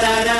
da da da.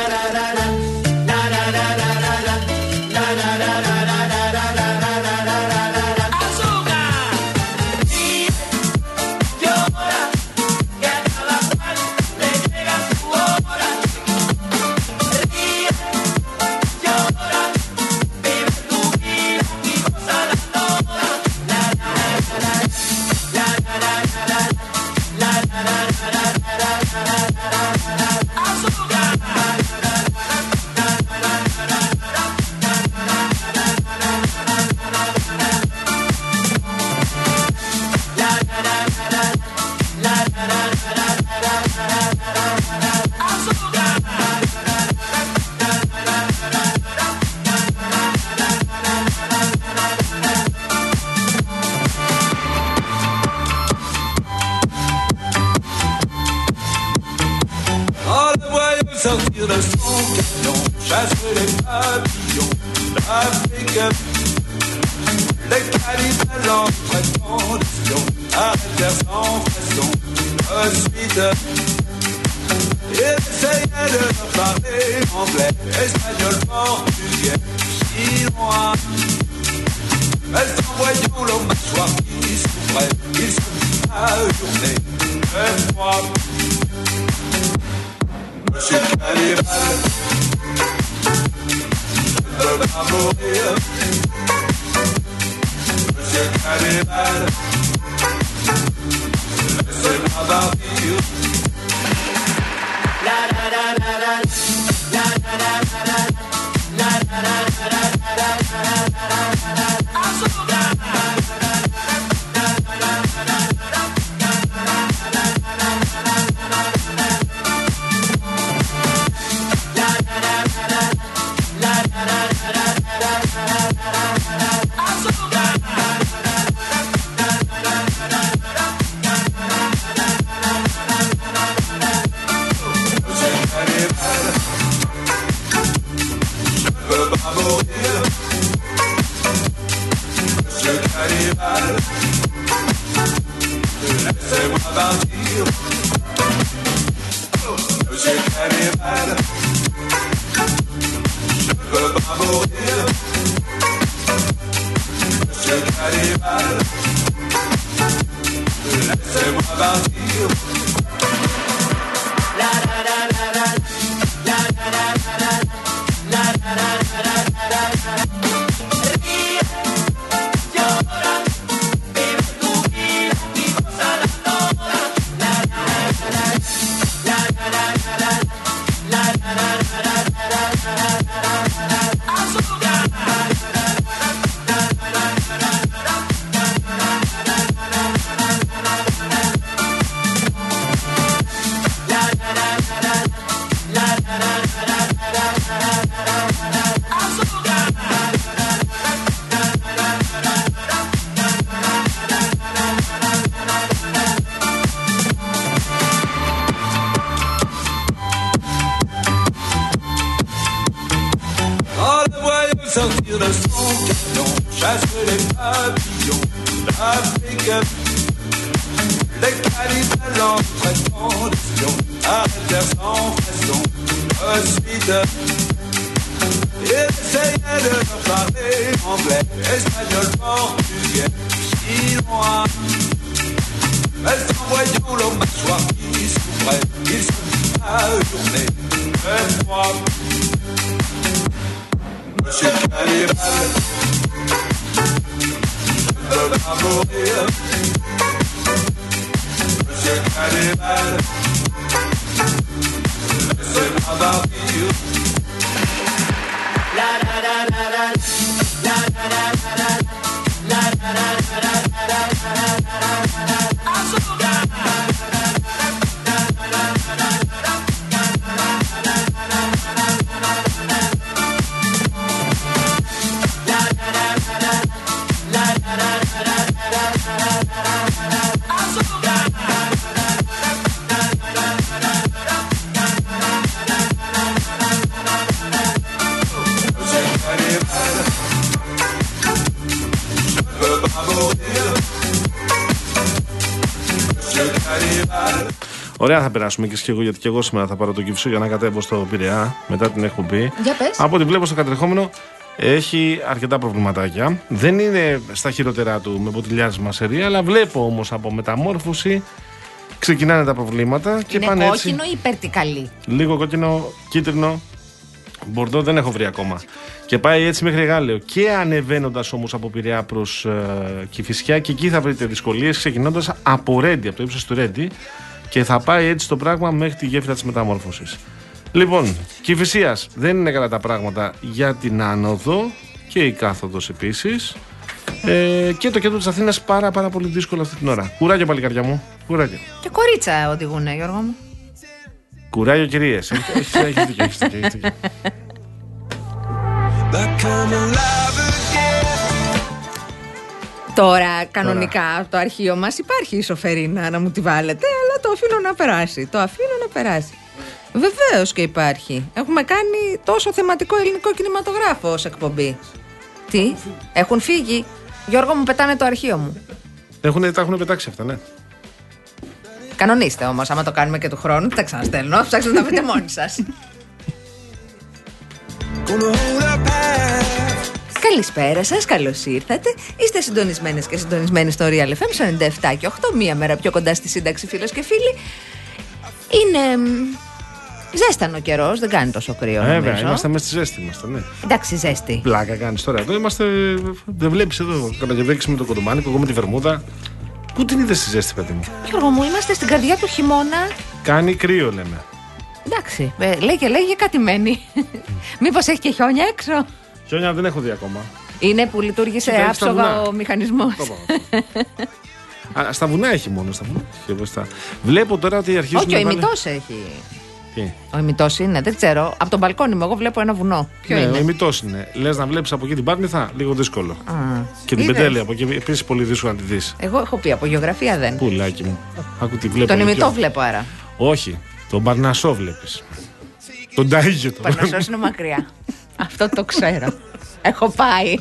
Ωραία θα περάσουμε και εγώ, γιατί και εγώ σήμερα θα πάρω το κυφισό για να κατέβω στο Πειραιά μετά την εκπομπή. Για πες. Από ό,τι βλέπω στο κατρεχόμενο έχει αρκετά προβληματάκια. Δεν είναι στα χειρότερά του με ποτηλιάσμα σερία, αλλά βλέπω όμως από μεταμόρφωση ξεκινάνε τα προβλήματα και Είναι πάνε κόκκινο έτσι. ή υπερτικαλή; Λίγο κόκκινο, κίτρινο. Μπορντό δεν έχω βρει ακόμα. Και πάει έτσι μέχρι Γάλεο. Και ανεβαίνοντας όμως από Πειραιά προς ε, Κηφισιά, και εκεί θα βρείτε δυσκολίες ξεκινώντας από Ρέντι, από το ύψος του Ρέντι. Και θα πάει έτσι το πράγμα μέχρι τη γέφυρα της μεταμόρφωσης. Λοιπόν, Κηφισία δεν είναι καλά τα πράγματα για την άνοδο και η κάθοδος επίσης. Ε, και το κέντρο της Αθήνας πάρα, πάρα πολύ δύσκολο αυτή την ώρα. Κουράγιο, παλικαριά μου. Κουράγιο. Και κορίτσα οδηγούνε, Γιώργο μου. Κουράγιο, κυρίες. Έχεις δίκιο, έχεις δίκιο, έχεις δίκιο. Τώρα, κανονικά, από το αρχείο μας υπάρχει η σοφερίνα να μου τη βάλετε, αλλά το αφήνω να περάσει. Το αφήνω να περάσει. Βεβαίως και υπάρχει. Έχουμε κάνει τόσο θεματικό ελληνικό κινηματογράφο ως εκπομπή. Τι, έχουν φύγει; Γιώργο μου, πετάνε το αρχείο μου. Έχουνε, τα έχουν πετάξει αυτά, ναι. Κανονίστε όμως, άμα το κάνουμε και του χρόνου, δεν τα ξαναστέλνω. Ψάξτε να τα βρείτε μόνοι σας. Καλησπέρα σας, καλώς ήρθατε. Είστε συντονισμένες και συντονισμένοι στο Real FM 97 και 8, μία μέρα πιο κοντά στη σύνταξη, φίλο και φίλοι. Είναι. μ, Ζέστανο καιρός, δεν κάνει τόσο κρύο. Βέβαια, νομίζω. είμαστε μέσα στη ζέστη είμαστε, ναι. Εντάξει, ζέστη. Πλάκα κάνεις τώρα. Εδώ είμαστε. Δεν βλέπεις εδώ. Καταγεβέξει με το κοντομάνικο, εγώ με τη βερμούδα. Πού την είδες στη ζέστη, παιδί μου; Γιώργο μου, είμαστε στην καρδιά του χειμώνα. Κάνει κρύο, λέμε. Εντάξει, ε, λέει και λέγει κάτι μένει. Μήπως έχει και χιόνια έξω; Χιόνια δεν έχω δει ακόμα. Είναι που λειτουργήσε Κοιτάξτε στα άψογα βουνά. ο μηχανισμός. Το πάω. Α, στα βουνά έχει μόνο. Στα βουνά. έχει μπροστά. Βλέπω τώρα ότι αρχίζουν Όχι, ο να βάλε- ημιτός έχει. Τι; Ο ημιτός είναι, δεν ξέρω. Από τον μπαλκόνι μου, εγώ βλέπω ένα βουνό. Ποιο ναι, ο είναι. ημιτός είναι. Λες να βλέπεις από εκεί την Πάρνηθα, λίγο δύσκολο. Α, Και την είδες. πεντέλη από εκεί επίσης πολύ δύσκολο να τη δεις. Εγώ έχω πει από γεωγραφία δεν. Πουλάκι μου. Άκου τι βλέπω. Τον εκεί. ημιτό βλέπω άρα. Όχι, τον Παρνασό βλέπεις. Τον Ταΐγιο Ο Παρνασσό είναι μακριά. Αυτό το ξέρω. Έχω πάει.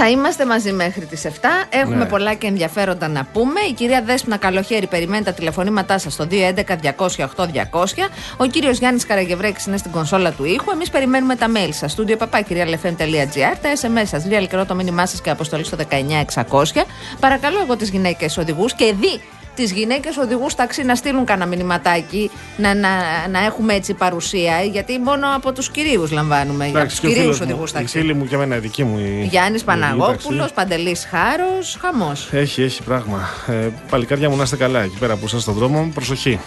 Θα είμαστε μαζί μέχρι τις 7. Έχουμε Ναι. πολλά και ενδιαφέροντα να πούμε. Η κυρία Δέσποινα Καλοχέρη περιμένει τα τηλεφωνήματά σας στο 211-200-8200. Ο κύριος Γιάννης Καραγευρέκης είναι στην κονσόλα του ήχου. Εμείς περιμένουμε τα mail σας. Studio papakirialfm.gr, τα SMS σας, real καιρό το μήνυμά σας και αποστολή στο 19600. Παρακαλώ εγώ τις γυναίκες οδηγούς και δει τις γυναίκες οδηγού ταξί να στείλουν κανένα μηνυματάκι, να, να, να έχουμε έτσι παρουσία, γιατί μόνο από τους κυρίους λαμβάνουμε. από Εντάξει, τους και ο κυρίους φίλος μου, οδηγού η ταξί. φίλη μου και εμένα, η δική μου. η- Γιάννης η Παναγόπουλος, ταξί. Παντελής Χάρος, χαμός. Έχει, έχει πράγμα. Ε, παλικάρια μου να είστε καλά εκεί πέρα που είστε στον δρόμο. Προσοχή.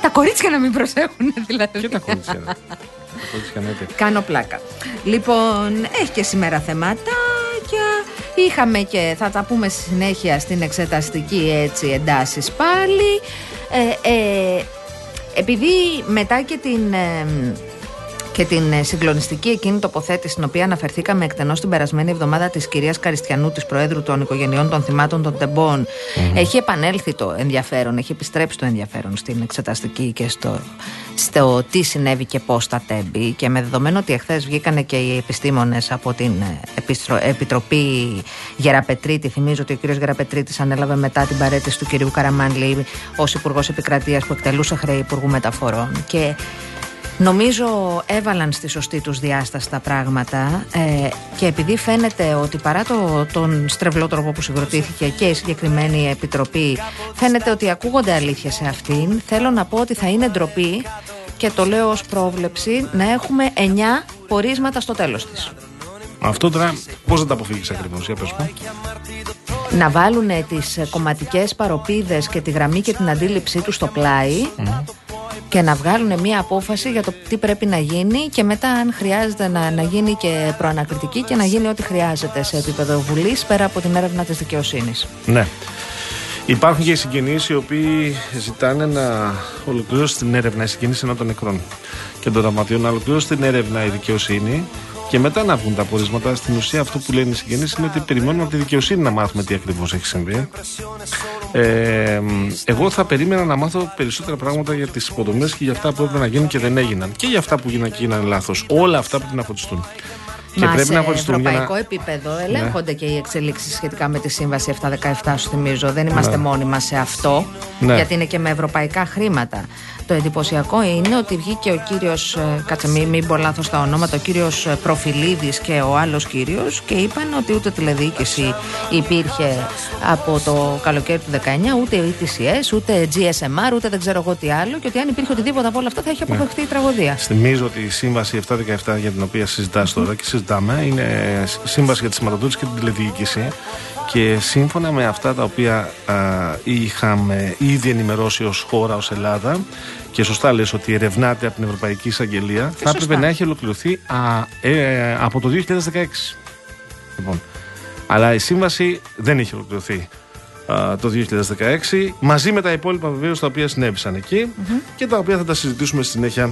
Τα κορίτσια να μην προσέχουν, δηλαδή. Και τα κορίτσια. ρε. Τα κορίτσια, ναι, τι. Κάνω πλάκα. Λοιπόν, έχει και σήμερα θεματάκια. Είχαμε και θα τα πούμε στη συνέχεια στην εξεταστική έτσι εντάσεις πάλι. Ε, ε, επειδή μετά και την, ε, και την ε, συγκλονιστική εκείνη τοποθέτηση στην οποία αναφερθήκαμε εκτενώς την περασμένη εβδομάδα της κυρίας Καριστιανού, της Προέδρου των Οικογενειών των Θυμάτων των τεμπων έχει επανέλθει το ενδιαφέρον, έχει επιστρέψει το ενδιαφέρον στην εξεταστική και στο, στο τι συνέβη και πώς τα τέμπη. Και με δεδομένο ότι εχθές βγήκανε και οι επιστήμονες από την ε, Επιστρο- Επιτροπή Γεραπετρίτη θυμίζω ότι ο κύριος Γεραπετρίτης ανέλαβε μετά την παρέτηση του κυρίου Καραμάνλη ως Υπουργός Επικρατείας που εκτελούσε χρέη Υπουργού Μεταφορών. Και Νομίζω έβαλαν στη σωστή τους διάσταση τα πράγματα ε, και επειδή φαίνεται ότι παρά το, τον στρεβλό τρόπο που συγκροτήθηκε και η συγκεκριμένη επιτροπή φαίνεται ότι ακούγονται αλήθεια σε αυτήν θέλω να πω ότι θα είναι ντροπή και το λέω ως πρόβλεψη να έχουμε 9 πορίσματα στο τέλος της. Αυτό τώρα πώς θα τα αποφύγεις ακριβώς, για πες μου. Να βάλουν τις κομματικές παροπίδες και τη γραμμή και την αντίληψή τους στο πλάι και να βγάλουν μια απόφαση για το τι πρέπει να γίνει και μετά αν χρειάζεται να, να γίνει και προανακριτική και να γίνει ό,τι χρειάζεται σε επίπεδο βουλής πέρα από την έρευνα της δικαιοσύνης. Ναι. Υπάρχουν και οι συγγενείς οι οποίοι ζητάνε να ολοκληρώσει την έρευνα η συγγενείς ενώ των νεκρών και των δραματιών να ολοκληρώσει την έρευνα η δικαιοσύνη και μετά να βγουν τα πορίσματα. Στην ουσία, αυτό που λένε οι συγγενείς είναι ότι περιμένουμε από τη δικαιοσύνη να μάθουμε τι ακριβώς έχει συμβεί. Ε, εγώ θα περίμενα να μάθω περισσότερα πράγματα για τις υποδομές και για αυτά που έπρεπε να γίνουν και δεν έγιναν. Και για αυτά που γίνανε και γίνανε λάθος. Όλα αυτά πρέπει να φωτιστούν. Και Μα πρέπει σε να ευρωπαϊκό να... επίπεδο ναι. ελέγχονται ναι. και οι εξελίξεις σχετικά με τη Σύμβαση 717, σου θυμίζω. Δεν είμαστε ναι. μόνοι μας σε αυτό, ναι. γιατί είναι και με ευρωπαϊκά χρήματα. Το εντυπωσιακό είναι ότι βγήκε ο κύριος, ε, κάτσε μην, μην πω λάθος τα ονόματα, ο κύριος ε, Προφιλίδης και ο άλλος κύριος και είπαν ότι ούτε τηλεδιοίκηση υπήρχε από το καλοκαίρι του 19, ούτε ETCS, ούτε GSMR, ούτε δεν ξέρω εγώ τι άλλο και ότι αν υπήρχε οτιδήποτε από όλα αυτά θα είχε ναι. αποφευχθεί ναι. η τραγωδία. Θυμίζω ότι η σύμβαση 717 για την οποία συζητάς τώρα και συζητάμε είναι σύμβαση για τη σηματοδότηση και την τηλεδιοίκηση και σύμφωνα με αυτά τα οποία α, είχαμε ήδη ενημερώσει ως χώρα, ως Ελλάδα και σωστά λες ότι ερευνάται από την Ευρωπαϊκή Εισαγγελία θα έπρεπε να έχει ολοκληρωθεί α, ε, από το 2016 λοιπόν. αλλά η σύμβαση δεν έχει ολοκληρωθεί α, το 2016 μαζί με τα υπόλοιπα βεβαίως τα οποία συνέβησαν και τα οποία θα τα συζητήσουμε στη συνέχεια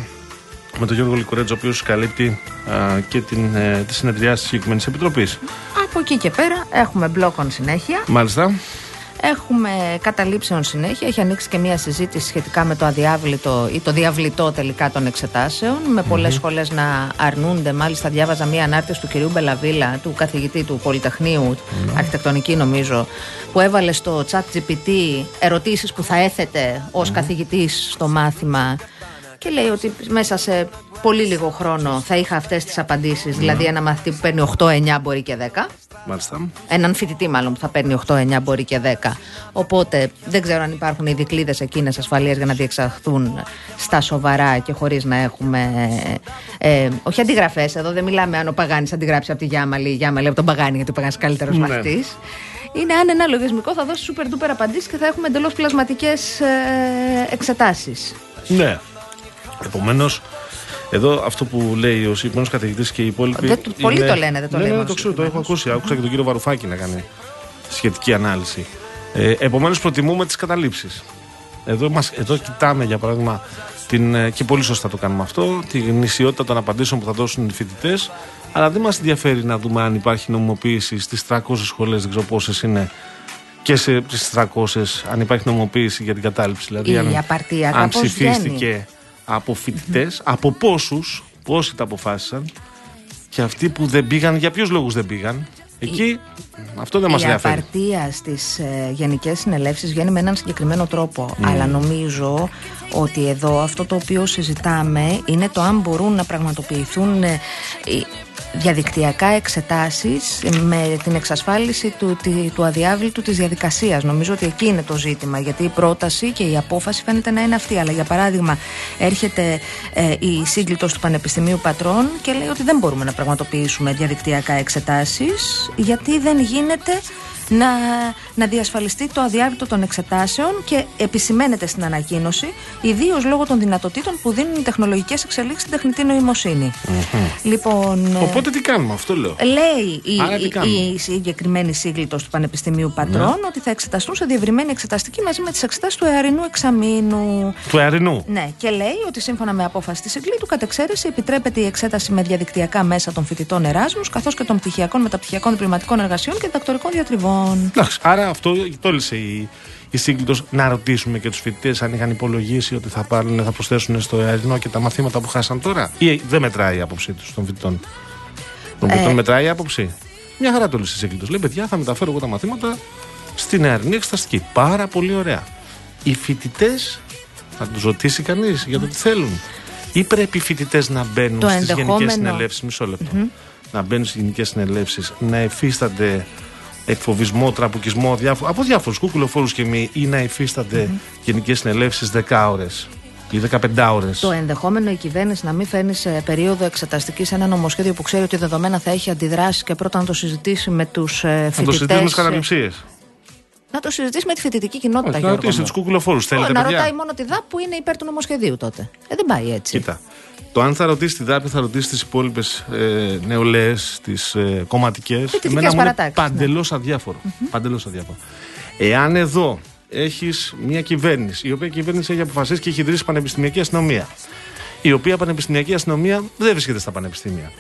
με τον Γιώργο Λικουρέτζο, ο οποίος καλύπτει α, και την, ε, τη συνεδριά της συγκεκριμένης επιτροπής. Από εκεί και πέρα έχουμε μπλόκον συνέχεια. Μάλιστα. Έχουμε καταλήψεων συνέχεια. Έχει ανοίξει και μια συζήτηση σχετικά με το αδιάβλητο ή το διαβλητό τελικά των εξετάσεων. Με πολλές mm-hmm. σχολές να αρνούνται. Μάλιστα, διάβαζα μια ανάρτηση του κυρίου Μπελαβίλα, του καθηγητή του Πολυτεχνείου, mm-hmm. αρχιτεκτονική νομίζω, που έβαλε στο chat GPT ερωτήσεις που θα έθετε ως mm-hmm. καθηγητής στο μάθημα και λέει ότι μέσα σε πολύ λίγο χρόνο θα είχα αυτές τις απαντήσεις. Ναι. Δηλαδή, ένα μαθητή που παίρνει 8-9 μπορεί και 10. Μάλιστα. Έναν φοιτητή, μάλλον που θα παίρνει 8-9 μπορεί και 10. Οπότε δεν ξέρω αν υπάρχουν οι δικλείδες εκείνες ασφαλείας για να διεξαχθούν στα σοβαρά και χωρίς να έχουμε. Ε, ε, όχι αντιγραφές. Εδώ δεν μιλάμε αν ο Παγάνης αντιγράψει από τη Γιάμαλη ή η Γιάμαλη από τον Παγάνη, γιατί ο Παγάνης καλύτερος ναι. μαθητής. Είναι αν ένα λογισμικό θα δώσει super duper απαντήσεις και θα έχουμε εντελώς πλασματικές ε, εξετάσεις. Ναι. Επομένως, εδώ αυτό που λέει ο συγκεκριμένος καθηγητής και οι υπόλοιποι. Δεν, πολλοί το λένε, δεν το λένε. Ναι, το ξέρω, το έχω ακούσει. Άκουσα και τον κύριο Βαρουφάκη να κάνει σχετική ανάλυση. Ε, Επομένως, προτιμούμε τις καταλήψεις. Εδώ, μας, εδώ κοιτάμε, για παράδειγμα, την, ε, και πολύ σωστά το κάνουμε αυτό, τη γνησιότητα των απαντήσεων που θα δώσουν οι φοιτητές. Αλλά δεν μας ενδιαφέρει να δούμε αν υπάρχει νομιμοποίηση στις 300 σχολές, δεν ξέρω πόσες είναι, και σε 300, αν υπάρχει νομιμοποίηση για την κατάληψη. Δηλαδή, η αν, απαρτία αν ψηφίστηκε από φοιτητές, από πόσους, πόσοι τα αποφάσισαν και αυτοί που δεν πήγαν, για ποιους λόγους δεν πήγαν. Εκεί αυτό δεν μας ενδιαφέρει. Η απαρτία στις ε, γενικές συνελεύσεις βγαίνει με έναν συγκεκριμένο τρόπο. Αλλά νομίζω ότι εδώ αυτό το οποίο συζητάμε είναι το αν μπορούν να πραγματοποιηθούν ε, διαδικτυακά εξετάσεις με την εξασφάλιση του, του αδιάβλητου της διαδικασίας. Νομίζω ότι εκεί είναι το ζήτημα, γιατί η πρόταση και η απόφαση φαίνεται να είναι αυτή. Αλλά για παράδειγμα έρχεται ε, η σύγκλιτος του Πανεπιστημίου Πατρών και λέει ότι δεν μπορούμε να πραγματοποιήσουμε διαδικτυακά εξετάσεις γιατί δεν γίνεται να, να διασφαλιστεί το αδιάρρητο των εξετάσεων και επισημαίνεται στην ανακοίνωση, ιδίως λόγω των δυνατοτήτων που δίνουν οι τεχνολογικές εξελίξεις στην τεχνητή Λοιπόν, ε, Οπότε τι κάνουμε, αυτό λέω. Λέει η, η, η συγκεκριμένη σύγκλιτο του Πανεπιστημίου Πατρών ναι. ότι θα εξεταστούν σε διευρυμένη εξεταστική μαζί με τις εξετάσεις του εαρινού εξαμήνου. Του εαρινού. Ναι, και λέει ότι σύμφωνα με απόφαση της σύγκλιτου, κατ' εξαίρεση επιτρέπεται η εξέταση με διαδικτυακά μέσα των φοιτητών Εράσμους καθώς και των πτυχιακών, μεταπτυχιακών διπλωματικών εργασιών και διδακτορικών διατριβών. Εντάξει, άρα αυτό τόλισε η, η σύγκλιτο να ρωτήσουμε και τους φοιτητές αν είχαν υπολογίσει ότι θα, πάρουν, θα προσθέσουν στο αερινό και τα μαθήματα που χάσαν τώρα. Ή δεν μετράει η άποψή τους των φοιτητών. Των φοιτητών ε... μετράει η άποψη. Μια χαρά τόλισε η σύγκλιτο. Λέει, παιδιά, θα μεταφέρω εγώ τα μαθήματα στην αερινή εξεταστική. Πάρα πολύ ωραία. Οι φοιτητές, θα τους ρωτήσει κανείς για το τι θέλουν. Ή πρέπει οι φοιτητές να μπαίνουν στις γενικές συνελεύσεις, μισό να μπαίνουν στις γενικές συνελεύσεις, να εφίστανται εκφοβισμό, τραπουκισμό διάφο- από διάφορους κουκουλοφόρου και μη ή να υφίστανται mm-hmm. γενικές συνελεύσεις 10 ώρες ή 15 ώρες. Το ενδεχόμενο η κυβέρνηση να μην φέρνει σε περίοδο εξεταστικής ένα νομοσχέδιο που ξέρει ότι δεδομένα θα έχει αντιδράσεις και πρώτα να το συζητήσει με τους φοιτητέ. Να το συζητήσει με τι καταληψίε. Να το συζητήσει με τη φοιτητική κοινότητα. Όχι, να ρωτήσει τους κουκουλοφόρου. Να ρωτάει μόνο τη ΔΑΠ που είναι υπέρ του νομοσχεδίου τότε. Ε, δεν πάει έτσι. Κοίτα. Το αν θα ρωτήσεις τη ΔΑΠ θα ρωτήσεις τις υπόλοιπες ε, νεολαίες, τις ε, κομματικές. Εμένα μου είναι παντελώ ναι. αδιάφορο. Mm-hmm. Παντελώς αδιάφορο. Εάν εδώ έχεις μια κυβέρνηση, η οποία κυβέρνηση έχει αποφασίσει και έχει ιδρύσει πανεπιστημιακή αστυνομία, η οποία πανεπιστημιακή αστυνομία δεν βρίσκεται στα πανεπιστήμια.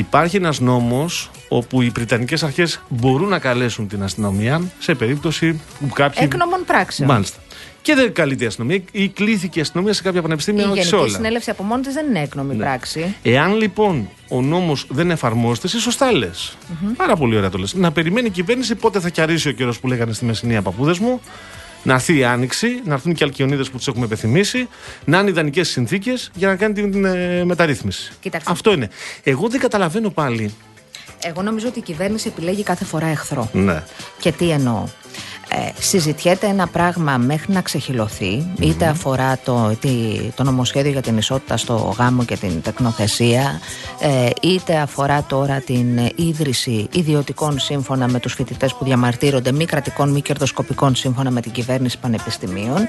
Υπάρχει ένας νόμος όπου οι Βρυτανικές αρχές μπορούν να καλέσουν την αστυνομία σε περίπτωση που κάποιοι... Έκνομων πράξεων. Μάλιστα. Και δεν καλείται η αστυνομία ή κλήθηκε η αστυνομία σε κάποια πανεπιστήμια, Η όχι σε Γενική όλα. Συνέλευση από μόνη της δεν είναι έκνομη Ναι. πράξη. Εάν λοιπόν ο νόμος δεν εφαρμόζεται, εσύ σωστά λες. Πάρα πολύ ωραία το λες. Να περιμένει η κυβέρνηση πότε θα κιαρίσει ο καιρός που λέγανε στη Μεσσηνία παππούδες μου, να έρθει η άνοιξη, να έρθουν και οι αλκιονίδες που τους έχουμε επιθυμήσει, να είναι ιδανικές συνθήκες για να κάνει την ε, μεταρρύθμιση. Κοίταξε. Αυτό είναι. Εγώ δεν καταλαβαίνω πάλι. Εγώ νομίζω ότι η κυβέρνηση επιλέγει κάθε φορά εχθρό. Ναι. Και τι εννοώ. Ε, συζητιέται ένα πράγμα μέχρι να ξεχυλωθεί, είτε αφορά το, τι, το νομοσχέδιο για την ισότητα στο γάμο και την τεκνοθεσία, ε, είτε αφορά τώρα την ε, ίδρυση ιδιωτικών σύμφωνα με τους φοιτητές που διαμαρτύρονται, μη κρατικών, μη κερδοσκοπικών σύμφωνα με την κυβέρνηση πανεπιστημίων.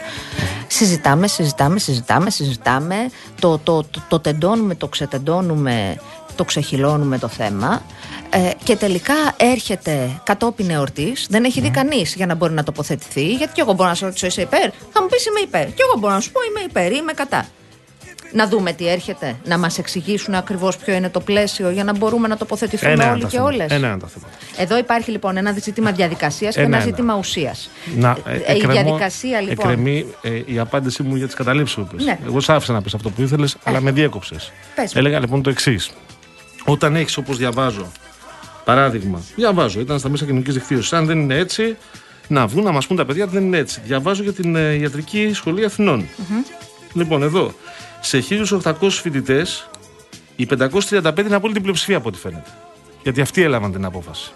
Συζητάμε, συζητάμε, συζητάμε, συζητάμε, το, το, το, το τεντώνουμε, το ξετεντώνουμε, το ξεχυλώνουμε το θέμα ε, και τελικά έρχεται κατόπιν εορτής. Δεν έχει δει κανείς για να μπορεί να τοποθετηθεί. Γιατί και εγώ μπορώ να σε ρωτήσω, είσαι υπέρ; Θα μου πεις είμαι υπέρ. Και εγώ μπορώ να σου πω είμαι υπέρ, είμαι κατά. Να δούμε τι έρχεται, να μας εξηγήσουν ακριβώς ποιο είναι το πλαίσιο για να μπορούμε να τοποθετηθούμε Ένα είναι όλοι τα και θέματα. όλες. Ένα είναι τα θέματα. Εδώ υπάρχει λοιπόν ένα ζήτημα διαδικασίας και Ένα, ένα ένα. ζήτημα ουσίας. Να, ε, η εκκρεμώ- διαδικασία λοιπόν. Εκκρεμεί ε, η απάντησή μου για τις καταλήψεις που είπες. Ναι. Εγώ σ' άφησα να πεις αυτό που ήθελες, αλλά με διέκοψες. Πες μου. Έλεγα λοιπόν το εξής. Όταν έχεις όπως διαβάζω, παράδειγμα, διαβάζω, ήταν στα μέσα κοινωνικής δικτύωσης. Αν δεν είναι έτσι, να βγουν να μας πούν τα παιδιά ότι δεν είναι έτσι. Διαβάζω για την ε, Ιατρική Σχολή Αθηνών. Λοιπόν, εδώ, σε 1.800 φοιτητές, οι 535 είναι απόλυτη πλειοψηφία από ό,τι φαίνεται. Γιατί αυτοί έλαβαν την απόφαση.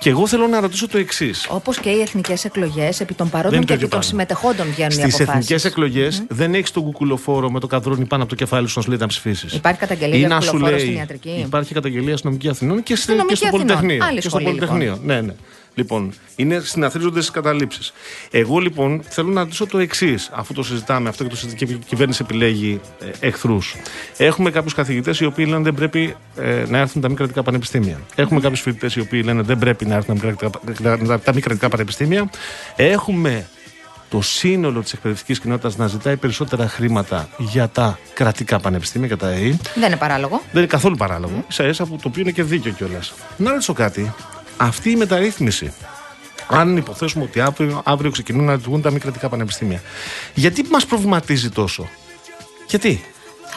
Και εγώ θέλω να ρωτήσω το εξής. Όπως και οι εθνικές εκλογές, επί των Δεν παρόντων είναι και το επί ίδιο των πράγμα. συμμετεχόντων βγαίνουν οι Στις αποφάσεις. εθνικές εκλογές δεν έχεις τον κουκουλοφόρο με το καδρόνι πάνω από το κεφάλι σου να σου λέει να ψηφίσεις. Υπάρχει καταγγελία για κουκουλοφόρο στην ιατρική; Υπάρχει καταγγελία αστυνομική Αθηνών και, στη- και Αστυνομική στο Αθηνών. Πολυτεχνείο. Άλλη και στο σχολή, Πολυτεχνείο. Ναι, ναι. Λοιπόν, είναι συναθρίζοντε τι καταλήψεις. Εγώ λοιπόν θέλω να ρωτήσω το εξής, αφού το συζητάμε αυτό και το συζητάμε και η κυβέρνηση επιλέγει ε, εχθρούς. Έχουμε κάποιους καθηγητές οι οποίοι λένε δεν πρέπει ε, να έρθουν τα μη κρατικά πανεπιστήμια. Έχουμε κάποιους φοιτητές οι οποίοι λένε δεν πρέπει να έρθουν τα μη κρατικά, τα μη κρατικά πανεπιστήμια. Έχουμε το σύνολο της εκπαιδευτικής κοινότητας να ζητάει περισσότερα χρήματα για τα κρατικά πανεπιστήμια, για τα ΕΕ. Δεν είναι παράλογο. Δεν είναι καθόλου παράλογο. Ίσα ίσα που το οποίο είναι και δίκαιο κιόλας. Να ρωτήσω κάτι. Αυτή η μεταρρύθμιση, αν υποθέσουμε ότι αύριο, αύριο ξεκινούν να λειτουργούν τα μη κρατικά πανεπιστήμια, γιατί μας προβληματίζει τόσο, Γιατί,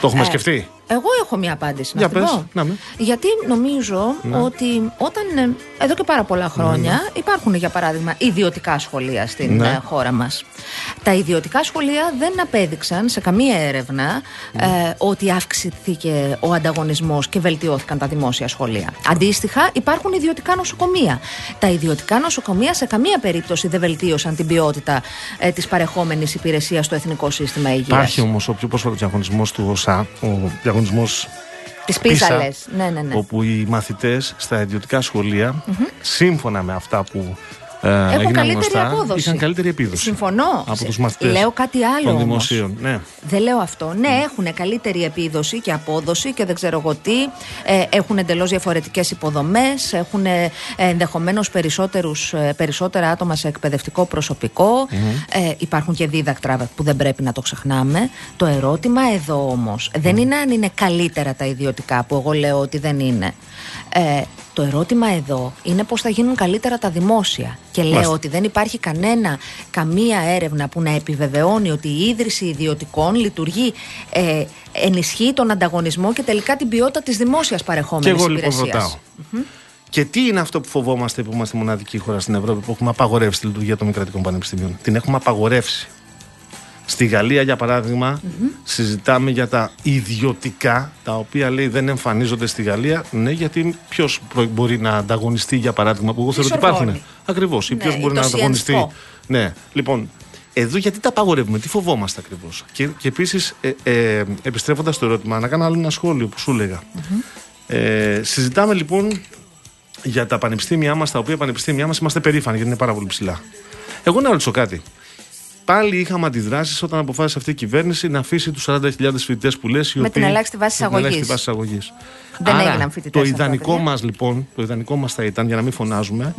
το έχουμε Ε, σκεφτεί; Εγώ έχω μια απάντηση να Για την πες, πω. να με. Γιατί νομίζω ότι όταν ε, εδώ και πάρα πολλά χρόνια υπάρχουν για παράδειγμα ιδιωτικά σχολεία στην Ναι. ε, χώρα μας. Τα ιδιωτικά σχολεία δεν απέδειξαν σε καμία έρευνα ε, ότι αυξήθηκε ο ανταγωνισμός και βελτιώθηκαν τα δημόσια σχολεία. Αντίστοιχα υπάρχουν ιδιωτικά νοσοκομεία. Τα ιδιωτικά νοσοκομεία σε καμία περίπτωση δεν βελτίωσαν την ποιότητα ε, της παρεχόμενης υπηρεσίας στο Εθνικό Σύστημα Υγείας. Υπάρχει όμως ο πιο πρόσφατο διαγωνισμός του ΟΣΑ, ο διαγωνισμό Τις πίσα λες. Ναι, ναι, ναι. όπου οι μαθητές στα ιδιωτικά σχολεία, σύμφωνα με αυτά που ε, έγιναν καλύτερη γνωστά, απόδοση. είχαν καλύτερη επίδοση. Συμφωνώ. Από Σε- τους μαθητές Λέω κάτι άλλο των όμως. δημοσίων. Ναι. Δεν λέω αυτό. Ναι, έχουν καλύτερη επίδοση και απόδοση και δεν ξέρω εγώ τι. Ε, έχουν εντελώς διαφορετικές υποδομές. Έχουν ε, ενδεχομένως περισσότερα άτομα σε εκπαιδευτικό προσωπικό. Ε, υπάρχουν και δίδακτρα που δεν πρέπει να το ξεχνάμε. Το ερώτημα εδώ όμως δεν είναι αν είναι καλύτερα τα ιδιωτικά, που εγώ λέω ότι δεν είναι. Ε, το ερώτημα εδώ είναι πώς θα γίνουν καλύτερα τα δημόσια. Και λέω Μάλιστα. ότι δεν υπάρχει κανένα, καμία έρευνα που να επιβεβαιώνει ότι η ίδρυση ιδιωτικών λειτουργεί, ε, ενισχύει τον ανταγωνισμό και τελικά την ποιότητα της δημόσιας Και παρεχόμενης εγώ λοιπόν υπηρεσίας. ρωτάω. Και τι είναι αυτό που φοβόμαστε που είμαστε η μοναδική χώρα στην Ευρώπη που έχουμε απαγορεύσει τη λειτουργία των μη κρατικών πανεπιστημίων; Την έχουμε απαγορεύσει. Στη Γαλλία, για παραδειγμα συζητάμε για τα ιδιωτικά, τα οποία λέει δεν εμφανίζονται στη Γαλλία. Ναι, γιατί ποιος μπορεί να ανταγωνιστεί, για παράδειγμα, που εγώ θεωρώ ότι Σορβόνη. υπάρχουν. Ακριβώς. Ή Ναι, ποιος ή μπορεί το να ανταγωνιστεί. Sciences Po. Ναι, λοιπόν, εδώ γιατί τα απαγορεύουμε, τι φοβόμαστε ακριβώς. Και, και επίσης, ε, ε, επιστρέφοντας στο ερώτημα, να κάνω άλλο ένα σχόλιο που σου έλεγα. Ε, συζητάμε λοιπόν για τα πανεπιστήμια μας, τα οποία πανεπιστήμια μας είμαστε περήφανοι γιατί είναι πάρα πολύ ψηλά. Εγώ να ρωτήσω κάτι. Πάλι είχαμε αντιδράσεις όταν αποφάσισε αυτή η κυβέρνηση να αφήσει τους 40.000 φοιτητές που λες. Με την ελάχιστη βάσης εισαγωγής. αγωγής. Δεν Άρα, έγιναν φοιτητές Το αυτά τα ιδανικό παιδιά. μας λοιπόν, το ιδανικό μας θα ήταν για να μην φωνάζουμε,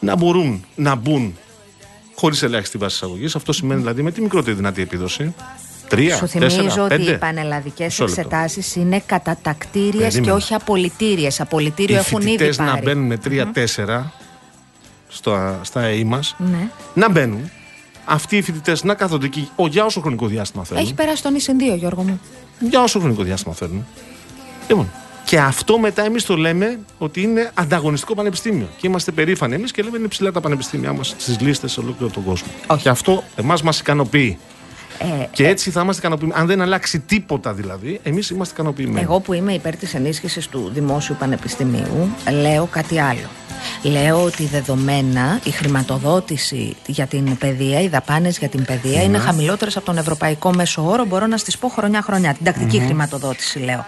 να μπορούν να μπουν χωρίς ελάχιστη βάση εισαγωγή. Αυτό σημαίνει δηλαδή με τη μικρότερη δυνατή επίδοση. Τρία, Σου θυμίζω τέσσερα, ότι πέντε. οι πανελλαδικές Μισό λεπτό. εξετάσεις είναι κατατακτήριε και Περίμενε. όχι απολυτήριες. Απολυτήριο Οι έχουν ήδη φοιτητές πάρει. να μπαίνουν με τρία-τέσσερα στα, στα ΑΕΗ μας. Ναι. Να μπαίνουν. Αυτοί οι φοιτητές να κάθονται εκεί ο, για όσο χρονικό διάστημα θέλουν. Έχει περάσει τον ίσιν 2, Γιώργο μου. Για όσο χρονικό διάστημα θέλουν. Λοιπόν, και αυτό μετά εμείς το λέμε ότι είναι ανταγωνιστικό πανεπιστήμιο. Και είμαστε περήφανοι εμείς και λέμε είναι ψηλά τα πανεπιστήμια μας στις λίστες σε ολόκληρο τον κόσμο. Όχι. Και αυτό εμάς μας ικανοποιεί. Ε, Και έτσι θα είμαστε ικανοποιημένοι. Αν δεν αλλάξει τίποτα δηλαδή, εμείς είμαστε ικανοποιημένοι. Εγώ που είμαι υπέρ της ενίσχυσης του Δημόσιου Πανεπιστημίου λέω κάτι άλλο. Λέω ότι δεδομένα η χρηματοδότηση για την παιδεία, οι δαπάνες για την παιδεία Ναι. είναι χαμηλότερες από τον ευρωπαϊκό μέσο όρο. Μπορώ να στις πω χρονιά-χρονιά. Την τακτικη χρηματοδότηση λέω.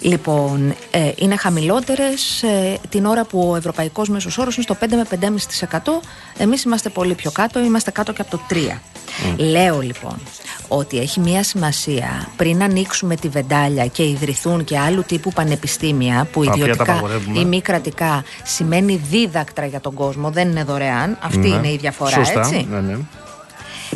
Λοιπόν, ε, είναι χαμηλότερες ε, την ώρα που ο ευρωπαϊκός μέσος όρος είναι στο 5 με 5,5%. Εμείς είμαστε πολύ πιο κάτω, είμαστε κάτω και από το 3%. Λέω λοιπόν ότι έχει μία σημασία πριν ανοίξουμε τη βεντάλια και ιδρυθούν και άλλου τύπου πανεπιστήμια που Τα οποία τα ιδιωτικά απαγορεύουμε. ή μη κρατικά σημαίνει δίδακτρα για τον κόσμο, δεν είναι δωρεάν. Αυτή Ναι. είναι η διαφορά, Σωστά. έτσι. Ναι, ναι.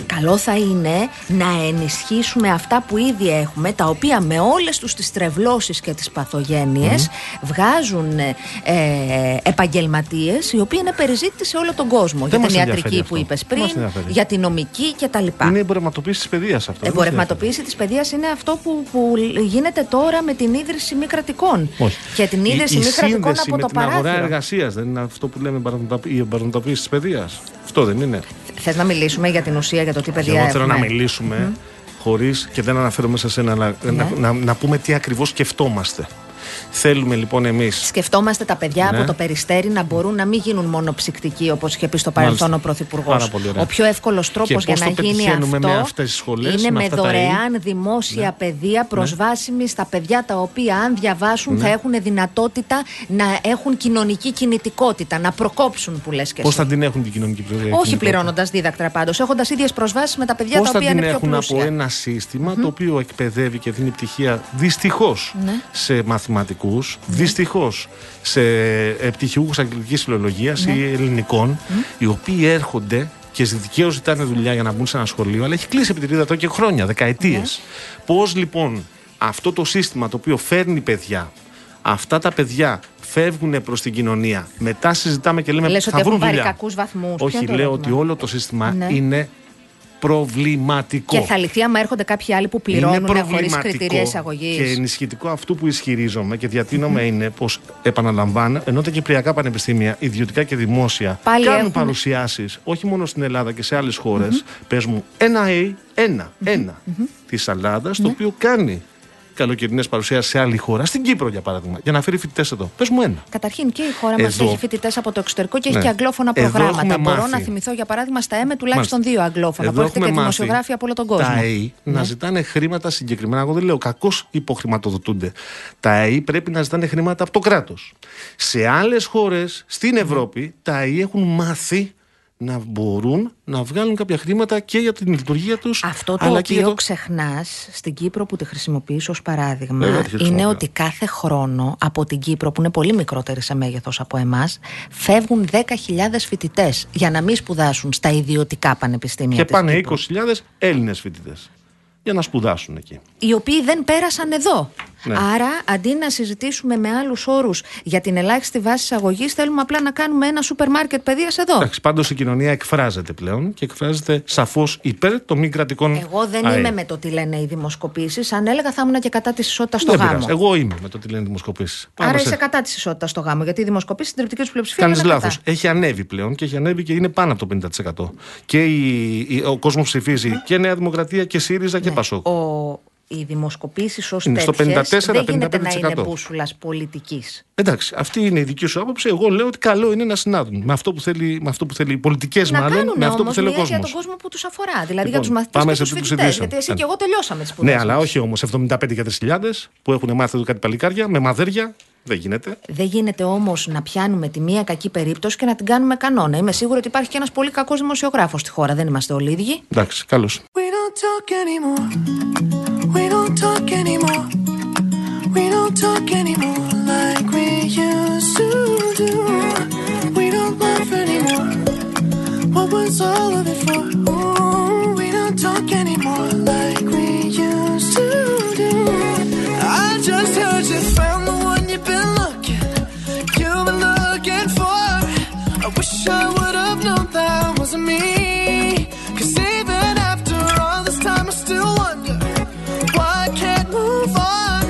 Καλό θα είναι να ενισχύσουμε αυτά που ήδη έχουμε, τα οποία με όλες τους τις τρευλώσεις και τις παθογένειες βγάζουν ε, ε, επαγγελματίες οι οποίοι είναι περιζήτητοι σε όλο τον κόσμο. για μας την ενδιαφέρει ιατρική αυτό. που είπες Δεν πριν, μας ενδιαφέρει. για την νομική κτλ. Είναι η εμπορευματοποίηση της παιδείας αυτό. δεν μας Εμπορευματοποίηση της παιδείας είναι αυτό που, που γίνεται τώρα με την ίδρυση μη κρατικών. ενδιαφέρει. Όχι. Και την Η- ίδρυση η μη κρατικών σύνδεση από με το την αγορά παράθυρο. εργασίας δεν είναι αυτό που λέμε εμπορευματοπο- η εμπορευματοποίηση της παιδείας. Αυτό δεν είναι. Θες να μιλήσουμε για την ουσία, για το τι Και παιδεία εγώ θέλω να έχουμε; μιλήσουμε χωρίς και δεν αναφέρομαι σε σένα, αλλά Ναι. να, να, να πούμε τι ακριβώς σκεφτόμαστε. Θέλουμε λοιπόν εμείς Σκεφτόμαστε τα παιδιά Ναι. από το περιστέρι να μπορούν να μην γίνουν μόνο ψυκτικοί, όπως είχε πει στο παρελθόν Μάλιστα. ο Πρωθυπουργός. Πάρα πολύ ωραία. Ο πιο εύκολος τρόπος Και για πώς να το γίνει πετυχαίνουμε αυτό με αυτές τις σχολές, είναι με με αυτά τα Ναι. δωρεάν δημόσια παιδεία προσβάσιμη στα παιδιά τα οποία, αν διαβάσουν, Ναι. θα έχουν δυνατότητα να έχουν κοινωνική κινητικότητα, να προκόψουν που λες και πώς εσύ. θα την έχουν την κοινωνική πληροφορία. Όχι πληρώνοντας δίδακτρα πάντως, έχοντας ίδιες προσβάσεις με τα παιδιά Πώς τα θα οποία την είναι πιο έχουν πλούσια. από ένα σύστημα το οποίο εκπαιδεύει και δίνει πτυχία δυστυχώς Ναι. σε μαθηματικούς, δυστυχώς σε ε, πτυχιούχους αγγλικής φιλολογίας Ναι. ή ελληνικών, οι οποίοι έρχονται και δικαίω ζητάνε δουλειά για να μπουν σε ένα σχολείο, αλλά έχει κλείσει επιτηρίδα εδώ και χρόνια, δεκαετίες. Ναι. Πώς λοιπόν αυτό το σύστημα το οποίο φέρνει παιδιά, αυτά τα παιδιά φεύγουν προς την κοινωνία, μετά συζητάμε και λέμε Λες θα ότι βρουν έχουν πάρει δουλειά. κακούς βαθμούς. Ποιο Όχι, είναι το λέω ερώτημα; ότι όλο το σύστημα Ναι. είναι προβληματικό. Και θα λυθεί άμα έρχονται κάποιοι άλλοι που Είναι πληρώνουν χωρίς προβληματικό κριτήρια εισαγωγής. Και ενισχυτικό αυτού που ισχυρίζομαι και διατείνομαι είναι πως, επαναλαμβάνω, ενώ τα κυπριακά πανεπιστήμια, ιδιωτικά και δημόσια, Πάλι κάνουν έχουν- παρουσιάσεις όχι μόνο στην Ελλάδα και σε άλλες χώρες. Πες μου, ένα A, ένα, ένα της Ελλάδας, το οποίο κάνει καλοκαιρινές παρουσιάσεις σε άλλη χώρα, στην Κύπρο για παράδειγμα, για να φέρει φοιτητές εδώ. Πες μου ένα. Καταρχήν και η χώρα μας Εδώ. έχει φοιτητές από το εξωτερικό και έχει Ναι. και αγγλόφωνα Εδώ προγράμματα. έχουμε Μπορώ μάθει. να θυμηθώ για παράδειγμα στα ΕΜΕ τουλάχιστον Μάλιστα. δύο αγγλόφωνα Εδώ που έχετε και έχουμε μάθει δημοσιογράφοι από όλο τον κόσμο. Τα ΑΕΗ να ζητάνε χρήματα συγκεκριμένα. Εγώ δεν λέω κακώς υποχρηματοδοτούνται. Τα ΑΕΗ πρέπει να ζητάνε χρήματα από το κράτος. Σε άλλες χώρες στην Ευρώπη τα ΑΕΗ έχουν μάθει να μπορούν να βγάλουν κάποια χρήματα και για την λειτουργία τους. Αυτό το αλλά και για οποίο το... ξεχνάς στην Κύπρο που τη χρησιμοποιείς ως παράδειγμα Βέβαια, τη χρησιμοποιώ. είναι ότι κάθε χρόνο από την Κύπρο που είναι πολύ μικρότερη σε μέγεθος από εμάς φεύγουν 10.000 φοιτητές για να μην σπουδάσουν στα ιδιωτικά πανεπιστήμια Και της πάνε Κύπρου. 20.000 Έλληνες φοιτητές για να σπουδάσουν εκεί. οι οποίοι δεν πέρασαν εδώ. Ναι. Άρα, αντί να συζητήσουμε με άλλους όρους για την ελάχιστη βάση εισαγωγής, θέλουμε απλά να κάνουμε ένα σούπερ μάρκετ παιδείας εδώ. Εντάξει, πάντως η κοινωνία εκφράζεται πλέον και εκφράζεται σαφώς υπέρ των μη κρατικών. Εγώ δεν ΑΕ. είμαι με το τι λένε οι δημοσκοπήσεις. Αν έλεγα, θα ήμουν και κατά της ισότητας στο Δεν γάμο. πειράζει. Εγώ είμαι με το τι λένε δημοσκοπήσεις. Άρα είσαι κατά της ισότητας στο γάμο. Γιατί οι δημοσκοπήσεις στην τριπτική τους πλειοψηφία Κάνεις είναι λάθος. κατά. Έχει ανέβει πλέον και έχει ανέβει και είναι πάνω από το 50%. Και η, η- ο κόσμος ψηφίζει και Νέα Δημοκρατία και ΣΥΡΙΖΑ και Πασόκ. Ναι. Ο, οι δημοσκοπήσεις ως Είναι στο τέτοιες 54, δεν γίνεται να 55%. είναι μπούσουλα πολιτικής. Εντάξει, αυτή είναι η δική σου άποψη. Εγώ λέω ότι καλό είναι να συνάδουν με αυτό που θέλει, με αυτό που θέλει οι πολιτικές, Να μάλλον, κάνουν με αυτό που όμως θέλει ο μια κόσμο. για τον κόσμος που τους αφορά. Δηλαδή Λοιπόν, για τους μαθητές πάμε και σε τους τούτους φοιτητές. ειδήσεων. Γιατί εσύ Ναι. και εγώ τελειώσαμε τις σπουδές. Ναι, αλλά όχι όμως 75 και 3.000 που έχουν μάθει εδώ κάτι παλικάρια με μαδέρια. Δεν γίνεται. Δεν γίνεται όμως να πιάνουμε τη μία κακή περίπτωση και να την κάνουμε κανόνα. Είμαι σίγουρη ότι υπάρχει και ένας πολύ κακός δημοσιογράφος στη χώρα. Δεν είμαστε όλοι ίδιοι. Εντάξει, καλώς. just you've been looking, you've been looking for. I wish I would have known that wasn't me. Cause even after all this time, I still wonder why I can't move on.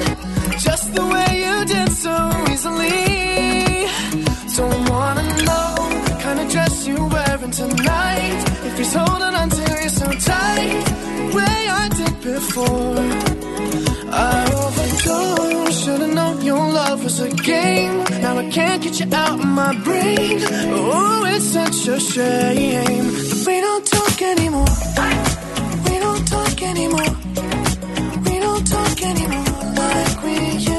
Just the way you did so easily. Don't wanna know the kind of dress you're wearing tonight. If he's holding on to you so tight, way I did before. Love was a game. Now I can't get you out of my brain. Oh, it's such a shame that we don't talk anymore. We don't talk anymore. We don't talk anymore like we used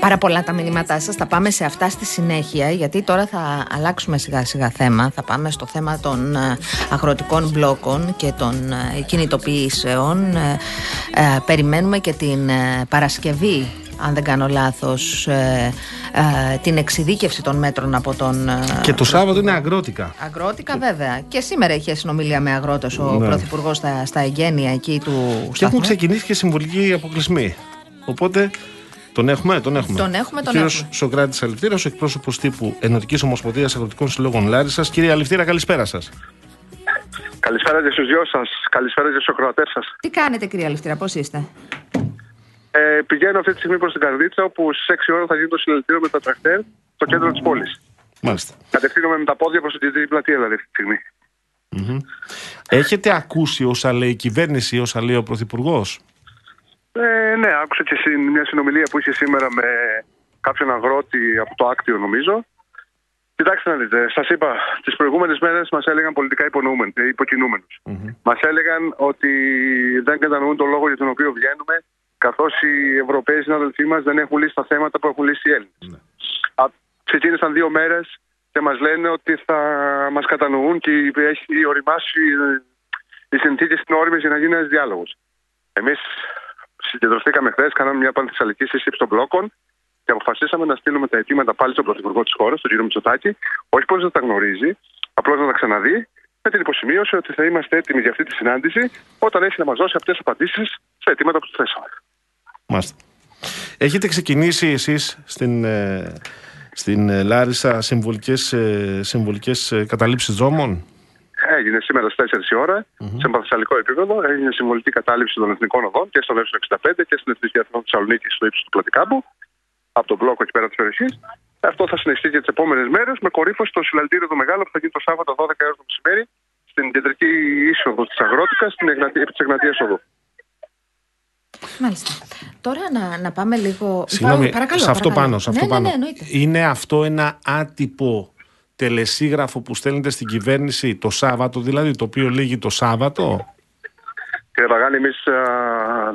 Πάρα πολλά τα μηνύματά σας, θα πάμε σε αυτά στη συνέχεια γιατί τώρα θα αλλάξουμε σιγά σιγά θέμα θα πάμε στο θέμα των ε, αγροτικών μπλόκων και των ε, κινητοποιήσεων Ε, ε, περιμένουμε και την ε, Παρασκευή αν δεν κάνω λάθος ε, ε, την εξειδίκευση των μέτρων από τον ε, Και το Σάββατο είναι αγρότικα. Αγρότικα βέβαια. Και σήμερα είχε συνομιλία με αγρότες ο Ναι. Πρωθυπουργός στα, στα εγγένεια εκεί του Και έχουν σταθμού. ξεκινήσει και συμβολικοί αποκλεισμοί. Οπότε τον έχουμε, τον έχουμε. Τον έχουμε, τον Ο κύριος έχουμε. Σοκράτης Αληφτήρα, ο εκπρόσωπος τύπου Ενωτικής Ομοσπονδίας Αγροτικών Συλλόγων Λάρισας. Κύριε Αληφτήρα, καλησπέρα σας. Καλησπέρα και στους δυο σας. Καλησπέρα και στους ακροατές σας. Τι κάνετε κυρία Αλευτήρα, πώς είστε; Ε, πηγαίνω αυτή τη στιγμή προς την Καρδίτσα, όπου στις 6 ώρα θα γίνει το συλλαλητήριο με τα τρακτέρ στο κέντρο της πόλης. Μάλιστα. Κατευθύνομαι με τα πόδια προς την κεντρική πλατεία, δηλαδή αυτή τη στιγμή. Έχετε ακούσει όσα λέει η κυβέρνηση ή όσα λέει ο Πρωθυπουργός; Ε, ναι, άκουσα και συν- μια συνομιλία που είχε σήμερα με κάποιον αγρότη από το Άκτιο, νομίζω. Κοιτάξτε να δείτε, σας είπα, τις προηγούμενες μέρες μας έλεγαν πολιτικά υπονοούμενοι, ε, υποκινούμενους. Μας έλεγαν ότι δεν κατανοούν τον λόγο για τον οποίο βγαίνουμε, καθώς οι Ευρωπαίοι συνάδελφοί μας δεν έχουν λύσει τα θέματα που έχουν λύσει οι Έλληνες. Ξεκίνησαν δύο μέρες και μας λένε ότι θα μας κατανοούν και έχει οριμάσει ε, οι συνθήκες είναι όριμες για να γίνει ένας διάλογος. Εμείς συγκεντρωθήκαμε χθες, κάναμε μια πανθυσσαλική σύσκεψη των μπλόκων και αποφασίσαμε να στείλουμε τα αιτήματα πάλι στον Πρωθυπουργό της χώρας, τον κύριο Μητσοτάκη, όχι πω δεν τα γνωρίζει, απλώς να τα ξαναδεί, με την υποσημείωση ότι θα είμαστε έτοιμοι για αυτή τη συνάντηση όταν έχει να μας δώσει αυτές τις απαντήσεις στα αιτήματα που του θέσαμε. Μάλιστα. Έχετε ξεκινήσει εσείς στην, ε, στην ε, Λάρισα συμβολικές, ε, συμβολικές ε, καταλήψεις δρόμων; Έγινε σήμερα στις 4 η ωρα σε παθησαλικό επίπεδο. Έγινε συμβολική κατάληψη των εθνικών οδών και στον ΕΣΟ65 και στην Εθνική Αθηνών Θεσσαλονίκη στο ύψος του Πλατικάμπου, από τον μπλόκο εκεί πέρα της περιοχής. Αυτό θα συνεχιστεί και τις επόμενες μέρες με κορύφωση στο συλλαλητήριο του Μεγάλο που θα γίνει το Σάββατο 12 έω το μεσημέρι στην κεντρική είσοδο της Αγρότικας, στην Εγνατία, επί της Εγνατίας Οδού. Μάλιστα. Τώρα να, να πάμε λίγο. Συγγνώμη, παρακαλώ, σε αυτό παρακαλώ. πάνω. Σε αυτό ναι, πάνω. Ναι, ναι, εννοείται. Είναι αυτό ένα άτυπο τελεσίγραφο που στέλνετε στην κυβέρνηση το Σάββατο, δηλαδή το οποίο λύγει το Σάββατο; Κύριε Παγάνη, εμείς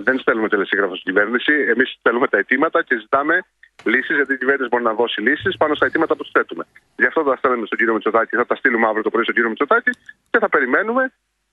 δεν στέλνουμε τελεσίγραφο στην κυβέρνηση. Εμείς στέλνουμε τα αιτήματα και ζητάμε λύσεις, γιατί η κυβέρνηση μπορεί να δώσει λύσεις πάνω στα αιτήματα που τους θέτουμε. Γι' αυτό τα στέλνουμε στον κύριο Μητσοτάκη, θα τα στείλουμε αύριο το πρωί στον κύριο Μητσοτάκη και θα περιμένουμε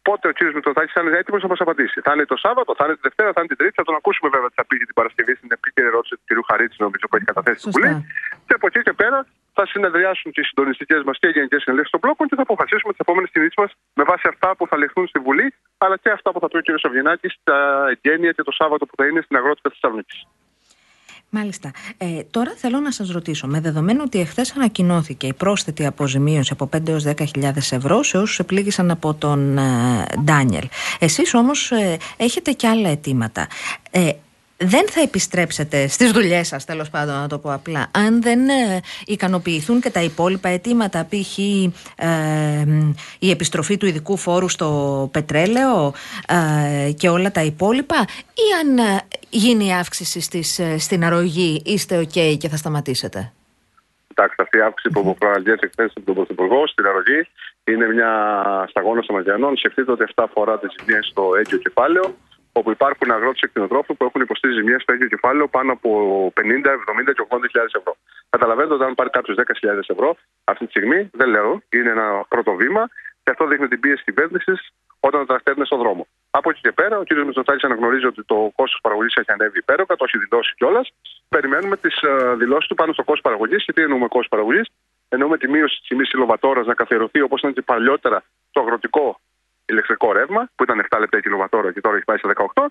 πότε ο κύριος Μητσοτάκης θα είναι έτοιμος να μας απαντήσει. Θα είναι το Σάββατο, θα είναι τη Δευτέρα, θα είναι την Τρίτη. Θα τον ακούσουμε βέβαια τι θα πει για την Παρασκευή στην επίκαιρη ερώτηση του κ. Χαρίτση, νομίζω που έχει καταθέσει στην Σωστά. Βουλή. Και από εκεί και πέρα θα συνεδριάσουν και οι συντονιστικές μας και οι γενικές συνελεύσεις των μπλόκων και θα αποφασίσουμε τις επόμενες κινήσεις μας με βάση αυτά που θα λεχθούν στη Βουλή, αλλά και αυτά που θα πει ο κ. Σαββινάκη στα εγγένεια και το Σάββατο που θα είναι στην αγρότηκα Θεσσαλονίκης. Μάλιστα. Ε, τώρα θέλω να σας ρωτήσω, με δεδομένο ότι εχθές ανακοινώθηκε η πρόσθετη αποζημίωση από 5 έως 10.000 ευρώ σε όσους επλήγησαν από τον ε, Ντάνιελ. Εσείς όμως ε, έχετε και άλλα αιτήματα. Ε, δεν θα επιστρέψετε στις δουλειές σας, τέλος πάντων να το πω απλά, αν δεν ε, ικανοποιηθούν και τα υπόλοιπα αιτήματα, π.χ. ε, η επιστροφή του ειδικού φόρου στο πετρέλαιο ε, και όλα τα υπόλοιπα, ή αν ε, γίνει η αύξηση στις, ε, στην αρρωγή, είστε ok και θα σταματήσετε; Κοιτάξτε, αυτή η αύξηση που προαναγγέλθηκε χθε από τον Πρωθυπουργό στην αρρωγή είναι μια σταγόνα Σαμαγιανών. Σκεφτείτε ότι αυτά αφορά τι ζημιέ στο έγκυο κεφάλαιο, όπου υπάρχουν αγρότες εκτινοτρόφου που έχουν υποστεί ζημιέ στο έγκυο κεφάλαιο πάνω από 50, 70 και 80 χιλιάδες ευρώ. Καταλαβαίνετε ότι αν πάρει κάποιος 10.000 ευρώ αυτή τη στιγμή, δεν λέω, είναι ένα πρώτο βήμα και αυτό δείχνει την πίεση κυβέρνησης όταν το τρακτέρ είναι στον δρόμο. Από εκεί και πέρα, ο κ. Μητσοτάκης αναγνωρίζει ότι το κόστος παραγωγής έχει ανέβει υπέροχα, το έχει δηλώσει κιόλας. Περιμένουμε τις δηλώσεις του πάνω στο κόστος παραγωγής. Και τι εννοούμε κόστος παραγωγής, εννοούμε τη μείωση της τιμής κιλοβατόρα να καθιερωθεί όπως ήταν και παλιότερα το αγροτικό ηλεκτρικό ρεύμα, που ήταν 7 λεπτά η κιλοβατόρα και τώρα έχει πάει σε 18.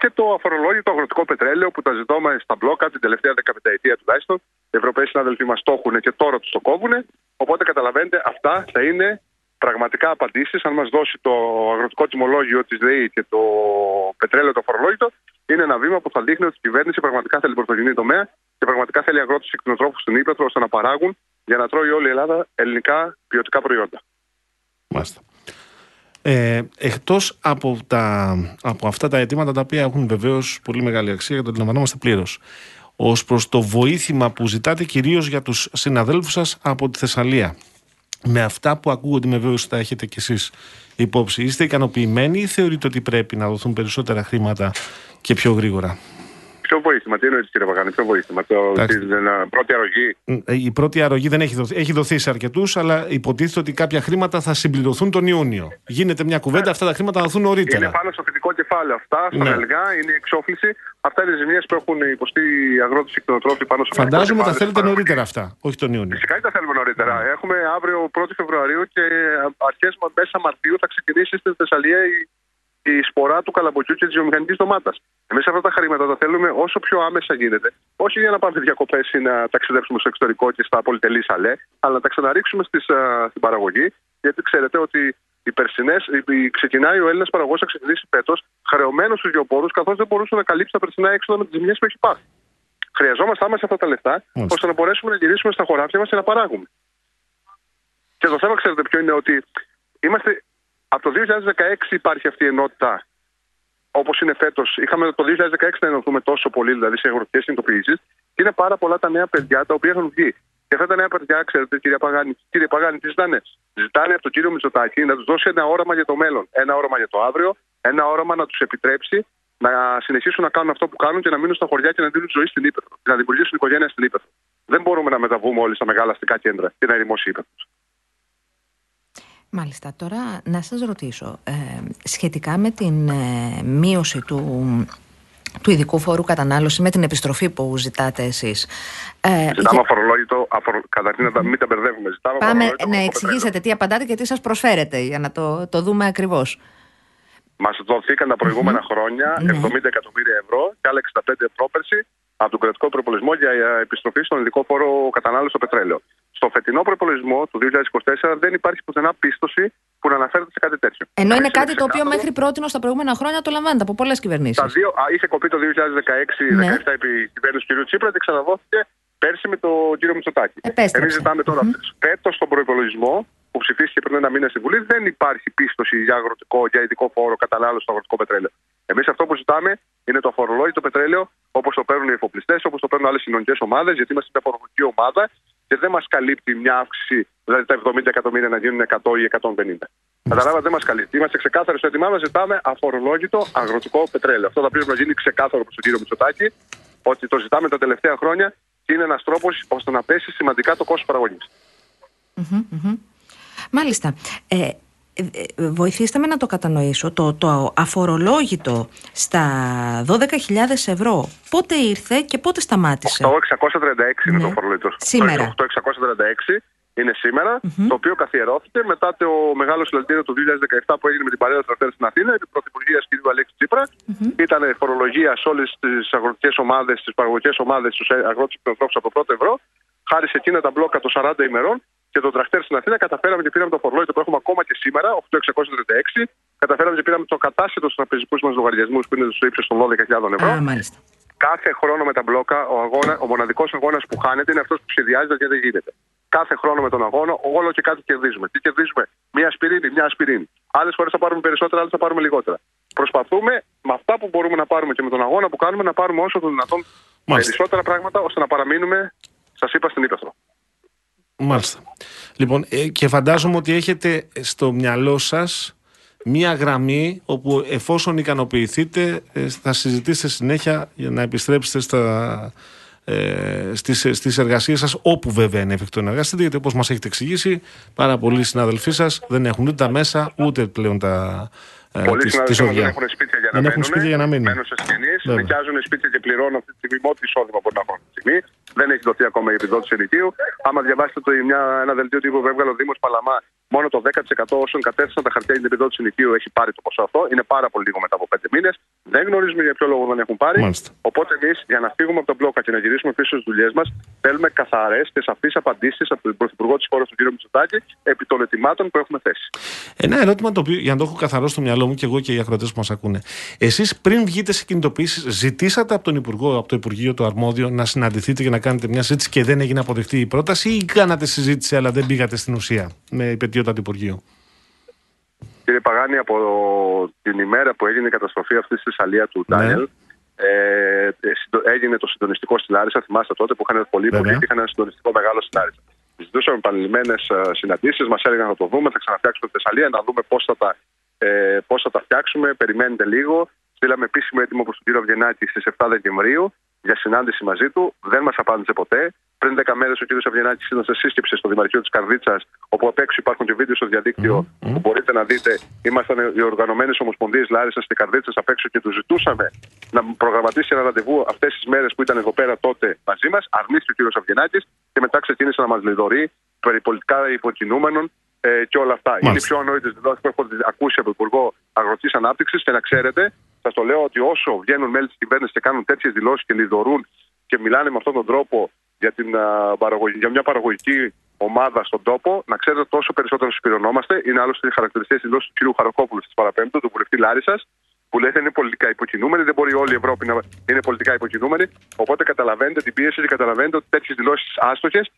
Και το αφορολόγητο αγροτικό πετρέλαιο που τα ζητώμε στα μπλόκα την τελευταία 15 ετία τουλάχιστον. Οι Ευρωπαίοι συνάδελφοι μας το έχουν και τώρα τους το κόβουν. Οπότε καταλαβαίνετε, αυτά θα είναι πραγματικά απαντήσεις. Αν μας δώσει το αγροτικό τιμολόγιο της ΔΕΗ και το πετρέλαιο το αφορολόγητο, είναι ένα βήμα που θα δείχνει ότι η κυβέρνηση πραγματικά θέλει πρωτογενή τομέα και πραγματικά θέλει αγρότες και κτηνοτρόφους στην Ήπεθρο ώστε να παράγουν για να τρώει όλη η Ελλάδα ελληνικά ποιοτικά προϊόντα. Μάλιστα. Ε, εκτός από, τα, από αυτά τα αιτήματα τα οποία έχουν βεβαίως πολύ μεγάλη αξία και το αντιλαμβανόμαστε πλήρως. Ως προς το βοήθημα που ζητάτε κυρίως για τους συναδέλφους σας από τη Θεσσαλία. Με αυτά που ακούγονται με βέβαιος τα έχετε κι εσείς υπόψη. Είστε ικανοποιημένοι ή θεωρείτε ότι πρέπει να δοθούν περισσότερα χρήματα και πιο γρήγορα; Ποιο βοήθημα, τι εννοείται κύριε Παγάνη, ποιο βοήθημα. Το, Εντάξει. την ε, πρώτη αρρωγή. Ε, Η πρώτη αρρωγή δεν έχει δοθεί, έχει δοθεί σε αρκετούς, αλλά υποτίθεται ότι κάποια χρήματα θα συμπληρωθούν τον Ιούνιο. Γίνεται μια κουβέντα, αυτά τα χρήματα θα δοθούν Είναι νωρίτερα. πάνω στο φοιτικό κεφάλαιο αυτά, στα Ναι. νελγά, είναι η εξόφληση. Αυτά είναι οι ζημιέ που έχουν υποστεί οι αγρότες και οι κτηνοτρόφοι πάνω στο φοιτικό Φαντάζομαι τα κεφάλαιο θέλετε της παραγωγής. νωρίτερα αυτά, όχι τον Ιούνιο. Φυσικά και τα θέλουμε νωρίτερα. Έχουμε αύριο 1η Φεβρουαρίου και αρχές μέσα Μαρτίου θα ξεκινήσει στην Θεσσαλία η, η σπορά του καλαμποκιού και της βιομηχανικής ντομάτας. Εμείς αυτά τα χρήματα τα θέλουμε όσο πιο άμεσα γίνεται. Όχι για να πάμε διακοπές ή να ταξιδέψουμε στο εξωτερικό και στα πολυτελή σαλέ, αλλά να τα ξαναρίξουμε στις, α, στην παραγωγή. Γιατί ξέρετε ότι οι περσινές, οι- οι- ξεκινάει ο Έλληνας παραγωγός να ξεκινήσει φέτος χρεωμένος στους γεωπόρους, καθώς δεν μπορούσε να καλύψει τα περσινά έξοδα με τις ζημιές που έχει πάθει. Χρειαζόμαστε άμεσα αυτά τα λεφτά, Μάλιστα. ώστε να μπορέσουμε να γυρίσουμε στα χωράφια μας και να παράγουμε. Και το θέμα, ξέρετε ποιο είναι, ότι είμαστε. Από το 2016 υπάρχει αυτή η ενότητα όπως είναι φέτος. Είχαμε το 2016 να ενωθούμε τόσο πολύ, δηλαδή σε αγροτικές συνειδητοποιήσεις. Και είναι πάρα πολλά τα νέα παιδιά τα οποία έχουν βγει. Και αυτά τα νέα παιδιά, ξέρετε, κύριε Παγάνη, κύριε Παγάνη τι ζητάνε; Ζητάνε από τον κύριο Μητσοτάκη να τους δώσει ένα όραμα για το μέλλον. Ένα όραμα για το αύριο. Ένα όραμα να τους επιτρέψει να συνεχίσουν να κάνουν αυτό που κάνουν και να μείνουν στα χωριά και να δίνουν ζωή στην Ήπεθρο. Να δημιουργήσουν οικογένεια στην Ήπεθρο. Δεν μπορούμε να μεταβούμε όλοι στα μεγάλα αστικά κέντρα και να ερημώσει η Ήπεθρος. Μάλιστα. Τώρα να σας ρωτήσω, ε, σχετικά με την ε, μείωση του, του ειδικού φόρου κατανάλωση με την επιστροφή που ζητάτε εσείς. Ε, Ζητάμε για- αφορολόγητο, αφορο... καταρχήν να τα μην τα μπερδεύουμε. Ζητάμε Πάμε αφορολόγητο να αγροτικό εξηγήσετε τι απαντάτε και τι σας προσφέρετε για να το, το δούμε ακριβώς. Μας δοθήκαν τα προηγούμενα χρόνια Ναι. 70 εκατομμύρια ευρώ και άλλα 65 πρόπερση από τον κρατικό προπολογισμό για επιστροφή στον ειδικό φόρο κατανάλωση στο πετρέλαιο. Στο φετινό προπολογισμό του 2024 δεν υπάρχει πουθενά πίστοση που να αναφέρεται σε κάτι τέτοιο. Ενώ είναι Είναι κάτι το οποίο ξεκάθαρο. μέχρι πρώτη στα προηγούμενα χρόνια το λαμβάνετε από πολλές κυβερνήσεις. Τα δύο, α, είχε κοπεί το 2016-2017 Ναι. επί κυβέρνηση του κ. Τσίπρα και ξαναδόθηκε πέρσι με τον κύριο Μητσοτάκη. Επέστρεψε. Εμείς ζητάμε τώρα φέτος στον προπολογισμό που ψηφίστηκε πριν ένα μήνα στη Βουλή δεν υπάρχει πίστοση για αγροτικό, για ειδικό φόρο κατανάλωση στο αγροτικό πετρέλαιο. Εμείς αυτό που ζητάμε είναι το αφορολόγητο πετρέλαιο όπως το παίρνουν οι εφοπλιστές, όπως το παίρνουν άλλες κοινωνικές ομάδες, γιατί είμαστε μια φορολογική ομάδα και δεν μας καλύπτει μια αύξηση, δηλαδή τα 70 εκατομμύρια να γίνουν 100 ή 150. Καταλάβατε, δεν μας καλύπτει. Είμαστε ξεκάθαροι στο έτοιμά μας, ζητάμε αφορολόγητο αγροτικό πετρέλαιο. Αυτό θα πρέπει να γίνει ξεκάθαρο προς τον κύριο Μητσοτάκη, ότι το ζητάμε τα τελευταία χρόνια και είναι ένας τρόπος ώστε να πέσει σημαντικά το κόστος παραγωγής. Μμμ, μμμ. Μάλιστα. Ε, ε, ε, βοηθήστε με να το κατανοήσω. Το, το αφορολόγητο στα 12.000 ευρώ πότε ήρθε και πότε σταμάτησε; Το 636 είναι Ναι. το φορολογητό. Σήμερα. Το 636 είναι σημερα το οποίο καθιερώθηκε μετά το μεγάλο συλλαλητήριο του 2017 που έγινε με την παρέα του Τρακτέρ στην Αθήνα, επί πρωθυπουργίας κ. Αλέξη Τσίπρα. Ήταν φορολογία σε όλες τις αγροτικές ομάδες, τις παραγωγικές ομάδες, στου αγρότες και ανθρώπου από το πρώτο ευρώ. Χάρη σε εκείνα τα μπλόκα των 40 ημερών και το τρακτέρ στην Αθήνα καταφέραμε και πήραμε το φορολόγιο που έχουμε ακόμα και σήμερα, 8.636. Καταφέραμε και πήραμε το κατάσχετο στους τραπεζικού μας λογαριασμούς που είναι στο ύψος των 12.000 ευρώ Α, μάλιστα. κάθε χρόνο με τα μπλόκα ο, αγώνα, ο μοναδικός αγώνας που χάνεται είναι αυτός που σχεδιάζεται και δεν γίνεται. Κάθε χρόνο με τον αγώνα, όλο και κάτι κερδίζουμε. Τι κερδίζουμε, Μια ασπιρίνη, μια ασπιρίνη. Άλλες φορές θα πάρουμε περισσότερα, άλλες θα πάρουμε λιγότερα. Προσπαθούμε με αυτά που μπορούμε να πάρουμε και με τον αγώνα που κάνουμε να πάρουμε όσο το δυνατόν Μάλιστα. περισσότερα πράγματα ώστε να παραμείνουμε, σας είπα, στην ύπεθρο. Μάλιστα. Λοιπόν, ε, και φαντάζομαι ότι έχετε στο μυαλό σας μία γραμμή όπου εφόσον ικανοποιηθείτε ε, θα συζητήσετε συνέχεια για να επιστρέψετε στα, ε, στις, στις εργασίες σας όπου βέβαια είναι εφικτό να εργαστείτε γιατί όπως μας έχετε εξηγήσει πάρα πολλοί συναδελφοί σας δεν έχουν ούτε τα μέσα ούτε πλέον τα, ε, Πολλοί της- συνάδελφοι της μας δεν οδιά. έχουν σπίτια για να Δεν μένουν. έχουν σπίτια για να μείνουν. Μένουν σε συγγενείς, Βέβαια. νοικιάζουν σπίτια και πληρώνουν αυτή τη στιγμή ό,τι εισόδημα μπορεί να έχουν αυτή τη στιγμή. Δεν έχει δοθεί ακόμα η επιδότηση ενοικίου. Άμα διαβάσετε το, μια, ένα δελτίο τύπου που έβγαλε ο Δήμος Παλαμά, μόνο το 10% όσων κατέθεσαν τα χαρτιά για την επιδότηση ενοικίου έχει πάρει το ποσό αυτό. Είναι πάρα πολύ λίγο μετά από πέντε μήνες. Δεν γνωρίζουμε για ποιο λόγο δεν έχουν πάρει. Μάλιστα. Οπότε εμείς για να φύγουμε από τον μπλόκα και να γυρίσουμε πίσω στις δουλειές μας, θέλουμε καθαρές και σαφείς απαντήσεις από τον Πρωθυπουργό της χώρας, τον κ. Μητσοτάκη, επί των ετοιμάτων που έχουμε θέσει. Ένα ερώτημα το οποίο για να το έχω καθαρό στο μυαλό μου και εγώ και οι ακροατές που μας ακούνε. Εσείς πριν βγείτε σε κινητοποιήσει, ζητήσατε από τον Υπουργό, από το Υπουργείο το αρμόδιο να συναντηθείτε και να κάνετε μια συζήτηση και δεν έγινε αποδεκτή η πρόταση ή κάνατε συζήτηση αλλά δεν πήγατε στην ουσία; Με υπετιότατο Υπουργείο. Κύριε Παγάνη, από την ημέρα που έγινε η καταστροφή αυτής στη Θεσσαλία του Ναι. Ντάνιελ, ε, συντο- έγινε το συντονιστικό στη Λάρισα. Θυμάστε τότε που είχαν πολλοί Βέβαια. υπουργοί και είχαν ένα συντονιστικό μεγάλο στη Λάρισα. Ζητούσαμε επανειλημμένε συναντήσεις, μας έλεγαν να το δούμε, θα ξαναφτιάξουμε τη Θεσσαλία, να δούμε πώς θα, τα, ε, πώς θα τα φτιάξουμε. Περιμένετε λίγο. Στείλαμε επίσημο έτοιμο προς τον κύριο Αυγενάκη στις 7 Δεκεμβρίου για συνάντηση μαζί του. Δεν μας απάντησε ποτέ. Πριν 10 μέρες ο κύριος Αυγενάκη ήταν σε σύσκεψη στο Δημαρχείο της Καρδίτσας, όπου απ' έξω υπάρχουν και βίντεο στο διαδίκτυο που μπορείτε να δείτε. Ήμασταν οι οργανωμένες ομοσπονδίες Λάρισας και Καρδίτσας απ' έξω και τους ζητούσαμε να προγραμματίσει ένα ραντεβού αυτές τις μέρες που ήταν εδώ πέρα τότε μαζί μας. Αρνήθηκε ο κύριος Αυγενάκη και μετά ξεκίνησε να μας λιδωρεί περί πολιτικά υποκινούμενων ε, και όλα αυτά. Είναι οι Μάλιστα. πιο ανόητες δηλώσεις που έχω ακούσει από τον Υπουργό Αγροτικής Ανάπτυξης και να ξέρετε, σας το λέω ότι όσο βγαίνουν μέλη της κυβέρνησης και κάνουν τέτοιες δηλώσεις και λιδωρούν και μιλάνε με αυτόν τον τρόπο για, την, α, παραγωγή- για μια παραγωγική ομάδα στον τόπο, να ξέρετε τόσο περισσότερο συσπηρωνόμαστε. Είναι άλλωστε οι χαρακτηριστικές δηλώσεις του κ. Χαροκόπουλου τη Παραπέμπτου, του βουλευτή Λάρισα, που λέει δεν είναι πολιτικά υποκινούμενοι, δεν μπορεί όλη η Ευρώπη να είναι πολιτικά υποκινούμενη. Οπότε καταλαβαίνετε την πίεση και καταλαβαίνετε ότι τέτοιες δηλώσεις άστοχες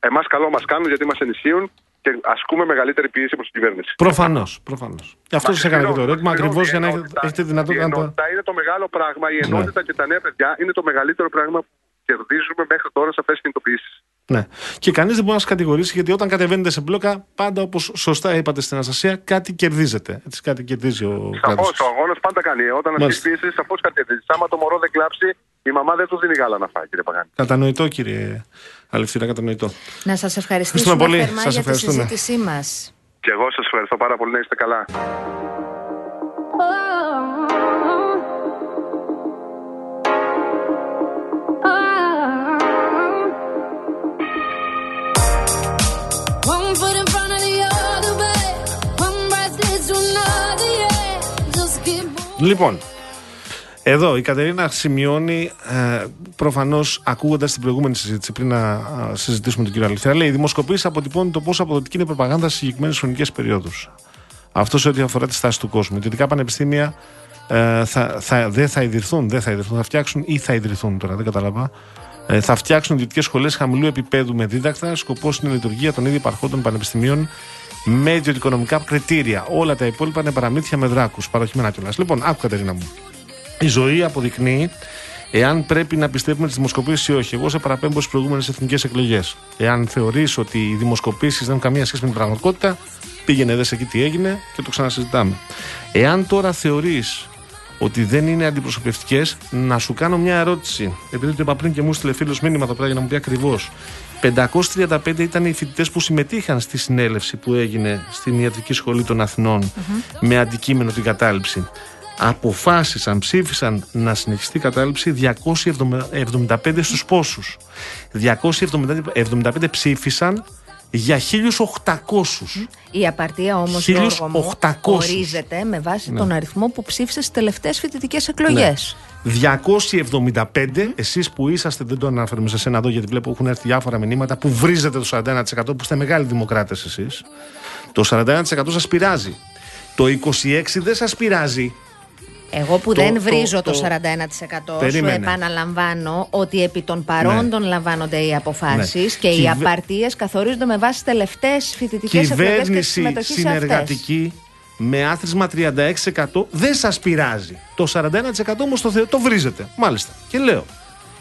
εμάς καλό μας κάνουν γιατί μας ενισχύουν και ασκούμε μεγαλύτερη πίεση προς την κυβέρνηση. Προφανώς. Προφανώς. Γι' αυτό Μα σας έκανα και το συγγνώμη, ερώτημα, συγγνώμη, ακριβώς για να η έχετε, ενότητα- έχετε Η δυνατότητα να το. ενότητα είναι το μεγάλο πράγμα. Η ενότητα και τα νέα παιδιά είναι το μεγαλύτερο πράγμα που κερδίζουμε μέχρι τώρα σε αυτές τις κινητοποιήσεις. Ναι. Και κανείς δεν μπορεί να σας κατηγορήσει γιατί όταν κατεβαίνετε σε μπλόκα, πάντα όπως σωστά είπατε στην Αναστασία, κάτι κερδίζετε. Έτσι, κάτι κερδίζει ο Σαφώς κράτος. ο αγώνας πάντα κάνει. Όταν ασκείς Μάλιστα. πίεση, σαφώς κερδίζει. Άμα το μωρό δεν κλάψει, η μαμά δεν του δίνει γάλα να φάει, κύριε Παγάνη. Κατανοητό, κύριε Αλευθύνα, κατανοητό. Να σας ευχαριστήσουμε Ευχαριστούμε πολύ. θερμά Σας για τη ευχαριστούμε. συζήτησή μας. Και εγώ σας ευχαριστώ πάρα πολύ να είστε καλά. One foot in front of the other, babe. One breath leads to another, yeah. Just keep moving. Λοιπόν, εδώ η Κατερίνα σημειώνει, ε, προφανώς ακούγοντας την προηγούμενη συζήτηση, πριν να α, συζητήσουμε τον κύριο Αληθέα, λέει: Οι δημοσκοπήσει αποτυπώνουν το πόσο αποδοτική είναι η προπαγάνδα σε συγκεκριμένες χρονικές περιόδους. Αυτό σε ό,τι αφορά τη στάση του κόσμου. Οι ιδιωτικά πανεπιστήμια ε, θα, θα, δεν θα ιδρυθούν, δεν θα ιδρυθούν, θα φτιάξουν ή θα ιδρυθούν τώρα, δεν κατάλαβα. Ε, θα φτιάξουν ιδιωτικές σχολές χαμηλού επίπεδου με δίδακτα. Σκοπός είναι η λειτουργία των ήδη υπαρχόντων πανεπιστημίων με ιδιωτικονομικά κριτήρια. Όλα τα υπόλοιπα είναι παραμύθια με δράκους, παροχημένα κιόλας. Λοιπόν, άκου Κατερίνα μου. Η ζωή αποδεικνύει εάν πρέπει να πιστεύουμε τις δημοσκοπήσεις ή όχι. Εγώ σε παραπέμπω στις προηγούμενες εθνικές εκλογές. Εάν θεωρείς ότι οι δημοσκοπήσεις δεν έχουν καμία σχέση με την πραγματικότητα, πήγαινε δες εκεί τι έγινε και το ξανασυζητάμε. Εάν τώρα θεωρείς ότι δεν είναι αντιπροσωπευτικές, να σου κάνω μια ερώτηση. Επειδή το είπα πριν και μου στείλε φίλος μήνυμα εδώ πέρα για να μου πει ακριβώς. 535 ήταν οι φοιτητές που συμμετείχαν στη συνέλευση που έγινε στην Ιατρική Σχολή των αθηνων με αντικείμενο την κατάληψη. Αποφάσισαν, ψήφισαν να συνεχιστεί η κατάληψη 275 στους πόσους. 275 ψήφισαν για 1.800. Η απαρτία όμως, 1800. Γιώργο μου, ορίζεται με βάση Ναι. τον αριθμό που ψήφισες στις τελευταίες φοιτητικές εκλογές. 275, εσείς που είσαστε, δεν το αναφέρουμε σε σένα εδώ γιατί βλέπω έχουν έρθει διάφορα μηνύματα που βρίζετε το 41% που είστε μεγάλοι δημοκράτες εσείς. Το 41% σας πειράζει. Το 26% δεν σας πειράζει. Εγώ που Το- δεν το- βρίζω το, το- 41% Περίμενε. σου επαναλαμβάνω ότι επί των παρόντων λαμβάνονται οι αποφάσεις Ναι. και οι Κυβε- απαρτίες καθορίζονται με βάση τελευταίες φοιτητικές εκλογές και τη Κυβέρνηση συμμετοχή σε αυτές. συνεργατική με άθροισμα 36% δεν σας πειράζει. Το 41% όμως το, θε- το βρίζετε. Μάλιστα. Και λέω,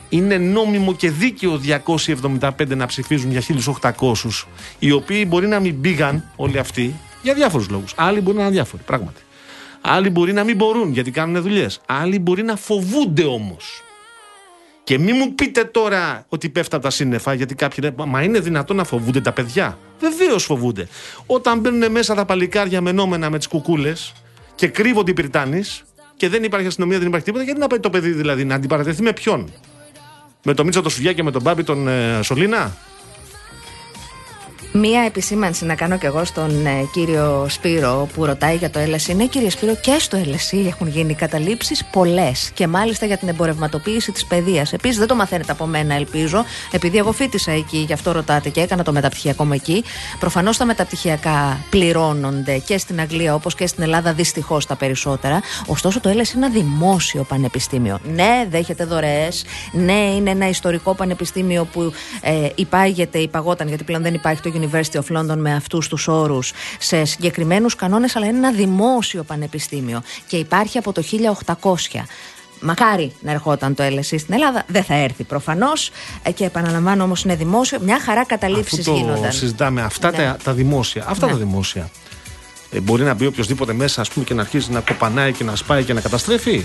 είναι νόμιμο και δίκαιο 275 να ψηφίζουν για 1800 οι οποίοι μπορεί να μην πήγαν όλοι αυτοί για διάφορους λόγους. Άλλοι μπορεί να είναι διάφοροι, πράγματι. Άλλοι μπορεί να μην μπορούν γιατί κάνουν δουλειές. Άλλοι μπορεί να φοβούνται όμως. Και Και μη μου πείτε τώρα ότι πέφτει από τα σύννεφα, γιατί κάποιοι λένε, Μα είναι δυνατόν να φοβούνται τα παιδιά. Βεβαίως φοβούνται. Όταν μπαίνουν μέσα τα παλικάρια μενόμενα με τις κουκούλες και κρύβονται οι Πυρτάνη και δεν υπάρχει αστυνομία, δεν υπάρχει τίποτα, γιατί να πάει το παιδί δηλαδή να αντιπαρατεθεί με ποιον; Με τον Μίτσο το Σουγιά και με τον Μπάμπη τον ε, Σολίνα. Μία επισήμανση να κάνω κι εγώ στον ε, κύριο Σπύρο που ρωτάει για το LSE. Ναι, κύριε Σπύρο, και στο LSE έχουν γίνει καταλήψεις πολλές και μάλιστα για την εμπορευματοποίηση της παιδείας. Επίσης, δεν το μαθαίνετε από μένα, ελπίζω, επειδή εγώ φίτησα εκεί, γι' αυτό ρωτάτε και έκανα το μεταπτυχιακό μου εκεί. Προφανώς τα μεταπτυχιακά πληρώνονται και στην Αγγλία όπως και στην Ελλάδα, δυστυχώς τα περισσότερα. Ωστόσο, το LSE είναι ένα δημόσιο πανεπιστήμιο. Ναι, δέχεται δωρεές. Ναι, είναι ένα ιστορικό πανεπιστήμιο που ε, υπάγεται, υπαγόταν, γιατί πλέον δεν υπάρχει το University of London με αυτούς τους όρους σε συγκεκριμένους κανόνες, αλλά είναι ένα δημόσιο πανεπιστήμιο και υπάρχει από το 1800. Μακάρι να ερχόταν το LSE στην Ελλάδα. Δεν θα έρθει προφανώς. Και επαναλαμβάνω όμως είναι δημόσιο. Μια χαρά καταλήψεις Αφού το γίνονταν. συζητάμε αυτά Ναι. τα, τα δημόσια. Αυτά Ναι. τα δημόσια. Ε, μπορεί να μπει οποιοδήποτε μέσα ας πούμε, και να αρχίσει να κοπανάει και να σπάει και να καταστρέφει.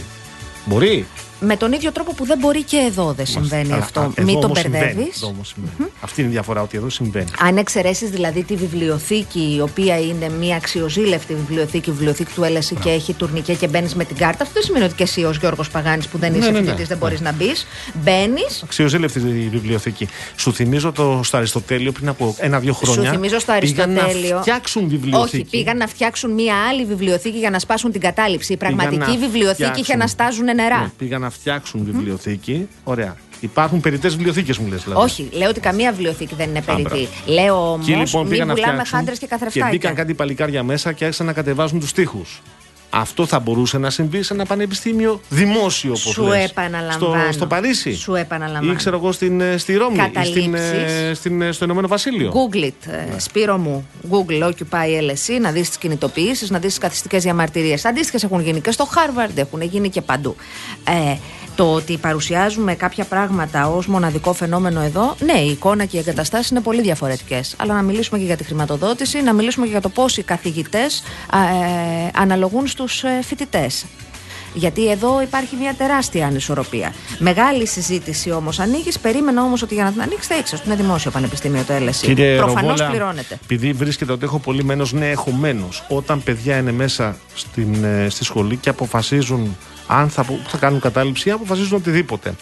Μπορεί. Με τον ίδιο τρόπο που δεν μπορεί και εδώ δεν συμβαίνει Αλλά, αυτό. α, εδώ Μην το όμως συμβαίνει. μπερδεύεις. Εδώ όμως συμβαίνει. Αυτή είναι η διαφορά, ότι εδώ συμβαίνει. Αν εξαιρέσεις δηλαδή τη βιβλιοθήκη, η οποία είναι μια αξιοζήλευτη βιβλιοθήκη, η βιβλιοθήκη του LSE και έχει τουρνικέ και μπαίνεις με την κάρτα, αυτό δεν σημαίνει ότι και εσύ ως Γιώργος Παγάνης που δεν Ναι, είσαι ναι, ναι. φοιτητής δεν μπορείς να μπεις. Μπαίνεις. Αξιοζήλευτη η βιβλιοθήκη. Σου θυμίζω το στο Αριστοτέλειο πριν από ένα-δύο χρόνια. Σου θυμίζω στο πήγαν Αριστοτέλειο. να φτιάξουν βιβλιοθήκη. Όχι, πήγαν να φτιάξουν μια άλλη βιβλιοθήκη για να σπάσουν την κατάληψη. Η Πήγαν πραγματική να βιβλιοθήκη είχε φτιάξουν. να στάζουν νερά. Ναι, πήγαν να φτιάξουν βιβλιοθήκη. Ωραία. Υπάρχουν περιττές βιβλιοθήκες, μου λες. Δηλαδή. Όχι, λέω ότι καμία βιβλιοθήκη δεν είναι περιττή. μπράβο. Λέω όμως, Εκεί λοιπόν μην πήγαν να πουλάμε φτιάξουν χάντρες και και καθρεφτάκια. μπήκαν κάτι παλικάρια μέσα και άρχισαν να κατεβάζουν τους τοίχου. Αυτό θα μπορούσε να συμβεί σε ένα πανεπιστήμιο δημόσιο, όπως Σου επαναλαμβάνω. Στο, στο Παρίσι. Σου επαναλαμβάνω. Ή ξέρω εγώ στην, ε, στη Ρώμη. Ή στην, ε, Καταλήψεις. στην, ε, στο Ηνωμένο Βασίλειο. Google it, ε, Σπύρο μου. Google Occupy LSE, να δεις τις κινητοποιήσεις, να δεις τις καθιστικές διαμαρτυρίες. Αντίστοιχες έχουν γίνει και στο Harvard, έχουν γίνει και παντού. Ε, το ότι παρουσιάζουμε κάποια πράγματα ως μοναδικό φαινόμενο εδώ, ναι, η εικόνα και οι εγκαταστάσεις είναι πολύ διαφορετικές. Αλλά να μιλήσουμε και για τη χρηματοδότηση, να μιλήσουμε και για το πώς οι καθηγητές ε, αναλογούν στους ε, φοιτητές. Γιατί εδώ υπάρχει μια τεράστια ανισορροπία. Μεγάλη συζήτηση όμως ανοίγεις. Περίμενα όμως ότι για να την ανοίξεις θα ήξερες ότι είναι δημόσιο πανεπιστήμιο το LSE. Κύριε Προφανώς Ροβόλα, πληρώνεται. Επειδή βρίσκεται ότι έχω πολύ μένος, ναι, έχω μένος. Όταν παιδιά είναι μέσα στην, ε, στη σχολή και αποφασίζουν αν θα, που θα κάνουν κατάληψη ή αποφασίζουν οτιδήποτε.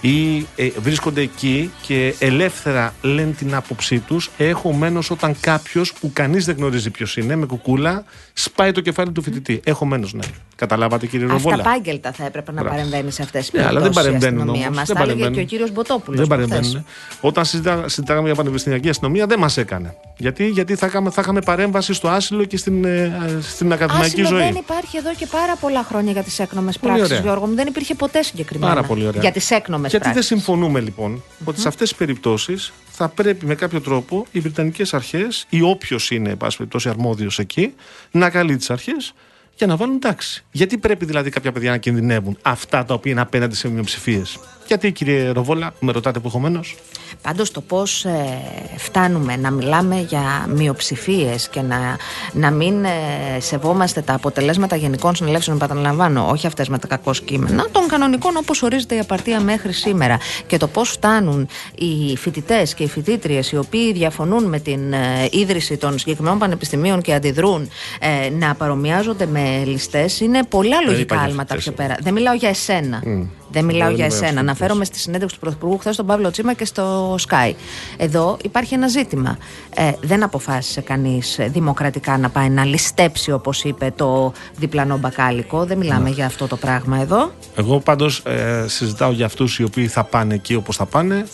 Ή ε, βρίσκονται εκεί και ελεύθερα λένε την άποψή τους. Έχω μένος όταν κάποιος που κανείς δεν γνωρίζει ποιος είναι, με κουκούλα, σπάει το κεφάλι του φοιτητή. Έχω μένος, ναι. Καταλάβατε, κύριε Ροβόλα; Αυταπάγγελτα θα έπρεπε να Μπράβο. παρεμβαίνει σε αυτές τις Ναι, αλλά δεν περιπτώσεις. παρεμβαίνουν όμως. Μας τα έλεγε και ο κύριος Μποτόπουλος. Δεν παρεμβαίνουν. Όταν συζητά, συζητάγαμε για πανεπιστημιακή αστυνομία, δεν μας έκανε. Γιατί, γιατί θα, είχαμε, θα είχαμε παρέμβαση στο άσυλο και στην, ε, στην ακαδημαϊκή Άσυλο ζωή. δεν υπάρχει εδώ και πάρα πολλά χρόνια για τις έκνομες Πολύ πράξεις, ωραία. Γιώργο μου. Δεν υπήρχε ποτέ συγκεκριμένα. Πάρα πολύ ωραία. Για τις έκνομες Γιατί πράξεις. δεν συμφωνούμε λοιπόν ότι σε αυτές τις περιπτώσεις θα πρέπει με κάποιο τρόπο οι Βρετανικές αρχές ή όποιος είναι, εν πάση περιπτώσει, αρμόδιος εκεί, να καλεί τι αρχές για να βάλουν τάξη. Γιατί πρέπει δηλαδή κάποια παιδιά να κινδυνεύουν αυτά τα οποία είναι απέναντι σε μειοψηφίες; Γιατί, κύριε Ροβόλα, με ρωτάτε προηγουμένως. Πάντως το πώς ε, φτάνουμε να μιλάμε για μειοψηφίες και να, να μην ε, σεβόμαστε τα αποτελέσματα γενικών συνελεύσεων, επαναλαμβάνω, όχι αυτές με τα κακό κείμενα, των κανονικών όπως ορίζεται η απαρτία μέχρι σήμερα και το πώς φτάνουν οι φοιτητές και οι φοιτήτριες οι οποίοι διαφωνούν με την ε, ίδρυση των συγκεκριμένων πανεπιστημίων και αντιδρούν ε, να παρομοιάζονται με ληστές είναι πολλά Δεν λογικά είπα για άλματα φοιτητές, πιο πέρα. Δεν μιλάω για εσένα. Δεν μιλάω Δεν για μιλάω εσένα. στους Αναφέρομαι στη συνέντευξη του Πρωθυπουργού χθες στον Παύλο Τσίμα και στο Sky. Εδώ υπάρχει ένα ζήτημα. Ε, δεν αποφάσισε κανείς δημοκρατικά να πάει να ληστέψει, όπως είπε, το διπλανό μπακάλικο. Δεν μιλάμε για αυτό το πράγμα εδώ. Εγώ πάντως ε, συζητάω για αυτούς οι οποίοι θα πάνε εκεί όπως θα πάνε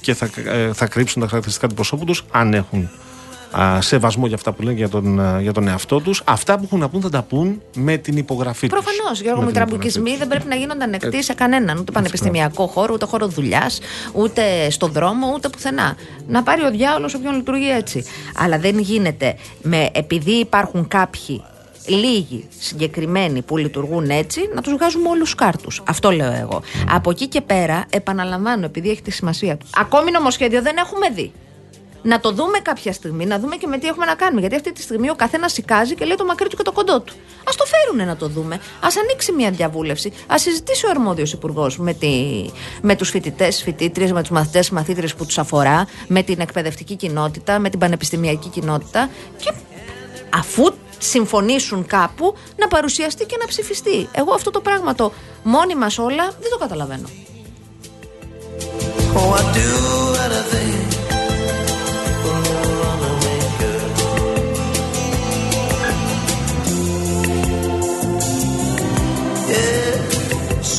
και θα, ε, θα κρύψουν τα χαρακτηριστικά του προσώπου τους, αν έχουν α, σεβασμό για αυτά που λένε για τον, α, για τον εαυτό τους. Αυτά που έχουν να πούν θα τα πούν με την υπογραφή τους. Προφανώς, Γιώργο μου, οι τραμπουκισμοί δεν πρέπει να γίνονται ανεκτοί σε κανέναν. Ούτε πανεπιστημιακό χώρο, ούτε χώρο δουλειάς, ούτε στον δρόμο, ούτε πουθενά. Να πάρει ο διάολος όποιον λειτουργεί έτσι. Αλλά δεν γίνεται με, επειδή υπάρχουν κάποιοι λίγοι συγκεκριμένοι που λειτουργούν έτσι, να τους βγάζουμε όλους κάρτους. Αυτό λέω εγώ. Από εκεί και πέρα, επαναλαμβάνω, επειδή έχει τη σημασία του. Ακόμη νομοσχέδιο δεν έχουμε δει. Να το δούμε κάποια στιγμή, να δούμε και με τι έχουμε να κάνουμε. Γιατί αυτή τη στιγμή ο καθένας σηκάζει και λέει το μακρύ του και το κοντό του. Α το φέρουνε να το δούμε. Α ανοίξει μια διαβούλευση. Α συζητήσει ο αρμόδιος υπουργός με, τη, με τους φοιτητές, φοιτήτριες, με τους μαθητές, μαθήτριες που τους αφορά, με την εκπαιδευτική κοινότητα, με την πανεπιστημιακή κοινότητα. Και αφού συμφωνήσουν κάπου να παρουσιαστεί και να ψηφιστεί. Εγώ αυτό το πράγμα το μόνοι μας όλα δεν το καταλαβαίνω. Oh, I'd do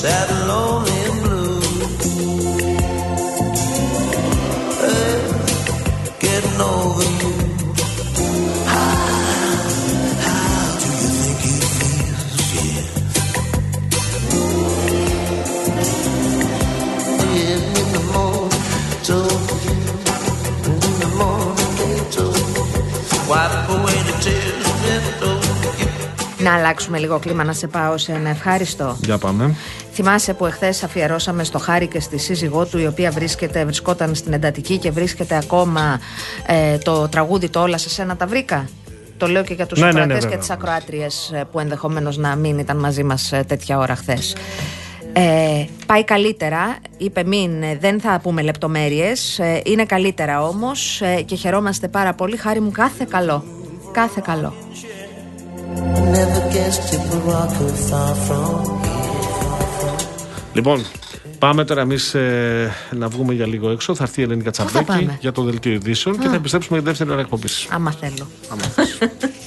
And lonely blue. Hey, getting over you. How, how do you think feels? Yeah. In the morning. In the morning, you. Wipe away the tears. Να αλλάξουμε λίγο κλίμα, να σε πάω σε ένα ευχάριστο. Για πάμε. Θυμάσαι που εχθές αφιερώσαμε στο Χάρη και στη σύζυγό του, η οποία βρίσκεται, βρισκόταν στην εντατική και βρίσκεται ακόμα ε, το τραγούδι Το Όλα σε σένα τα βρήκα. Το λέω και για τους Ναι, ναι, ναι, ακροατές και βέβαια. τις ακροάτριες που ενδεχομένως να μην ήταν μαζί μας τέτοια ώρα χθες. Ε, πάει καλύτερα, είπε μην, ε, δεν θα πούμε λεπτομέρειες, ε, είναι καλύτερα όμως ε, και χαιρόμαστε πάρα πολύ, χάρη μου κάθε καλό, κάθε καλό. Λοιπόν, πάμε τώρα εμείς να βγούμε για λίγο έξω. Θα έρθει η Ελένη θα Κατσαμπέκη πάμε; για το δελτίο ειδήσεων και θα επιστρέψουμε για τη δεύτερη ώρα εκπομπής. Άμα θέλω. Someone's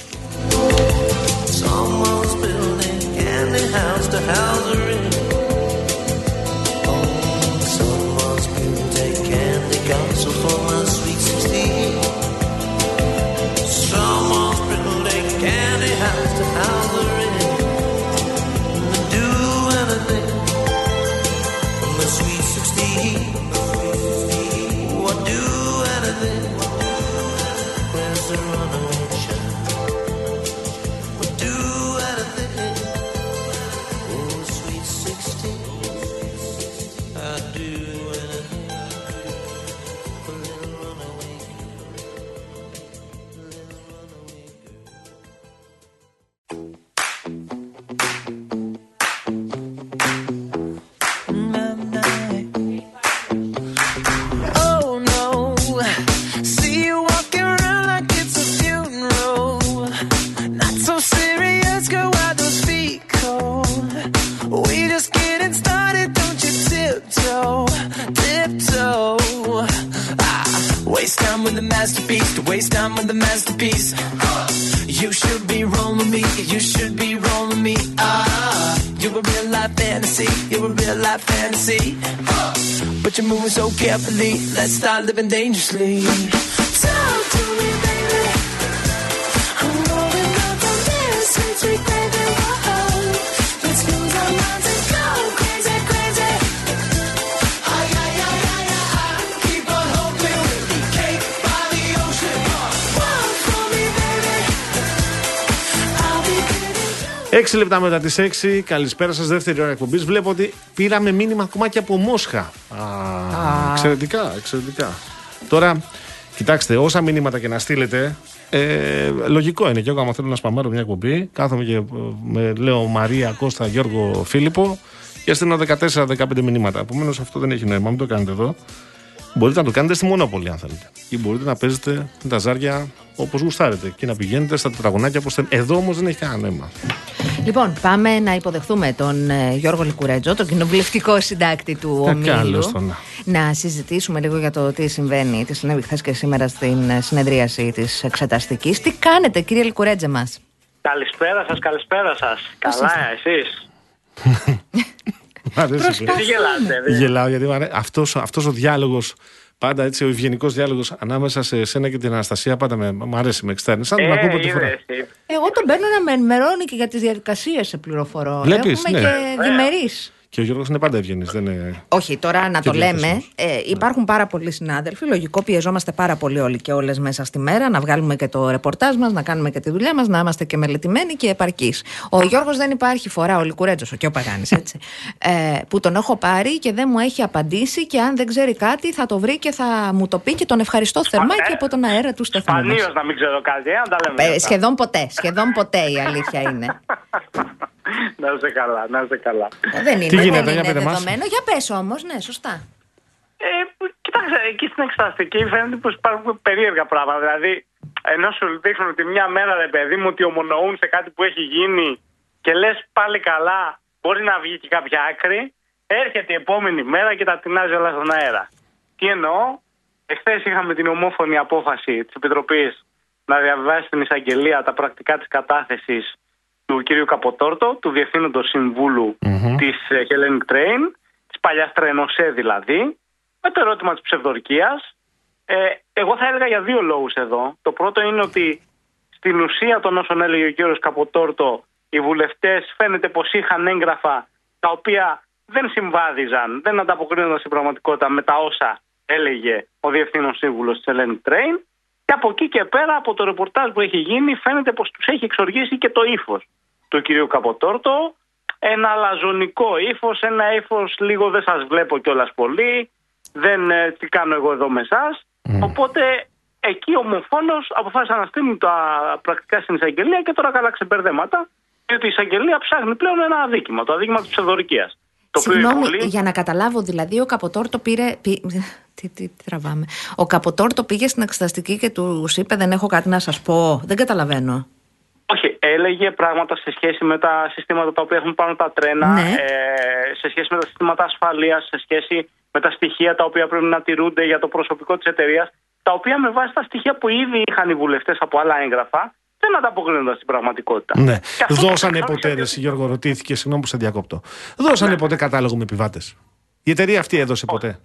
fantasy. But you're moving so carefully, let's start living dangerously. 6 λεπτά μετά τις 6, καλησπέρα σας, δεύτερη ώρα εκπομπής. Βλέπω ότι πήραμε μήνυμα ακόμα και από Μόσχα. Α, εξαιρετικά, εξαιρετικά. Τώρα, κοιτάξτε, όσα μηνύματα και να στείλετε, ε, λογικό είναι. Και εγώ, άμα θέλω να σπαμάρω μια εκπομπή, κάθομαι και ε, με, λέω Μαρία, Κώστα, Γιώργο, Φίλιππο και στέλνω 14-15 μηνύματα. Επομένως, αυτό δεν έχει νόημα, μην το κάνετε εδώ. Μπορείτε να το κάνετε στη Μονόπολη, αν θέλετε. Ή μπορείτε να παίζετε με τα ζάρια όπως γουστάρετε και να πηγαίνετε στα τετραγωνάκια όπως θέλετε. Εδώ όμως δεν έχει κανένα νόημα. Λοιπόν, πάμε να υποδεχθούμε τον ε, Γιώργο Λικουρέτζο, τον κοινοβουλευτικό συντάκτη του Ε, Ομίλου. καλώς τον. Να συζητήσουμε λίγο για το τι συμβαίνει, τι συνέβη χθες και σήμερα στην ε, συνεδρίαση της εξεταστικής. Τι κάνετε, κύριε Λικουρέτζε μας; Καλησπέρα σας, καλησπέρα σας. Καλά, εσείς; Μ' αρέσει. Τι γελάτε, δε. Γελάω γιατί μου αρέσει. Αυτός, αυτός ο διάλογος πάντα έτσι, ο ευγενικός διάλογος ανάμεσα σε σένα και την Αναστασία πάντα με, μου αρέσει, με εξτέρνει. Σαν να τον ακούω πρώτη φορά. είδες, είδες. Εγώ τον παίρνω να με ενημερώνει και για τις διαδικασίες σε πληροφορώ. Βλέπεις, Έχουμε ναι. και διμερείς. Και ο Γιώργος είναι πάντα ευγενής. Δεν είναι... Όχι, τώρα να Και το λέμε. διαθέσιμος. Ε, υπάρχουν πάρα πολλοί συνάδελφοι. Λογικό, πιεζόμαστε πάρα πολύ όλοι και όλες μέσα στη μέρα να βγάλουμε και το ρεπορτάζ μας, να κάνουμε και τη δουλειά μας, να είμαστε και μελετημένοι και επαρκείς. Ο Γιώργος δεν υπάρχει φορά, ο Λικουρέτζος, ο Κιό Παγάνης, έτσι. Ε, που τον έχω πάρει και δεν μου έχει απαντήσει και αν δεν ξέρει κάτι θα το βρει και θα μου το πει και τον ευχαριστώ θερμά ε, και από τον αέρα του σταθμού. μας. Σπανίως να μην ξέρω κάτι, ε, αν τα λέμε. Ε, αυτά. σχεδόν ποτέ, σχεδόν ποτέ η αλήθεια είναι. να είσαι καλά, να είσαι καλά. Ε, δεν είναι, Τι γίνεται, δεν για είναι πείτε μας. δεδομένο. Για πες όμως, ναι, σωστά. Ε, κοιτάξτε, εκεί στην εξεταστική φαίνεται πως υπάρχουν περίεργα πράγματα. Δηλαδή, ενώ σου δείχνουν ότι μια μέρα, ρε παιδί μου, ότι ομονοούν σε κάτι που έχει γίνει και λες πάλι καλά, μπορεί να βγει και κάποια άκρη, έρχεται η επόμενη μέρα και τα τεινάζει όλα στον αέρα. Τι εννοώ, εχθές είχαμε την ομόφωνη απόφαση της Επιτροπής να διαβάσει στην εισαγγελία τα πρακτικά της κατάθεσης του κ. Καποτόρτο, του Διευθύνοντος Συμβούλου της ε, Hellenic Train, της παλιάς Τρενοσέ δηλαδή, με το ερώτημα της ψευδορκίας. Ε, εγώ θα έλεγα για δύο λόγους εδώ. Το πρώτο είναι ότι στην ουσία των όσων έλεγε ο κύριος Καποτόρτο, οι βουλευτές φαίνεται πως είχαν έγγραφα τα οποία δεν συμβάδιζαν, δεν ανταποκρίνονταν στην πραγματικότητα με τα όσα έλεγε ο Διευθύνων Σύμβουλος της Hellenic Train και από εκεί και πέρα από το ρεπορτάζ που έχει γίνει φαίνεται πως τους έχει εξοργήσει και το ύφος του κυρίου Καποτόρτο. Ένα αλαζονικό ύφος, ένα ύφος λίγο δεν σας βλέπω κιόλας πολύ, δεν ε, τι κάνω εγώ εδώ με εσάς. Οπότε εκεί ομοφόνος αποφάσισαν να στείλουν τα πρακτικά στην εισαγγελία και τώρα καλά ξεμπερδέματα. Διότι η εισαγγελία ψάχνει πλέον ένα αδίκημα, το αδίκημα της ψευδορκίας. Το οποίο η Συγγνώμη, Βουλή- για να καταλάβω, δηλαδή ο Καποτόρτο πήρε. πή- Τι, τι, τι τραβάμε. Ο Καποτόρτο πήγε στην εξεταστική και του είπε: Δεν έχω κάτι να σας πω. Δεν καταλαβαίνω. Όχι, έλεγε πράγματα σε σχέση με τα συστήματα τα οποία έχουν πάνω τα τρένα, Ναι. ε, σε σχέση με τα συστήματα ασφαλείας, σε σχέση με τα στοιχεία τα οποία πρέπει να τηρούνται για το προσωπικό της εταιρείας, τα οποία με βάση τα στοιχεία που ήδη είχαν οι βουλευτές από άλλα έγγραφα, δεν ανταποκρίνονταν στην πραγματικότητα. Ναι. Και αυτό Δώσανε το ποτέ, ρε, γιατί- Γιώργο, ρωτήθηκε, συγγνώμη που σε διακόπτω. Δώσανε ποτέ κατάλογο με επιβάτες. Η εταιρεία αυτή έδωσε ποτέ.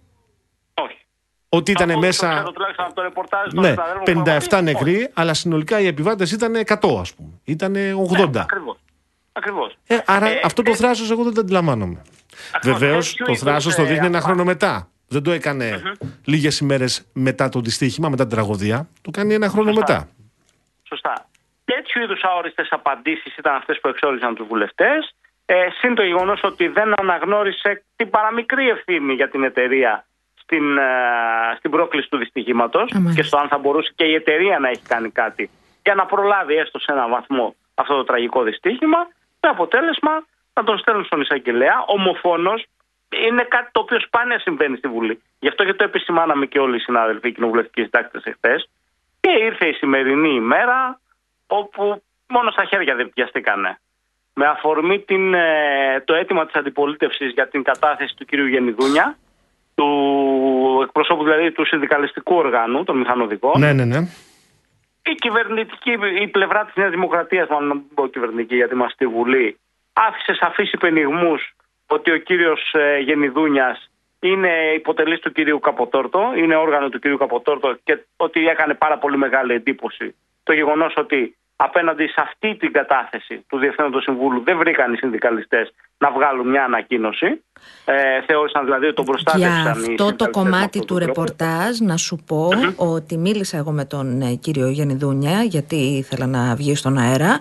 Όχι. Ότι ήταν Από όσο μέσα. ξέρω τουλάχιστον από το ρεπορτάζ των Ναι, συναδέλφων που έχω 57 δει, νεκροί, αλλά συνολικά οι επιβάτες ήταν 100, ας πούμε. Ήταν 80. Ακριβώς. Ακριβώς. Ε, άρα Ε, αυτό το ε, θράσος εγώ δεν το αντιλαμβάνομαι. Ακριβώς, Βεβαίως τέτοιου το είδους, θράσος το ε, δείχνει ένα απα- χρόνο μετά. Δεν το έκανε λίγες ημέρες μετά το δυστύχημα, μετά την τραγωδία. Το κάνει ένα χρόνο Σωστά. μετά. Σωστά. Τέτοιου είδους αόριστε απαντήσεις ήταν αυτές που εξόριζαν τους βουλευτές. Ε, συν το γεγονός ότι δεν αναγνώρισε την παραμικρή ευθύνη για την εταιρεία στην, ε, στην πρόκληση του δυστυχήματος μάλιστα. και στο αν θα μπορούσε και η εταιρεία να έχει κάνει κάτι για να προλάβει έστω σε έναν βαθμό αυτό το τραγικό δυστύχημα. Με αποτέλεσμα να τον στέλνουν στον εισαγγελέα. Ομοφόνος είναι κάτι το οποίο σπάνια συμβαίνει στη Βουλή. Γι' αυτό και το επισημάναμε και όλοι οι συνάδελφοι κοινοβουλευτικοί συντάκτες εχθές. Και ήρθε η σημερινή ημέρα όπου μόνο στα χέρια δεν πιαστήκανε. Με αφορμή την, ε, το αίτημα της αντιπολίτευσης για την κατάθεση του κυρίου Γενιδούνια, του εκπροσώπου δηλαδή του συνδικαλιστικού οργάνου, των μηχανοδικών, Ναι, ναι, ναι. η κυβερνητική, η πλευρά της Νέας Δημοκρατίας, μάλλον να μην πω κυβερνητική γιατί είμαστε στη Βουλή, άφησε σαφείς υπενιγμούς ότι ο κύριος ε, Γενιδούνιας είναι υποτελής του κυρίου Καποτόρτο, είναι όργανο του κυρίου Καποτόρτο και ότι έκανε πάρα πολύ μεγάλη εντύπωση το γεγονός ότι απέναντι σε αυτή την κατάθεση του Διευθύνοντος Συμβούλου δεν βρήκαν οι συνδικαλιστές να βγάλουν μια ανακοίνωση. Ε, θεώρησαν δηλαδή ότι τον προστάτευσαν Για οι αυτό το συνδικαλιστές με κομμάτι αυτόν του τον τρόπο. ρεπορτάζ να σου πω ότι μίλησα εγώ με τον ε, κύριο Γενιδούνια γιατί ήθελα να βγει στον αέρα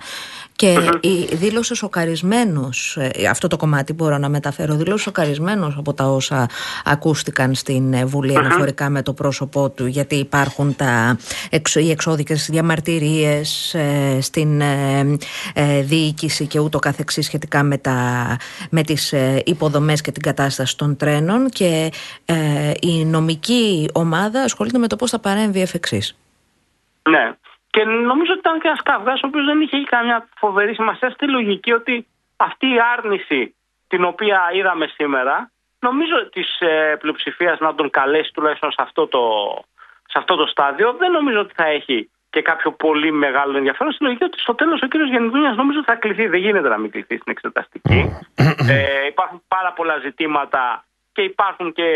και η- δήλωσε σοκαρισμένος, ε, αυτό το κομμάτι μπορώ να μεταφέρω, δήλωσε σοκαρισμένος από τα όσα ακούστηκαν στην ε, Βουλή αναφορικά με το πρόσωπό του γιατί υπάρχουν τα, εξ- οι εξώδικες διαμαρτυρίες ε, στην ε, ε, διοίκηση και ούτω καθεξής σχετικά με, τα, με τις ε, υποδομές και την κατάσταση των τρένων και ε, η νομική ομάδα ασχολείται με το πώς θα παρέμβει εφ' εξής. Ναι. Και νομίζω ότι ήταν και ένας καυγάς ο οποίος δεν είχε καμιά φοβερή σημασία στη λογική ότι αυτή η άρνηση την οποία είδαμε σήμερα, νομίζω της ε, πλειοψηφίας να τον καλέσει τουλάχιστον σε αυτό, το, σε αυτό το στάδιο, δεν νομίζω ότι θα έχει και κάποιο πολύ μεγάλο ενδιαφέρον. Στη λογική ότι στο τέλος ο κύριος Γεννηδούνια νομίζω θα κληθεί. Δεν γίνεται να μην κληθεί στην εξεταστική. ε, υπάρχουν πάρα πολλά ζητήματα και υπάρχουν και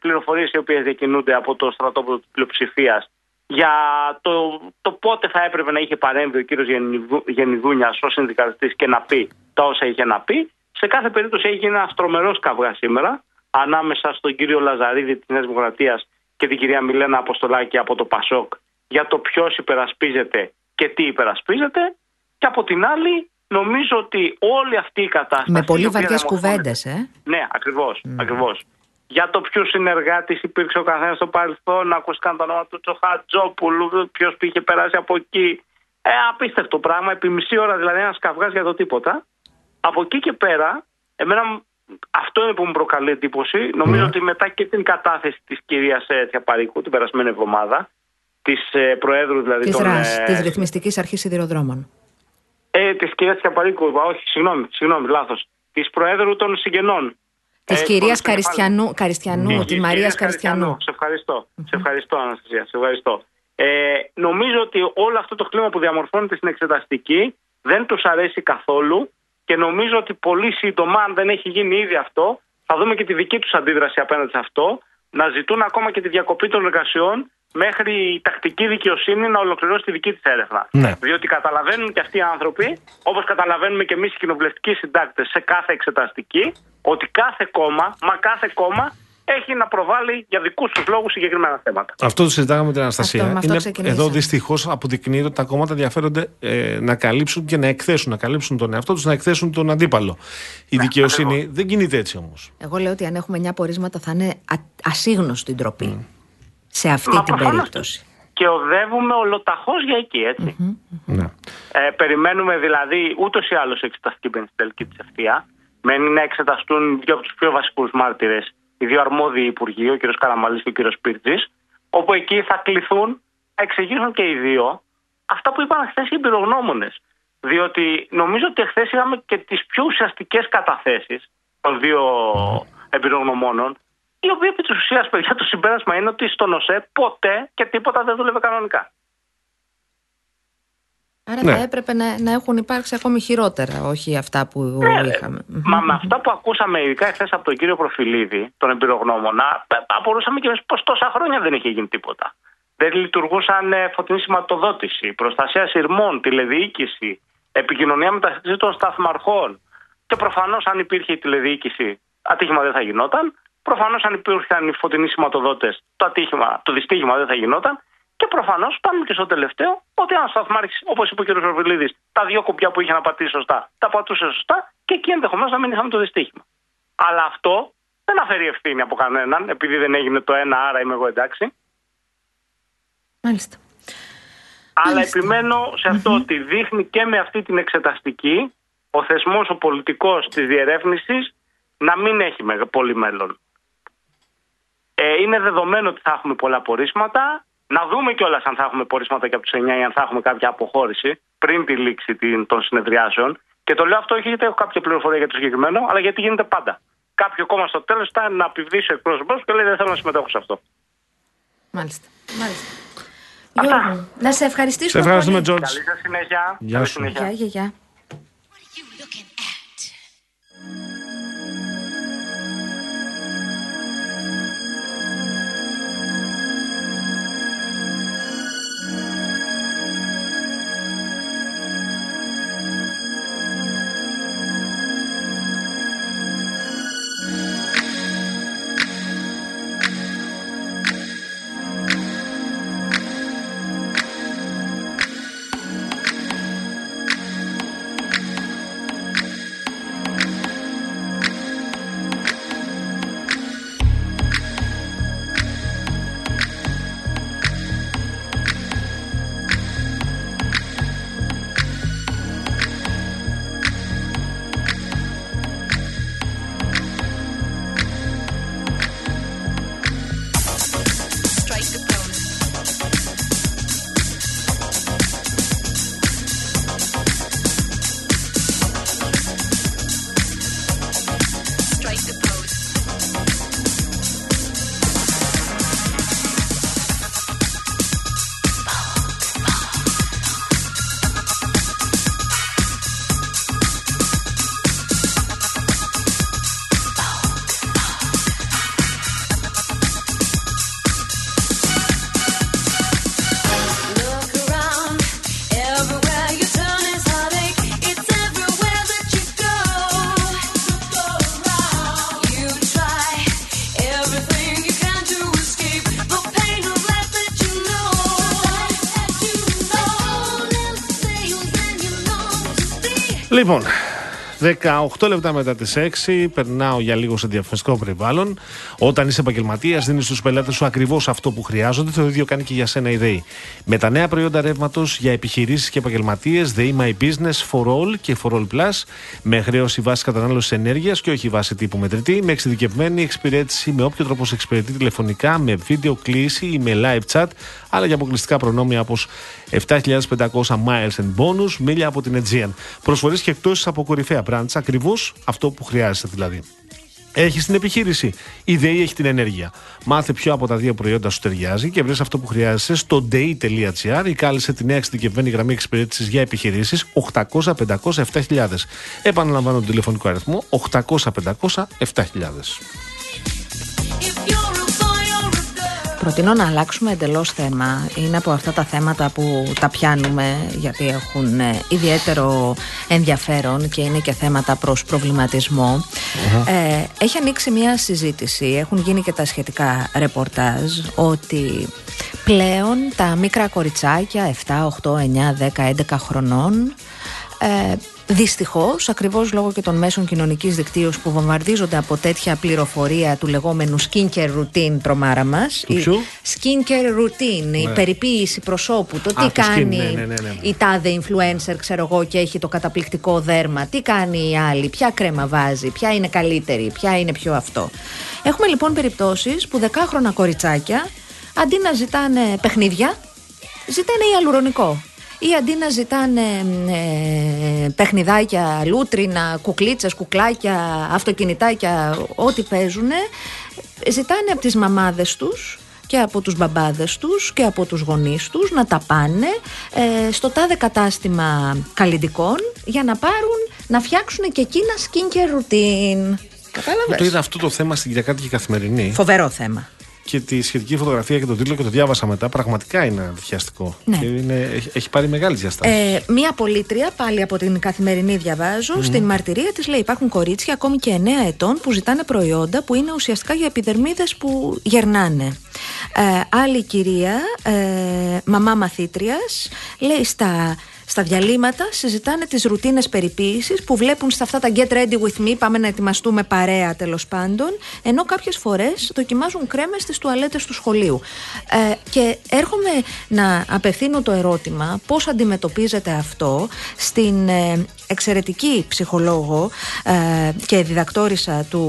πληροφορίες οι οποίες διακινούνται από το στρατόπεδο της πλειοψηφίας για το, το πότε θα έπρεπε να είχε παρέμβει ο κύριος Γενιδού- Γενιδούνιας ως συνδικαλιστής και να πει τα όσα είχε να πει. Σε κάθε περίπτωση έχει γίνει ένα τρομερό καυγά σήμερα ανάμεσα στον κύριο Λαζαρίδη της Νέας Δημοκρατίας και την κυρία Μιλένα Αποστολάκη από το Πασόκ για το ποιος υπερασπίζεται και τι υπερασπίζεται. Και από την άλλη, νομίζω ότι όλη αυτή η κατάσταση. Με πολύ η οποία βαριές διαμορφώνεται- κουβέντες, ε. ναι, ακριβώς. Ακριβώς. Για το ποιου συνεργάτης υπήρξε ο καθένας στο παρελθόν, ακούστηκαν το όνομα του Τσοχατζόπουλου, ποιος είχε περάσει από εκεί. Ε, απίστευτο πράγμα, επί μισή ώρα δηλαδή ένας καυγάς για το τίποτα. Από εκεί και πέρα, εμένα μ- αυτό είναι που μου προκαλεί εντύπωση. Νομίζω ότι μετά και την κατάθεση της κυρίας Θιαπαρίκου την περασμένη εβδομάδα, της ε, Προέδρου δηλαδή Της των. ΡΑΣ, ε, της Ρυθμιστικής Αρχής Σιδηροδρόμων. ε, της κυρίας Θιαπαρίκου, είπα, όχι, συγγνώμη, συγγνώμη, λάθος. Της Προέδρου των Συγγενών. Της Ε, κυρίας χωρίς κεφάλι. Καριστιανού, Καριστιανού Της της κυρίας Μαρία Καριστιανού. Σε ευχαριστώ. Σε ευχαριστώ, Αναστασία. Σε ευχαριστώ. Ε, νομίζω ότι όλο αυτό το κλίμα που διαμορφώνεται στην εξεταστική δεν τους αρέσει καθόλου και νομίζω ότι πολύ σύντομα, αν δεν έχει γίνει ήδη αυτό, θα δούμε και τη δική τους αντίδραση απέναντι σε αυτό, να ζητούν ακόμα και τη διακοπή των εργασιών μέχρι η τακτική δικαιοσύνη να ολοκληρώσει τη δική της έρευνα. Ναι. Διότι καταλαβαίνουν και αυτοί οι άνθρωποι, όπως καταλαβαίνουμε και εμείς οι κοινοβουλευτικοί συντάκτες σε κάθε εξεταστική, ότι κάθε κόμμα, μα κάθε κόμμα, έχει να προβάλλει για δικούς τους λόγους συγκεκριμένα θέματα. Αυτό το συζητάγαμε με την Αναστασία. Αυτό, με αυτό Είναι, ξεκινήσαμε. εδώ δυστυχώς αποδεικνύεται ότι τα κόμματα ενδιαφέρονται ε, να καλύψουν και να εκθέσουν, να καλύψουν τον εαυτό τους, να εκθέσουν τον αντίπαλο. Η Ναι, δικαιοσύνη δεν κινείται έτσι όμως. Εγώ λέω ότι αν έχουμε 9 πορίσματα θα είναι α- ασύγνωστη ντροπή. Σε αυτή Μα την προφανώς περίπτωση. Και οδεύουμε ολοταχώς για εκεί, έτσι. Ναι. Ε, περιμένουμε δηλαδή ούτως ή άλλως εξεταστική μπαίνει στην τελική της ευθεία. Μένει να εξεταστούν δύο από τους πιο βασικούς μάρτυρες, οι δύο αρμόδιοι υπουργοί, ο κ. Καραμαλής και ο κ. Πύρτζης, όπου εκεί θα κληθούν να εξηγήσουν και οι δύο αυτά που είπαν χθες οι εμπειρογνώμονες. Διότι νομίζω ότι χθες είχαμε και τις πιο ουσιαστικές καταθέσεις των δύο εμπειρογνωμόνων, οι οποίοι επί της ουσίας, παιδιά, το συμπέρασμα είναι ότι στον ΟΣΕ ποτέ και τίποτα δεν δούλευε κανονικά. Άρα Ναι. θα έπρεπε να, να έχουν υπάρξει ακόμη χειρότερα, όχι αυτά που Ναι, είχαμε. Μμμ. Μα με αυτά που ακούσαμε ειδικά εχθές από τον κύριο Προφιλίδη, τον εμπειρογνώμονα, ε, απορούσαμε και εμείς πως τόσα χρόνια δεν είχε γίνει τίποτα. Δεν λειτουργούσαν ε, φωτεινή σηματοδότηση, προστασία σειρμών, τηλεδιοίκηση, επικοινωνία μεταξύ των σταθμαρχών. Και προφανώς, αν υπήρχε η τηλεδιοίκηση, ατύχημα δεν θα γινόταν. Προφανώς, αν υπήρχαν οι φωτεινοί σηματοδότες, το ατύχημα, το δυστύχημα δεν θα γινόταν. Και προφανώς πάμε και στο τελευταίο, ότι αν σταθμάρχης, όπως είπε ο κ. Ροβιλίδη, τα δύο κουμπιά που είχε να πατήσει σωστά, τα πατούσε σωστά και εκεί ενδεχομένως να μην είχαμε το δυστύχημα. Αλλά αυτό δεν αφαιρεί ευθύνη από κανέναν, επειδή δεν έγινε το ένα, άρα είμαι εγώ εντάξει. Μάλιστα. Αλλά Μάλιστα. επιμένω σε αυτό ότι δείχνει και με αυτή την εξεταστική ο θεσμός ο πολιτικός της διερεύνησης να μην έχει μεγα- πολύ μέλλον. Ε, είναι δεδομένο ότι θα έχουμε πολλά πορίσματα. Να δούμε κιόλας αν θα έχουμε πορίσματα και από τους 9 ή αν θα έχουμε κάποια αποχώρηση πριν τη λήξη την- των συνεδριάσεων. Και το λέω αυτό όχι γιατί έχω κάποια πληροφορία για το συγκεκριμένο, αλλά γιατί γίνεται πάντα. Κάποιο κόμμα στο τέλος φτάνει να απειβδίσει ο εκπρόσωπος και λέει δεν θέλω να συμμετέχω σε αυτό. Μάλιστα. Μάλιστα. Αυτά. Γιώργο, να σε ευχαριστήσουμε. Σε ευχαριστούμε, πολύ. Τζόρτζ. Καλή σας συνέχεια. Γεια Καλή σου. συνέχεια. Γεια, γεια, γεια. Λοιπόν, 18 λεπτά μετά τις 6, περνάω για λίγο σε διαφορετικό περιβάλλον. Όταν είσαι επαγγελματίας, δίνεις στους πελάτες σου ακριβώς αυτό που χρειάζονται. Το ίδιο κάνει και για σένα η ΔΕΗ. Με τα νέα προϊόντα ρεύματος για επιχειρήσεις και επαγγελματίες, ΔΕΗ My Business for All και For All Plus, με χρέωση βάση κατανάλωσης ενέργειας και όχι βάση τύπου μετρητή, με εξειδικευμένη εξυπηρέτηση με όποιο τρόπο σε εξυπηρετεί τηλεφωνικά, με βίντεο κλήση ή με live chat, αλλά και αποκλειστικά προνόμια όπως 7.500 miles and bonus, μίλια από την Aegean. Προσφορές και εκτόσεις από κορυφαία brands, ακριβώς αυτό που χρειάζεσαι δηλαδή. Έχεις την επιχείρηση. Η ΔΕΗ έχει την ενέργεια. Μάθε ποιο από τα δύο προϊόντα σου ταιριάζει και βρει αυτό που χρειάζεσαι στο dei.gr ή κάλεσε τη νέα εξειδικευμένη γραμμή εξυπηρέτησης για επιχειρήσεις 800 500 7000. Επαναλαμβάνω τον τηλεφωνικό αριθμό 800 Προτείνω να αλλάξουμε εντελώς θέμα. Είναι από αυτά τα θέματα που τα πιάνουμε γιατί έχουν ε, ιδιαίτερο ενδιαφέρον και είναι και θέματα προς προβληματισμο Ε, έχει ανοίξει μια συζήτηση, έχουν γίνει και τα σχετικά ρεπορτάζ ότι πλέον τα μικρά κοριτσάκια 7, 8, 9, 10, 11 χρονών ε, Δυστυχώς, ακριβώς λόγω και των μέσων κοινωνικής δικτύωσης που βομβαρδίζονται από τέτοια πληροφορία του λεγόμενου skincare routine τρομάρα μας. ποιου; Skincare routine, η περιποίηση προσώπου. Το τι Α, το skin, κάνει ναι, ναι, ναι, ναι. η τάδε influencer, ξέρω εγώ, και έχει το καταπληκτικό δέρμα. Τι κάνει η άλλη, ποια κρέμα βάζει, ποια είναι καλύτερη, ποια είναι πιο αυτό. Έχουμε λοιπόν περιπτώσεις που δεκάχρονα κοριτσάκια αντί να ζητάνε παιχνίδια, ζητάνε ιαλουρονικό. Ή αντί να ζητάνε ε, παιχνιδάκια, λούτρινα, κουκλίτσες, κουκλάκια, αυτοκινητάκια, ό,τι παίζουν, ζητάνε από τις μαμάδες τους και από τους μπαμπάδες τους και από τους γονείς τους να τα πάνε ε, στο τάδε κατάστημα καλλιντικών για να πάρουν, να φτιάξουν και εκείνα skincare routine. Κατάλαβες. Το είδα αυτό το θέμα στην Κυριακάτικη Καθημερινή Φοβερό θέμα. Και τη σχετική φωτογραφία και τον τίτλο και το διάβασα μετά. Πραγματικά είναι αντιχιαστικό. Ναι. Και είναι, έχει, έχει πάρει μεγάλη διαστάση. Ε, μία πολίτρια, πάλι από την καθημερινή διαβάζω, στην μαρτυρία της λέει υπάρχουν κορίτσια ακόμη και 9 ετών που ζητάνε προϊόντα που είναι ουσιαστικά για επιδερμίδες που γερνάνε. Ε, άλλη κυρία, ε, μαμά μαθήτριας, λέει στα, στα διαλύματα συζητάνε τις ρουτίνες περιποίησης που βλέπουν στα αυτά τα get ready with me, πάμε να ετοιμαστούμε παρέα τέλος πάντων, ενώ κάποιες φορές δοκιμάζουν κρέμες στις τουαλέτες του σχολείου. Ε, και έρχομαι να απευθύνω το ερώτημα πώς αντιμετωπίζεται αυτό στην ε, εξαιρετική ψυχολόγο ε, και διδακτόρισα του,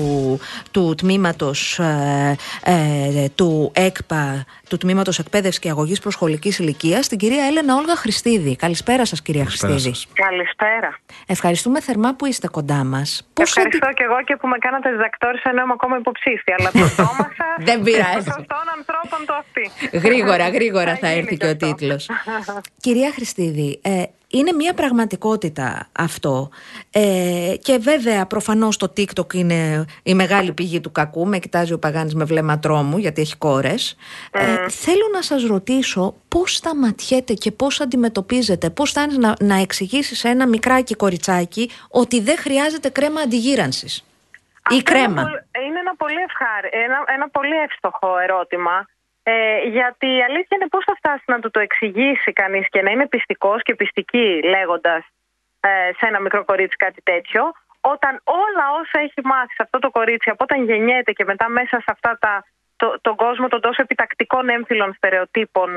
του τμήματος ε, ε, του ΕΚΠΑ, του Τμήματος Εκπαίδευσης και Αγωγής Προσχολικής Ηλικίας, την κυρία Έλενα Όλγα Χριστίδη. Καλησπέρα σας κυρία Καλησπέρα Χριστίδη. σας. Καλησπέρα. Ευχαριστούμε θερμά που είστε κοντά μας. Πώς Ευχαριστώ και εγώ και που με κάνατε διδακτόρησα ενώ είμαι ακόμα υποψήφια. Αλλά το στόμα σα. Δεν πειράζει. Σωστών ανθρώπων το αυτή. Γρήγορα, γρήγορα θα γίνει έρθει και ο αυτό. τίτλος. Κυρία Χριστίδη, ε, είναι μια πραγματικότητα αυτό ε, και βέβαια προφανώς το TikTok είναι η μεγάλη πηγή του κακού, με κοιτάζει ο Παγάνης με βλέμμα τρόμου γιατί έχει κόρες. Ε, θέλω να σας ρωτήσω πώς σταματιέται και πώς αντιμετωπίζετε, πώς θα είναι να, να εξηγήσεις σε ένα μικράκι κοριτσάκι ότι δεν χρειάζεται κρέμα αντιγύρανσης ή Αυτό είναι κρέμα. πολ- Είναι ένα πολύ, ευχάρι, ένα, ένα πολύ εύστοχο ερώτημα. Ε, γιατί η αλήθεια είναι πώς θα φτάσει να του το εξηγήσει κανείς και να είναι πιστικός και πιστική λέγοντας ε, σε ένα μικρό κορίτσι κάτι τέτοιο όταν όλα όσα έχει μάθει σε αυτό το κορίτσι από όταν γεννιέται και μετά μέσα σε αυτά τα, το, τον κόσμο των τόσο επιτακτικών έμφυλων στερεοτύπων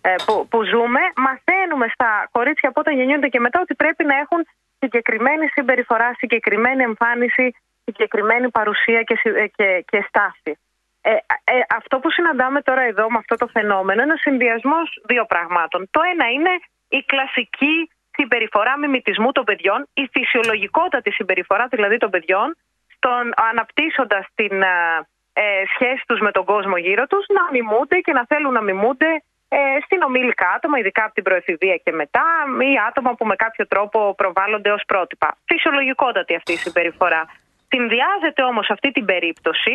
ε, που, που ζούμε μαθαίνουμε στα κορίτσια από όταν γεννιούνται και μετά ότι πρέπει να έχουν συγκεκριμένη συμπεριφορά, συγκεκριμένη εμφάνιση, συγκεκριμένη παρουσία και, συ- ε, και, και στάση. Ε, ε, αυτό που συναντάμε τώρα εδώ με αυτό το φαινόμενο είναι ο συνδυασμός δύο πραγμάτων. Το ένα είναι η κλασική συμπεριφορά μιμητισμού των παιδιών, η φυσιολογικότατη συμπεριφορά δηλαδή των παιδιών, στον, αναπτύσσοντας την ε, ε, σχέση τους με τον κόσμο γύρω τους, να μιμούνται και να θέλουν να μιμούνται ε, στην ομίλικα άτομα, ειδικά από την προεφηβεία και μετά, ή άτομα που με κάποιο τρόπο προβάλλονται ως πρότυπα. Φυσιολογικότατη αυτή η συμπεριφορά. Συνδυάζεται όμως αυτή την περίπτωση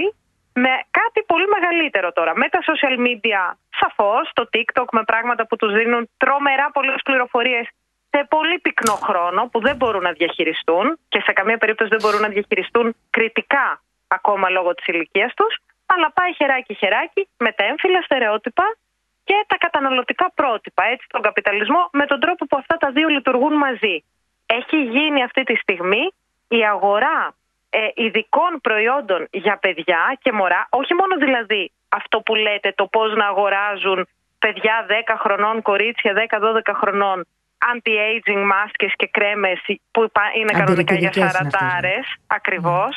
με κάτι πολύ μεγαλύτερο τώρα. Με τα social media, σαφώς, το TikTok με πράγματα που τους δίνουν τρομερά πολλές πληροφορίες σε πολύ πυκνό χρόνο που δεν μπορούν να διαχειριστούν και σε καμία περίπτωση δεν μπορούν να διαχειριστούν κριτικά ακόμα λόγω της ηλικίας τους, αλλά πάει χεράκι-χεράκι με τα έμφυλα στερεότυπα και τα καταναλωτικά πρότυπα, έτσι, τον καπιταλισμό, με τον τρόπο που αυτά τα δύο λειτουργούν μαζί. έχει γίνει αυτή τη στιγμή η αγορά ε, ειδικών προϊόντων για παιδιά και μωρά, όχι μόνο δηλαδή αυτό που λέτε, το πώς να αγοράζουν παιδιά 10 χρονών, κορίτσια 10-12 χρονών, anti-aging μάσκες και κρέμες που υπά- είναι κανονικά για Αντιρρητικές είναι αυτές, ναι. σαρατάρες, ακριβώς.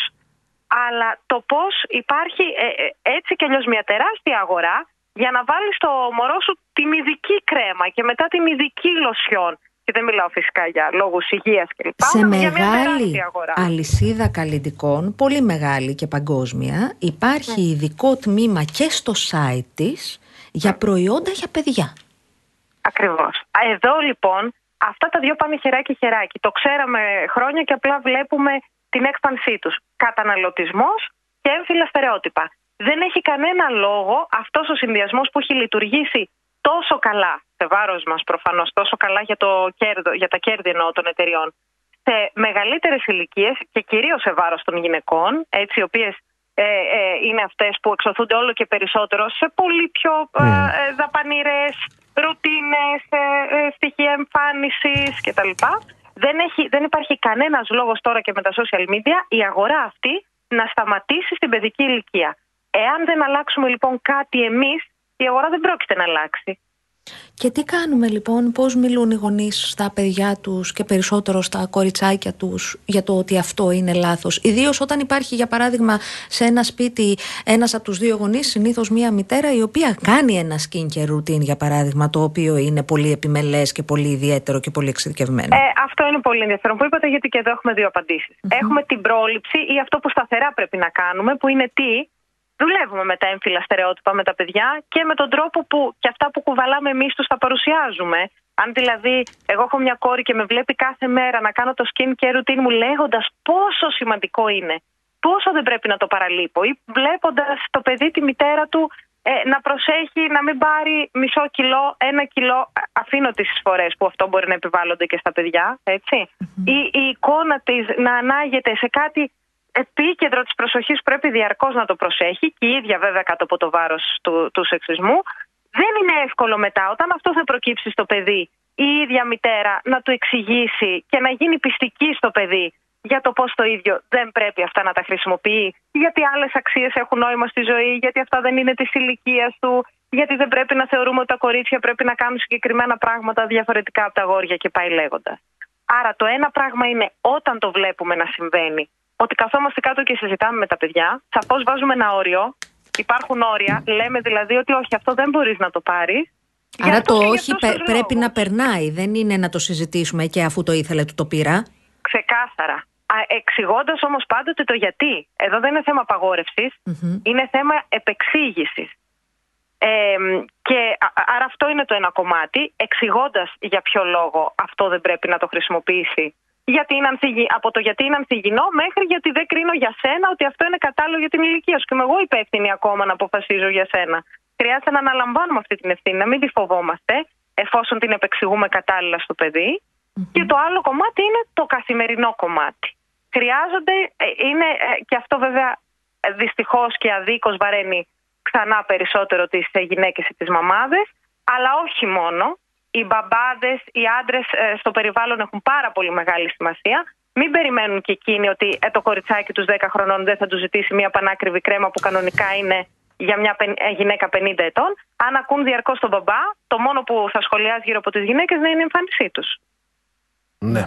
Αλλά το πώς υπάρχει ε, ε, έτσι κι αλλιώς μια τεράστια αγορά για να βάλεις στο μωρό σου την ειδική κρέμα και μετά την ειδική λοσιόν. Και δεν μιλάω φυσικά για λόγους υγείας κλπ. Σε αλλά για μια μεγάλη τεράστια αγορά. αλυσίδα καλλιτικών, πολύ μεγάλη και παγκόσμια, υπάρχει Ναι. ειδικό τμήμα και στο site της για προϊόντα για παιδιά. Ακριβώς. Εδώ λοιπόν αυτά τα δύο πάνε χεράκι χεράκι. Το ξέραμε χρόνια και απλά βλέπουμε την έκφανσή τους. Καταναλωτισμός και έμφυλα στερεότυπα. Δεν έχει κανένα λόγο αυτός ο συνδυασμός που έχει λειτουργήσει τόσο καλά, σε βάρος μας προφανώς, τόσο καλά για, το κέρδο, για τα κέρδη εννοώ των εταιριών, σε μεγαλύτερες ηλικίες και κυρίως σε βάρος των γυναικών, έτσι, οι οποίες ε, ε, είναι αυτές που εξωθούνται όλο και περισσότερο σε πολύ πιο ε, ε, δαπανηρές ρουτίνες, ε, ε, στοιχεία εμφάνισης κτλ. Δεν, έχει, δεν υπάρχει κανένας λόγος τώρα και με τα social media η αγορά αυτή να σταματήσει στην παιδική ηλικία. Εάν δεν αλλάξουμε λοιπόν κάτι εμείς, η αγορά δεν πρόκειται να αλλάξει. Και τι κάνουμε λοιπόν, πώς μιλούν οι γονείς στα παιδιά τους και περισσότερο στα κοριτσάκια τους για το ότι αυτό είναι λάθος. Ιδίως όταν υπάρχει για παράδειγμα σε ένα σπίτι ένας από τους δύο γονείς, συνήθως μία μητέρα η οποία κάνει ένα skincare routine για παράδειγμα το οποίο είναι πολύ επιμελές και πολύ ιδιαίτερο και πολύ εξειδικευμένο. Ε, αυτό είναι πολύ ενδιαφέρον που είπατε, γιατί και εδώ έχουμε δύο απαντήσεις. Έχουμε την πρόληψη ή αυτό που σταθερά πρέπει να κάνουμε, που είναι τι; Δουλεύουμε με τα έμφυλα στερεότυπα με τα παιδιά και με τον τρόπο που και αυτά που κουβαλάμε εμείς τους τα παρουσιάζουμε. Αν δηλαδή εγώ έχω μια κόρη και με βλέπει κάθε μέρα να κάνω το skin care routine μου λέγοντας πόσο σημαντικό είναι, πόσο δεν πρέπει να το παραλείπω, ή βλέποντας το παιδί τη μητέρα του ε, να προσέχει να μην πάρει μισό κιλό, ένα κιλό. Αφήνω τις φορές που αυτό μπορεί να επιβάλλονται και στα παιδιά, έτσι. Ή η εικόνα της να ανάγεται σε κάτι επίκεντρο της προσοχής που πρέπει διαρκώς να το προσέχει και η ίδια βέβαια κάτω από το βάρος του, του σεξισμού. Δεν είναι εύκολο μετά, όταν αυτό θα προκύψει στο παιδί, η ίδια μητέρα να του εξηγήσει και να γίνει πιστική στο παιδί για το πώς το ίδιο δεν πρέπει αυτά να τα χρησιμοποιεί, γιατί άλλες αξίες έχουν νόημα στη ζωή, γιατί αυτά δεν είναι της ηλικίας του, γιατί δεν πρέπει να θεωρούμε ότι τα κορίτσια πρέπει να κάνουν συγκεκριμένα πράγματα διαφορετικά από τα αγόρια και πάει λέγοντας. Άρα το ένα πράγμα είναι όταν το βλέπουμε να συμβαίνει, ότι καθόμαστε κάτω και συζητάμε με τα παιδιά, σαφώς βάζουμε ένα όριο, υπάρχουν όρια, λέμε δηλαδή ότι όχι, αυτό δεν μπορείς να το πάρεις. Άρα το όχι πε- πρέπει να περνάει, δεν είναι να το συζητήσουμε και αφού το ήθελε του το πήρα. Ξεκάθαρα. Εξηγώντας όμως πάντοτε το γιατί. Εδώ δεν είναι θέμα απαγόρευσης, είναι θέμα επεξήγησης. Ε, και α- άρα αυτό είναι το ένα κομμάτι, εξηγώντας για ποιο λόγο αυτό δεν πρέπει να το χρησιμοποιήσει. Γιατί είναι ανθυγι... Από το γιατί είναι ανθυγινό μέχρι γιατί δεν κρίνω για σένα ότι αυτό είναι κατάλληλο για την ηλικία σου. Και είμαι εγώ υπεύθυνη ακόμα να αποφασίζω για σένα. Χρειάζεται να αναλαμβάνουμε αυτή την ευθύνη, να μην τη φοβόμαστε, εφόσον την επεξηγούμε κατάλληλα στο παιδί. Και το άλλο κομμάτι είναι το καθημερινό κομμάτι. Χρειάζονται, ε, είναι, ε, και αυτό βέβαια δυστυχώς και αδίκως βαραίνει ξανά περισσότερο τις ε, γυναίκες ή τις μαμάδες, αλλά όχι μόνο. Οι μπαμπάδες, οι άντρες ε, στο περιβάλλον έχουν πάρα πολύ μεγάλη σημασία. Μην περιμένουν και εκείνοι ότι ε, το κοριτσάκι τους 10 χρονών δεν θα τους ζητήσει μια πανάκριβη κρέμα που κανονικά είναι για μια πεν- ε, γυναίκα 50 ετών. Αν ακούν διαρκώς τον μπαμπά, το μόνο που θα σχολιάζει γύρω από τις γυναίκες δεν είναι η εμφάνισή τους. Ναι.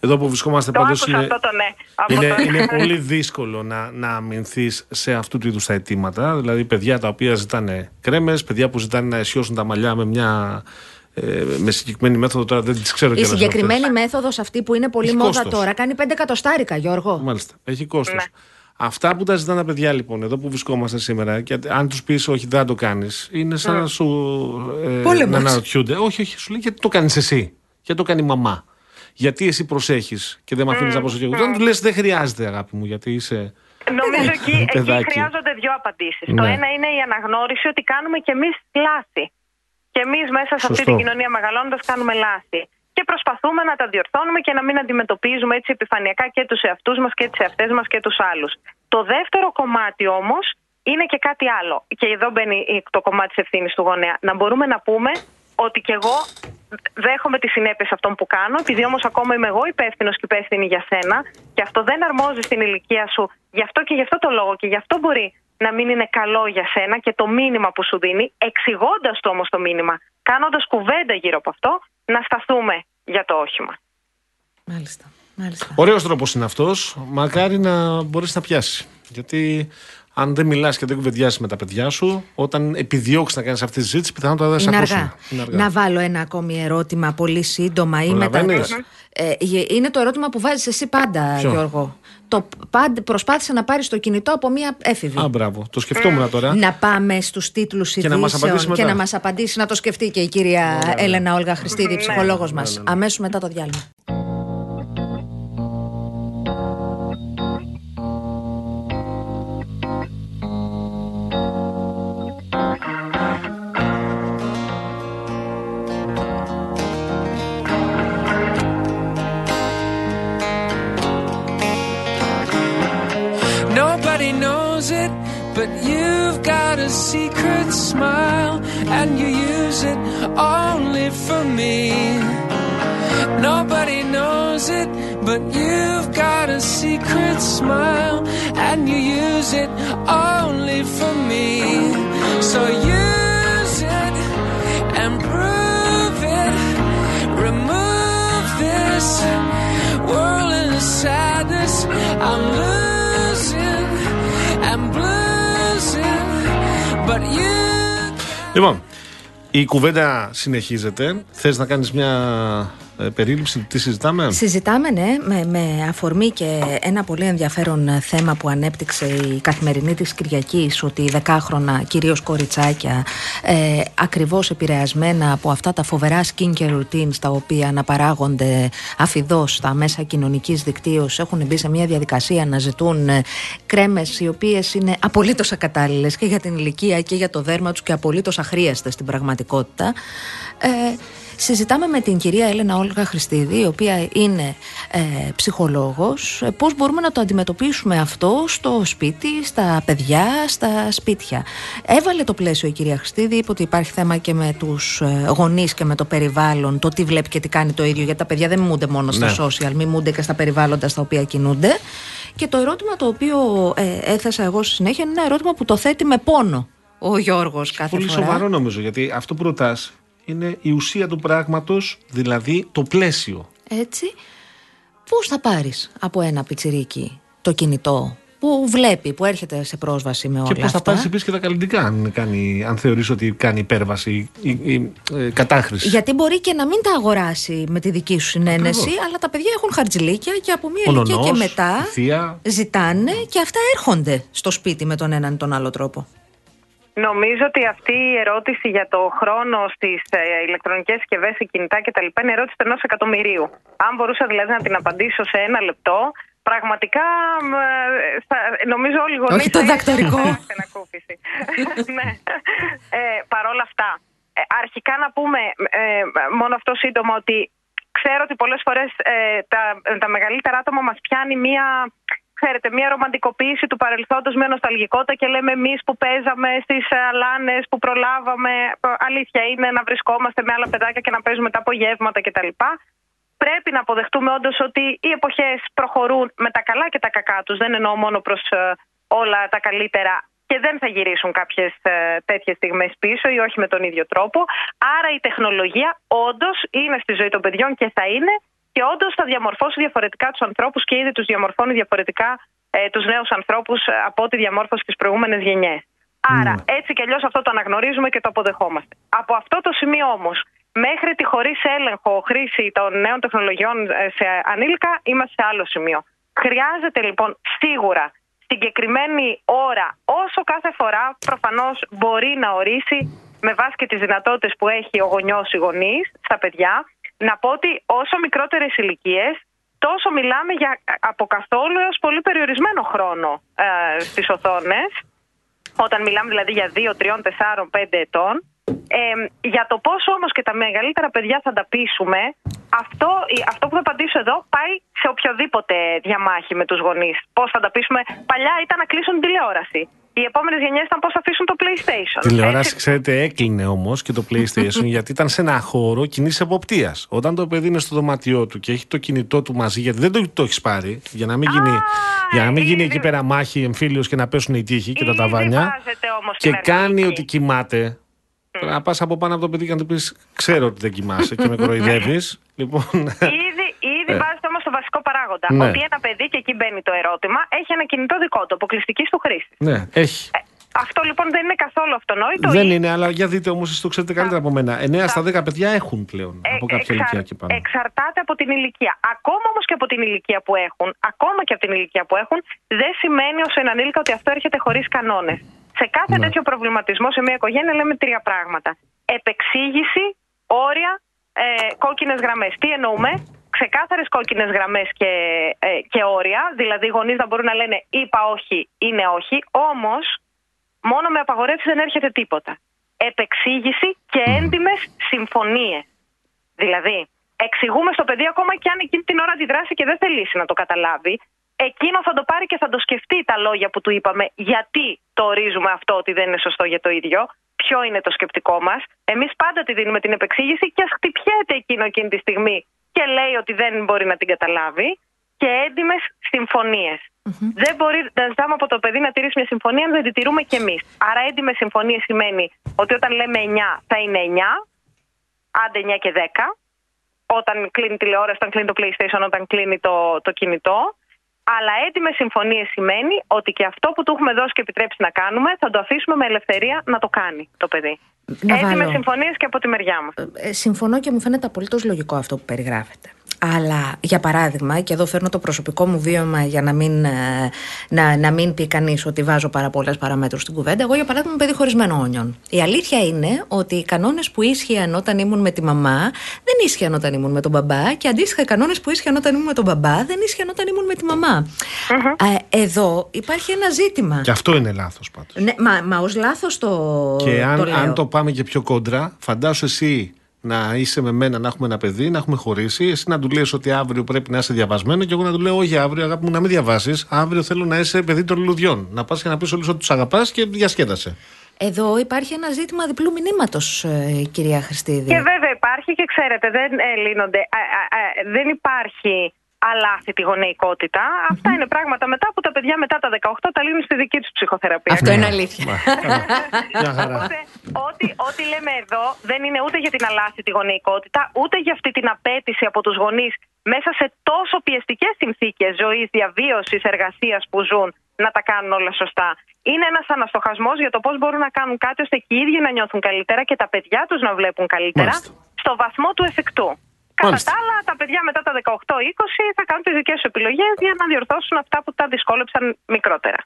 Εδώ που βρισκόμαστε Το πάντως άκουσα είναι, αυτό το ναι. Από είναι, το- είναι πολύ δύσκολο να, να αμυνθείς σε αυτού του είδους τα αιτήματα. Δηλαδή, παιδιά τα οποία ζητάνε κρέμες, παιδιά που ζητάνε να αισιώσουν τα μαλλιά με μια. Ε, με συγκεκριμένη μέθοδο τώρα δεν τις ξέρω Η κιόλας συγκεκριμένη αυτές. μέθοδος αυτή που είναι πολύ Έχει μόδα κόστος. τώρα κάνει 5 εκατοστάρικα, Γιώργο. Μάλιστα. Έχει κόστος. Ναι. Αυτά που τα ζητάνε τα παιδιά λοιπόν, εδώ που βρισκόμαστε σήμερα, και αν τους πεις όχι, δεν θα το κάνεις, είναι σαν να σου. Ε, Πόλεμος. να αναρωτιούνται. Όχι, όχι, σου λέει γιατί το κάνεις εσύ; Γιατί το κάνει η μαμά; Γιατί εσύ προσέχεις και δεν με αφήνεις να προσέχεις; Όταν του λες δεν χρειάζεται, αγάπη μου, γιατί είσαι. Νομίζω εκεί, εκεί Παιδάκι. χρειάζονται δύο απαντήσεις. Ναι. Το ένα είναι η αναγνώριση ότι κάνουμε κι εμείς λάθη. Και εμείς μέσα σε αυτή Σωστό. την κοινωνία μεγαλώνοντας κάνουμε λάθη. Και προσπαθούμε να τα διορθώνουμε και να μην αντιμετωπίζουμε έτσι επιφανειακά και τους εαυτούς μας και τις εαυτές μας και τους άλλους. Το δεύτερο κομμάτι όμως είναι και κάτι άλλο. Και εδώ μπαίνει το κομμάτι της ευθύνης του γονέα. Να μπορούμε να πούμε ότι κι εγώ δέχομαι τις συνέπειες αυτών που κάνω, επειδή όμως ακόμα είμαι εγώ υπεύθυνος και υπεύθυνη για σένα, και αυτό δεν αρμόζει στην ηλικία σου, γι' αυτό και γι' αυτό το λόγο, και γι' αυτό μπορεί να μην είναι καλό για σένα και το μήνυμα που σου δίνει, εξηγώντας το όμως το μήνυμα, κάνοντας κουβέντα γύρω από αυτό, να σταθούμε για το όχημα. Μάλιστα. Μάλιστα. Ωραίος τρόπος είναι αυτός. Μακάρι να μπορέσει να πιάσεις. Γιατί αν δεν μιλάς και δεν κουβεντιάσεις με τα παιδιά σου, όταν επιδιώξεις να κάνεις αυτή τη συζήτηση, πιθανότατα δεν σε Είναι ακούσουν. αργά. Είναι αργά. Να βάλω ένα ακόμη ερώτημα πολύ σύντομα ή μετά. Προλαβαίνεις; Ε, είναι το ερώτημα που βάζεις εσύ πάντα, Ποιο; Γιώργο. Το πάντ, προσπάθησε να πάρεις το κινητό από μία έφηβη. Α, μπράβο. Το σκεφτόμουν τώρα. Να πάμε στους τίτλους Και να μας ειδήσεων απαντήσει και μετά. να μας απαντήσει, να το σκεφτεί και η κυρία Έλενα Όλγα Χριστίδη, η ψυχολόγος μας. Ναι, ναι, ναι. Αμέσως μετά το διάλειμμα. Nobody knows it, but you've got a secret smile, and you use it only for me. Nobody knows it, but you've got a secret smile, and you use it only for me. So use it and prove it. Remove this sadness. I'm losing Λοιπόν, η κουβέντα συνεχίζεται. Θες να κάνεις μια ε, περίληψη, τι συζητάμε; Συζητάμε, ναι, με, με αφορμή και ένα πολύ ενδιαφέρον ε, θέμα που ανέπτυξε η καθημερινή της Κυριακής ότι οι δεκάχρονα, κυρίως κοριτσάκια, ε, ακριβώς επηρεασμένα από αυτά τα φοβερά skincare routines τα οποία αναπαράγονται αφιδώς στα μέσα κοινωνικής δικτύωσης έχουν μπει σε μια διαδικασία να ζητούν ε, κρέμες οι οποίες είναι απολύτως ακατάλληλες και για την ηλικία και για το δέρμα τους και απολύτως αχρίαστες στην πραγματικότητα. Ε, Συζητάμε με την κυρία Έλενα Όλγα Χριστίδη, η οποία είναι ε, ψυχολόγος, ε, πώς μπορούμε να το αντιμετωπίσουμε αυτό στο σπίτι, στα παιδιά, στα σπίτια. Έβαλε το πλαίσιο η κυρία Χριστίδη, είπε ότι υπάρχει θέμα και με τους ε, γονείς και με το περιβάλλον, το τι βλέπει και τι κάνει το ίδιο, γιατί τα παιδιά δεν μιμούνται μόνο στα Ναι. social, μιμούνται και στα περιβάλλοντα στα οποία κινούνται. Και το ερώτημα το οποίο ε, έθεσα εγώ στη συνέχεια είναι ένα ερώτημα που το θέτει με πόνο ο Γιώργος κάθε Πολύ φορά. σοβαρό νομίζω, γιατί αυτό που ρωτάς είναι η ουσία του πράγματος, δηλαδή το πλαίσιο. Έτσι, πώς θα πάρεις από ένα πιτσιρίκι το κινητό που βλέπει, που έρχεται σε πρόσβαση με όλα και πώς θα αυτά; πάρεις επίσης και τα καλλιτικά, αν, κάνει, αν θεωρείς ότι κάνει υπέρβαση ή, ή, ε, κατάχρηση. Γιατί μπορεί και να μην τα αγοράσει με τη δική σου συνένεση, Ακριβώς. αλλά τα παιδιά έχουν χαρτζηλίκια και από μία Ο ηλικία και νονός, μετά η θεία. ζητάνε και αυτά έρχονται στο σπίτι με τον έναν ή τον άλλο τρόπο. Νομίζω ότι αυτή η ερώτηση για το χρόνο στις ε, ηλεκτρονικές συσκευές, σε κινητά κτλ. είναι ερώτηση ενός εκατομμυρίου. Αν μπορούσα δηλαδή να την απαντήσω σε ένα λεπτό, πραγματικά μ, ε, θα- νομίζω όλοι οι γονείς Όχι το θα είχαν δακτορικό. στενακούφιση. ναι. ε, Παρ' όλα αυτά, ε, αρχικά να πούμε ε, μόνο αυτό σύντομα ότι ξέρω ότι πολλές φορές ε, τα, τα μεγαλύτερα άτομα μας πιάνει μία, ξέρετε, μία ρομαντικοποίηση του παρελθόντος με νοσταλγικότητα και λέμε εμείς που παίζαμε στις ε, αλάνες, που προλάβαμε. Ε, Αλήθεια είναι να βρισκόμαστε με άλλα παιδάκια και να παίζουμε τα απογεύματα κτλ. Πρέπει να αποδεχτούμε όντως ότι οι εποχές προχωρούν με τα καλά και τα κακά τους. Δεν εννοώ μόνο προς ε, όλα τα καλύτερα και δεν θα γυρίσουν κάποιες ε, τέτοιες στιγμές πίσω ή όχι με τον ίδιο τρόπο. Άρα η τεχνολογία όντως είναι στη ζωή των παιδιών και θα είναι και όντως θα διαμορφώσει διαφορετικά τους ανθρώπους και ήδη τους διαμορφώνει διαφορετικά ε, τους νέους ανθρώπους από ό,τι διαμόρφωσε τι προηγούμενες γενιές. Άρα έτσι κι αλλιώς αυτό το αναγνωρίζουμε και το αποδεχόμαστε. Από αυτό το σημείο όμως, μέχρι τη χωρίς έλεγχο χρήση των νέων τεχνολογιών ε, σε ανήλικα, είμαστε σε άλλο σημείο. Χρειάζεται λοιπόν σίγουρα συγκεκριμένη ώρα, όσο κάθε φορά προφανώς μπορεί να ορίσει με βάση και τις δυνατότητες που έχει ο γονιός ή γονείς στα παιδιά, να πω ότι όσο μικρότερες ηλικίες, τόσο μιλάμε για από καθόλου έως πολύ περιορισμένο χρόνο ε, στις οθόνες. Όταν μιλάμε δηλαδή για 2, 3, 4, 5 ετών. Ε, για το πόσο όμως και τα μεγαλύτερα παιδιά θα τα πείσουμε, αυτό, η- αυτό που θα απαντήσω εδώ πάει σε οποιοδήποτε διαμάχη με τους γονείς. Πώς θα τα πείσουμε. Παλιά ήταν να κλείσουν την τηλεόραση. Οι επόμενες γενιές ήταν πώς θα αφήσουν το PlayStation. Τηλεόραση, Έτσι. ξέρετε, έκλεινε όμως και το PlayStation γιατί ήταν σε ένα χώρο κοινή εποπτείας. Όταν το παιδί είναι στο δωμάτιό του και έχει το κινητό του μαζί, γιατί δεν το, το έχεις πάρει, για να μην γίνει, για να μην γίνει ήδη. εκεί πέρα μάχη εμφύλιος και να πέσουν οι τείχοι και τα Ήδη ταβάνια. βάζετε όμως Και την κάνει αρχή. ότι κοιμάται. Τώρα να πας από πάνω από το παιδί και να του πεις: Ξέρω ότι δεν κοιμάσαι και με κοροϊδεύεις. λοιπόν. Ήδη, ήδη Ε. βάζετε όμω το βασικό παράγοντα. Ναι. Ότι ένα παιδί, και εκεί μπαίνει το ερώτημα, έχει ένα κινητό δικό του, αποκλειστική του χρήση. ναι, έχει. Ε, αυτό λοιπόν δεν είναι καθόλου αυτονόητο. Δεν ή- είναι, αλλά για δείτε όμως, εσείς το ξέρετε καλύτερα από μένα. 9 στα 10 παιδιά έχουν πλέον Ε, από κάποια εξαρ- ηλικία και πάνω. Εξαρτάται από την ηλικία. Ακόμα όμως και από την ηλικία που έχουν, ακόμα και από την ηλικία που έχουν, δεν σημαίνει ως ενήλικα ότι αυτό έρχεται χωρίς κανόνες. Σε κάθε Ναι. τέτοιο προβληματισμό σε μια οικογένεια λέμε τρία πράγματα. Επεξήγηση, όρια, ε, κόκκινες γραμμές. Τι εννοούμε, ξεκάθαρες κόκκινες γραμμές και, ε, και όρια. Δηλαδή, οι γονείς να μπορούν να λένε είπα όχι, είναι όχι. Όμως, μόνο με απαγορεύσεις δεν έρχεται τίποτα. Επεξήγηση και έντιμες συμφωνίες. Δηλαδή, εξηγούμε στο παιδί ακόμα και αν εκείνη την ώρα αντιδράσει και δεν θελήσει να το καταλάβει, εκείνο θα το πάρει και θα το σκεφτεί τα λόγια που του είπαμε. Γιατί το ορίζουμε αυτό ότι δεν είναι σωστό για το ίδιο, ποιο είναι το σκεπτικό μας. Εμείς πάντα τη δίνουμε την επεξήγηση και ας χτυπιέται εκείνο εκείνη τη στιγμή και λέει ότι δεν μπορεί να την καταλάβει. Και έντιμες Δεν μπορεί να ζητάμε από το παιδί να τηρήσει μια συμφωνία αν δεν τη τηρούμε κι εμείς. Άρα, έντιμες συμφωνίες σημαίνει ότι όταν λέμε 9 θα είναι 9, άντε 9 και 10, όταν κλείνει η τηλεόραση, όταν κλείνει το PlayStation, όταν κλείνει το, το κινητό. Αλλά έτοιμε συμφωνίες σημαίνει ότι και αυτό που του έχουμε δώσει και επιτρέψει να κάνουμε, θα το αφήσουμε με ελευθερία να το κάνει το παιδί. Να Έτοιμε βάλω. συμφωνίε και από τη μεριά μα. Ε, συμφωνώ και μου φαίνεται απολύτως λογικό αυτό που περιγράφεται. Αλλά για παράδειγμα, και εδώ φέρνω το προσωπικό μου βίωμα για να μην, ε, να, να μην πει κανείς ότι βάζω πάρα πολλές παραμέτρους στην κουβέντα. Εγώ, για παράδειγμα, είμαι παιδί χωρισμένο όνιον. Η αλήθεια είναι ότι οι κανόνες που ίσχυαν όταν ήμουν με τη μαμά δεν ίσχυαν όταν ήμουν με τον μπαμπά και αντίστοιχα οι κανόνες που ίσχυαν όταν ήμουν με τον μπαμπά δεν ίσχυαν όταν ήμουν με τη μαμα Ε, εδώ υπάρχει ένα ζήτημα. Και αυτό είναι λάθος πάντως. Ναι, μα, μα ως λάθος το, Και αν το το, λέω. αν το πάμε και πιο κόντρα, φαντάσου εσύ να είσαι με μένα, να έχουμε ένα παιδί, να έχουμε χωρίσει, εσύ να του λες ότι αύριο πρέπει να είσαι διαβασμένο και εγώ να του λέω Όχι, αύριο αγάπη μου να μην διαβάσεις. Αύριο θέλω να είσαι παιδί των λουλουδιών. Να πας και να πεις όλους ότι τους αγαπάς και διασκέδασε. Εδώ υπάρχει ένα ζήτημα διπλού μηνύματος, κυρία Χριστίδη. Και βέβαια υπάρχει και ξέρετε, δεν ε, λύνονται. α, α, α, δεν υπάρχει αλάθητη γονεϊκότητα. Αυτά είναι πράγματα μετά που τα παιδιά μετά τα 18 τα λύνουν στη δική τους ψυχοθεραπεία. Αυτό είναι αλήθεια. Μια χαρά. Οπότε, ό,τι, ό,τι λέμε εδώ δεν είναι ούτε για την αλάθητη γονεϊκότητα, ούτε για αυτή την απέτηση από τους γονείς μέσα σε τόσο πιεστικές συνθήκες ζωής, διαβίωσης, εργασίας που ζουν να τα κάνουν όλα σωστά. Είναι ένας αναστοχασμός για το πώς μπορούν να κάνουν κάτι ώστε και οι ίδιοι να νιώθουν καλύτερα και τα παιδιά τους να βλέπουν καλύτερα Μάλιστα. στο βαθμό του εφικτού. Κατά Μάλιστα. τα άλλα, τα παιδιά μετά τα 18-20 θα κάνουν τις δικές του επιλογές για να διορθώσουν αυτά που τα δυσκόλεψαν μικρότερα.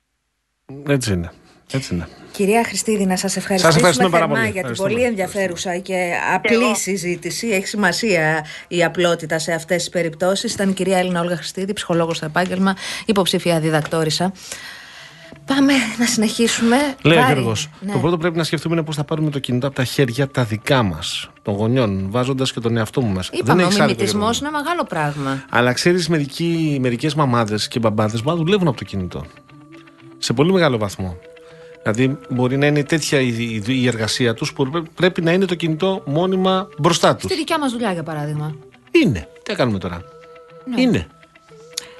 Έτσι είναι. Έτσι είναι. Κυρία Χριστίδη, να σας ευχαριστήσουμε, Σας ευχαριστούμε πάρα θερμά πολύ. για την Ευχαριστούμε. πολύ ενδιαφέρουσα και απλή εγώ. συζήτηση. Έχει σημασία η απλότητα σε αυτές τις περιπτώσεις. Ήταν η κυρία Έλληνα Όλγα Χριστίδη, ψυχολόγος στο επάγγελμα, υποψήφια διδακτόρισα. Πάμε να συνεχίσουμε. Λέει ο Βάρη. Γιώργος. Ναι. Το πρώτο πρέπει να σκεφτούμε είναι πώς θα πάρουμε το κινητό από τα χέρια τα δικά μας, των γονιών, βάζοντας και τον εαυτό μου μέσα. Είπαμε, ο έχεις άδικο, μιμητισμός Γιώργο. είναι μεγάλο πράγμα. Αλλά ξέρεις, μερικές μαμάδες και μπαμπάδες μπορεί να δουλεύουν από το κινητό. Σε πολύ μεγάλο βαθμό. Δηλαδή, μπορεί να είναι τέτοια η, η- η εργασία τους που πρέ- πρέπει να είναι το κινητό μόνιμα μπροστά τους. Στη δικιά μας δουλειά, για παράδειγμα. Είναι. Τι θα κάνουμε τώρα; Ναι. Είναι.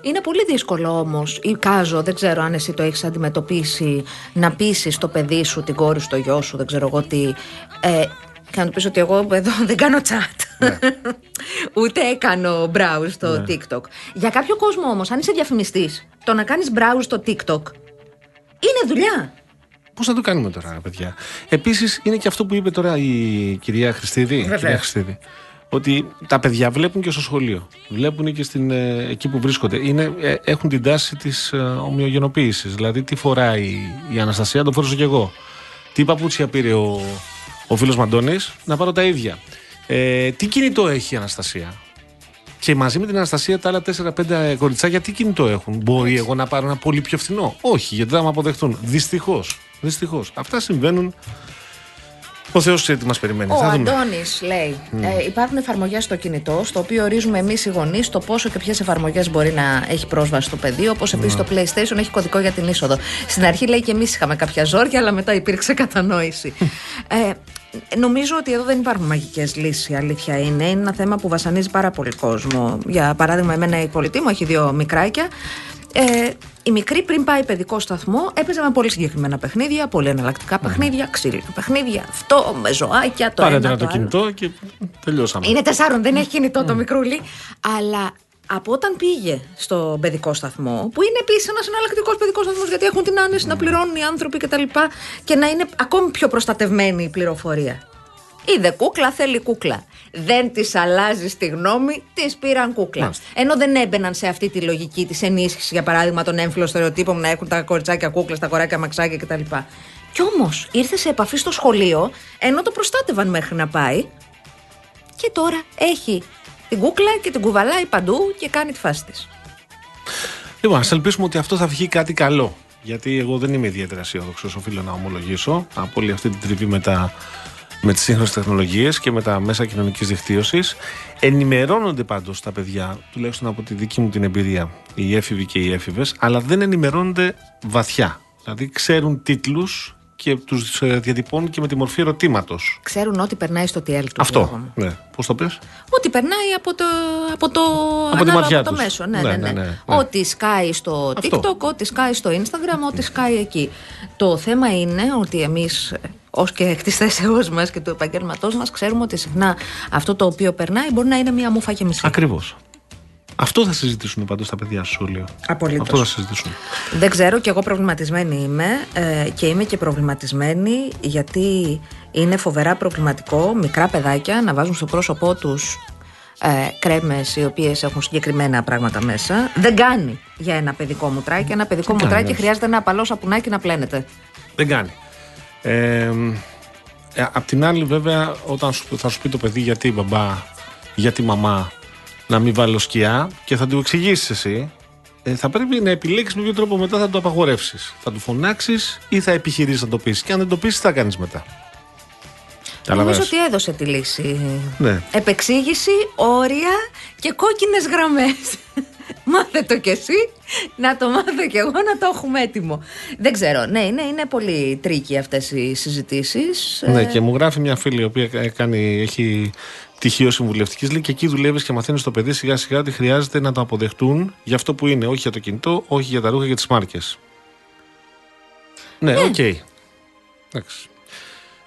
Είναι πολύ δύσκολο όμως, ή Κάζο, δεν ξέρω αν εσύ το έχεις αντιμετωπίσει, να πείσει το παιδί σου, την κόρη σου, το γιο σου, δεν ξέρω εγώ τι. Ε, και να του πεις ότι εγώ εδώ δεν κάνω chat. Ναι. Ούτε έκανα browse στο TikTok. Για κάποιο κόσμο όμως, αν είσαι διαφημιστής, το να κάνεις browse στο TikTok είναι δουλειά. Πώς θα το κάνουμε τώρα, παιδιά; Επίσης, είναι και αυτό που είπε τώρα η κυρία Χριστίδη. Κυρία Χριστίδη ότι τα παιδιά βλέπουν και στο σχολείο. Βλέπουν και στην, ε, εκεί που βρίσκονται. Είναι, ε, έχουν την τάση της ε, ομοιογενοποίησης. Δηλαδή, τι φοράει η Αναστασία, το φόρεσα κι εγώ. Τι παπούτσια πήρε ο, ο φίλος Μαντώνης, να πάρω τα ίδια. Ε, τι κινητό έχει η Αναστασία; Και μαζί με την Αναστασία τα άλλα 4-5 κοριτσάκια τι κινητό έχουν; Μπορεί εγώ να πάρω ένα πολύ πιο φθηνό; Όχι, γιατί δεν θα με αποδεχτούν. Δυστυχώς. Δυστυχώς. Αυτά συμβαίνουν Ο Θεός ξέρει τι μας περιμένει. Ο Θα δούμε. Αντώνης λέει: ε, Υπάρχουν εφαρμογές στο κινητό, στο οποίο ορίζουμε εμείς οι γονείς το πόσο και ποιες εφαρμογές μπορεί να έχει πρόσβαση στο παιδί. Όπως επίσης το PlayStation έχει κωδικό για την είσοδο. Στην αρχή λέει και εμείς είχαμε κάποια ζόρια, αλλά μετά υπήρξε κατανόηση. ε, Νομίζω ότι εδώ δεν υπάρχουν μαγικές λύσεις, η αλήθεια είναι. Είναι ένα θέμα που βασανίζει πάρα πολύ κόσμο. Για παράδειγμα, εμένα η πολιτή μου έχει δύο μικράκια. Ε, η μικρή πριν πάει παιδικό σταθμό έπαιζε με πολύ συγκεκριμένα παιχνίδια, πολύ εναλλακτικά παιχνίδια, ξύλινα παιχνίδια, αυτό με ζωάκια, το Πάρε ένα τώρα το το άλλο. κινητό και τελειώσαμε. Είναι τεσσάρων, δεν έχει κινητό το μικρούλι. Αλλά από όταν πήγε στο παιδικό σταθμό, που είναι επίσης ένας εναλλακτικός παιδικός σταθμός, γιατί έχουν την άνεση να πληρώνουν οι άνθρωποι κτλ. Και, και να είναι ακόμη πιο προστατευμένη η πληροφορία. Είδε κούκλα, θέλει κούκλα. Δεν της αλλάζει τη γνώμη, της πήραν κούκλα. Μάλιστα. Ενώ δεν έμπαιναν σε αυτή τη λογική της ενίσχυσης, για παράδειγμα, των έμφυλων στερεοτύπων να έχουν τα κοριτσάκια κούκλα, τα κοράκια μαξάκια κτλ. Κι όμως ήρθε σε επαφή στο σχολείο, ενώ το προστάτευαν μέχρι να πάει, και τώρα έχει την κούκλα και την κουβαλάει παντού και κάνει τη φάση της. Λοιπόν, ας ελπίσουμε ότι αυτό θα βγει κάτι καλό. Γιατί εγώ δεν είμαι ιδιαίτερα αισιόδοξος, οφείλω να ομολογήσω, από όλη αυτή την τριβή με, τα, με τις σύγχρονες τεχνολογίες και με τα μέσα κοινωνικής δικτύωσης. Ενημερώνονται πάντως τα παιδιά, τουλάχιστον από τη δική μου την εμπειρία, οι έφηβοι και οι έφηβες, αλλά δεν ενημερώνονται βαθιά. Δηλαδή ξέρουν τίτλους και τους διατυπώνουν και με τη μορφή ερωτήματος. Ξέρουν ότι περνάει στο TL του. Γιώργο Αυτό. μου. Ναι. Πώς το πες; Ότι περνάει από το, από το, τη ανάλογα ματιά από το τους. μέσο. Ναι, Ναι, ναι, ναι, ναι. ναι, ναι. Ό,τι σκάει στο Αυτό. TikTok, ό,τι σκάει στο Instagram, ό,τι σκάει εκεί. Το θέμα είναι ότι εμείς, ως και εκ τη θέσεώ μας και του επαγγέλματός μας, ξέρουμε ότι συχνά αυτό το οποίο περνάει μπορεί να είναι μία μούφα και μισή. Ακριβώς. Αυτό θα συζητήσουν πάντως τα παιδιά στο σχολείο. Απολύτως. Αυτό θα συζητήσουν. Δεν ξέρω και εγώ προβληματισμένη είμαι ε, και είμαι και προβληματισμένη γιατί είναι φοβερά προβληματικό μικρά παιδάκια να βάζουν στο πρόσωπό τους ε, κρέμες οι οποίες έχουν συγκεκριμένα πράγματα μέσα. Δεν κάνει για ένα παιδικό μουτράκι. Ένα παιδικό κάνει, μουτράκι όχι. χρειάζεται ένα απαλό σαπουνάκι να πλένεται. Δεν κάνει. Ε, ε, απ' την άλλη, βέβαια, όταν σου, θα σου πει το παιδί γιατί μπαμπά, γιατί μαμά να μην βάλω σκιά και θα του εξηγήσεις εσύ, ε, θα πρέπει να επιλέξεις με ποιο τρόπο μετά θα το απαγορεύσεις. Θα του φωνάξεις ή θα επιχειρήσεις να το πεις. Και αν δεν το πεις, τι θα κάνεις μετά. Νομίζω Καταλαβαίνεις. ότι έδωσε τη λύση. Ναι. Επεξήγηση, όρια και κόκκινες γραμμές. Μάθε το κι εσύ, να το μάθω κι εγώ, να το έχουμε έτοιμο. Δεν ξέρω. Ναι, είναι, είναι πολύ tricky αυτές οι συζητήσεις. Ναι, Ε, και μου γράφει μια φίλη η οποία κάνει, έχει πτυχίο συμβουλευτικής. Λέει και εκεί δουλεύεις και μαθαίνεις το παιδί σιγά σιγά ότι χρειάζεται να το αποδεχτούν για αυτό που είναι. Όχι για το κινητό, όχι για τα ρούχα και τις μάρκες. Ναι, οκ. Εντάξει.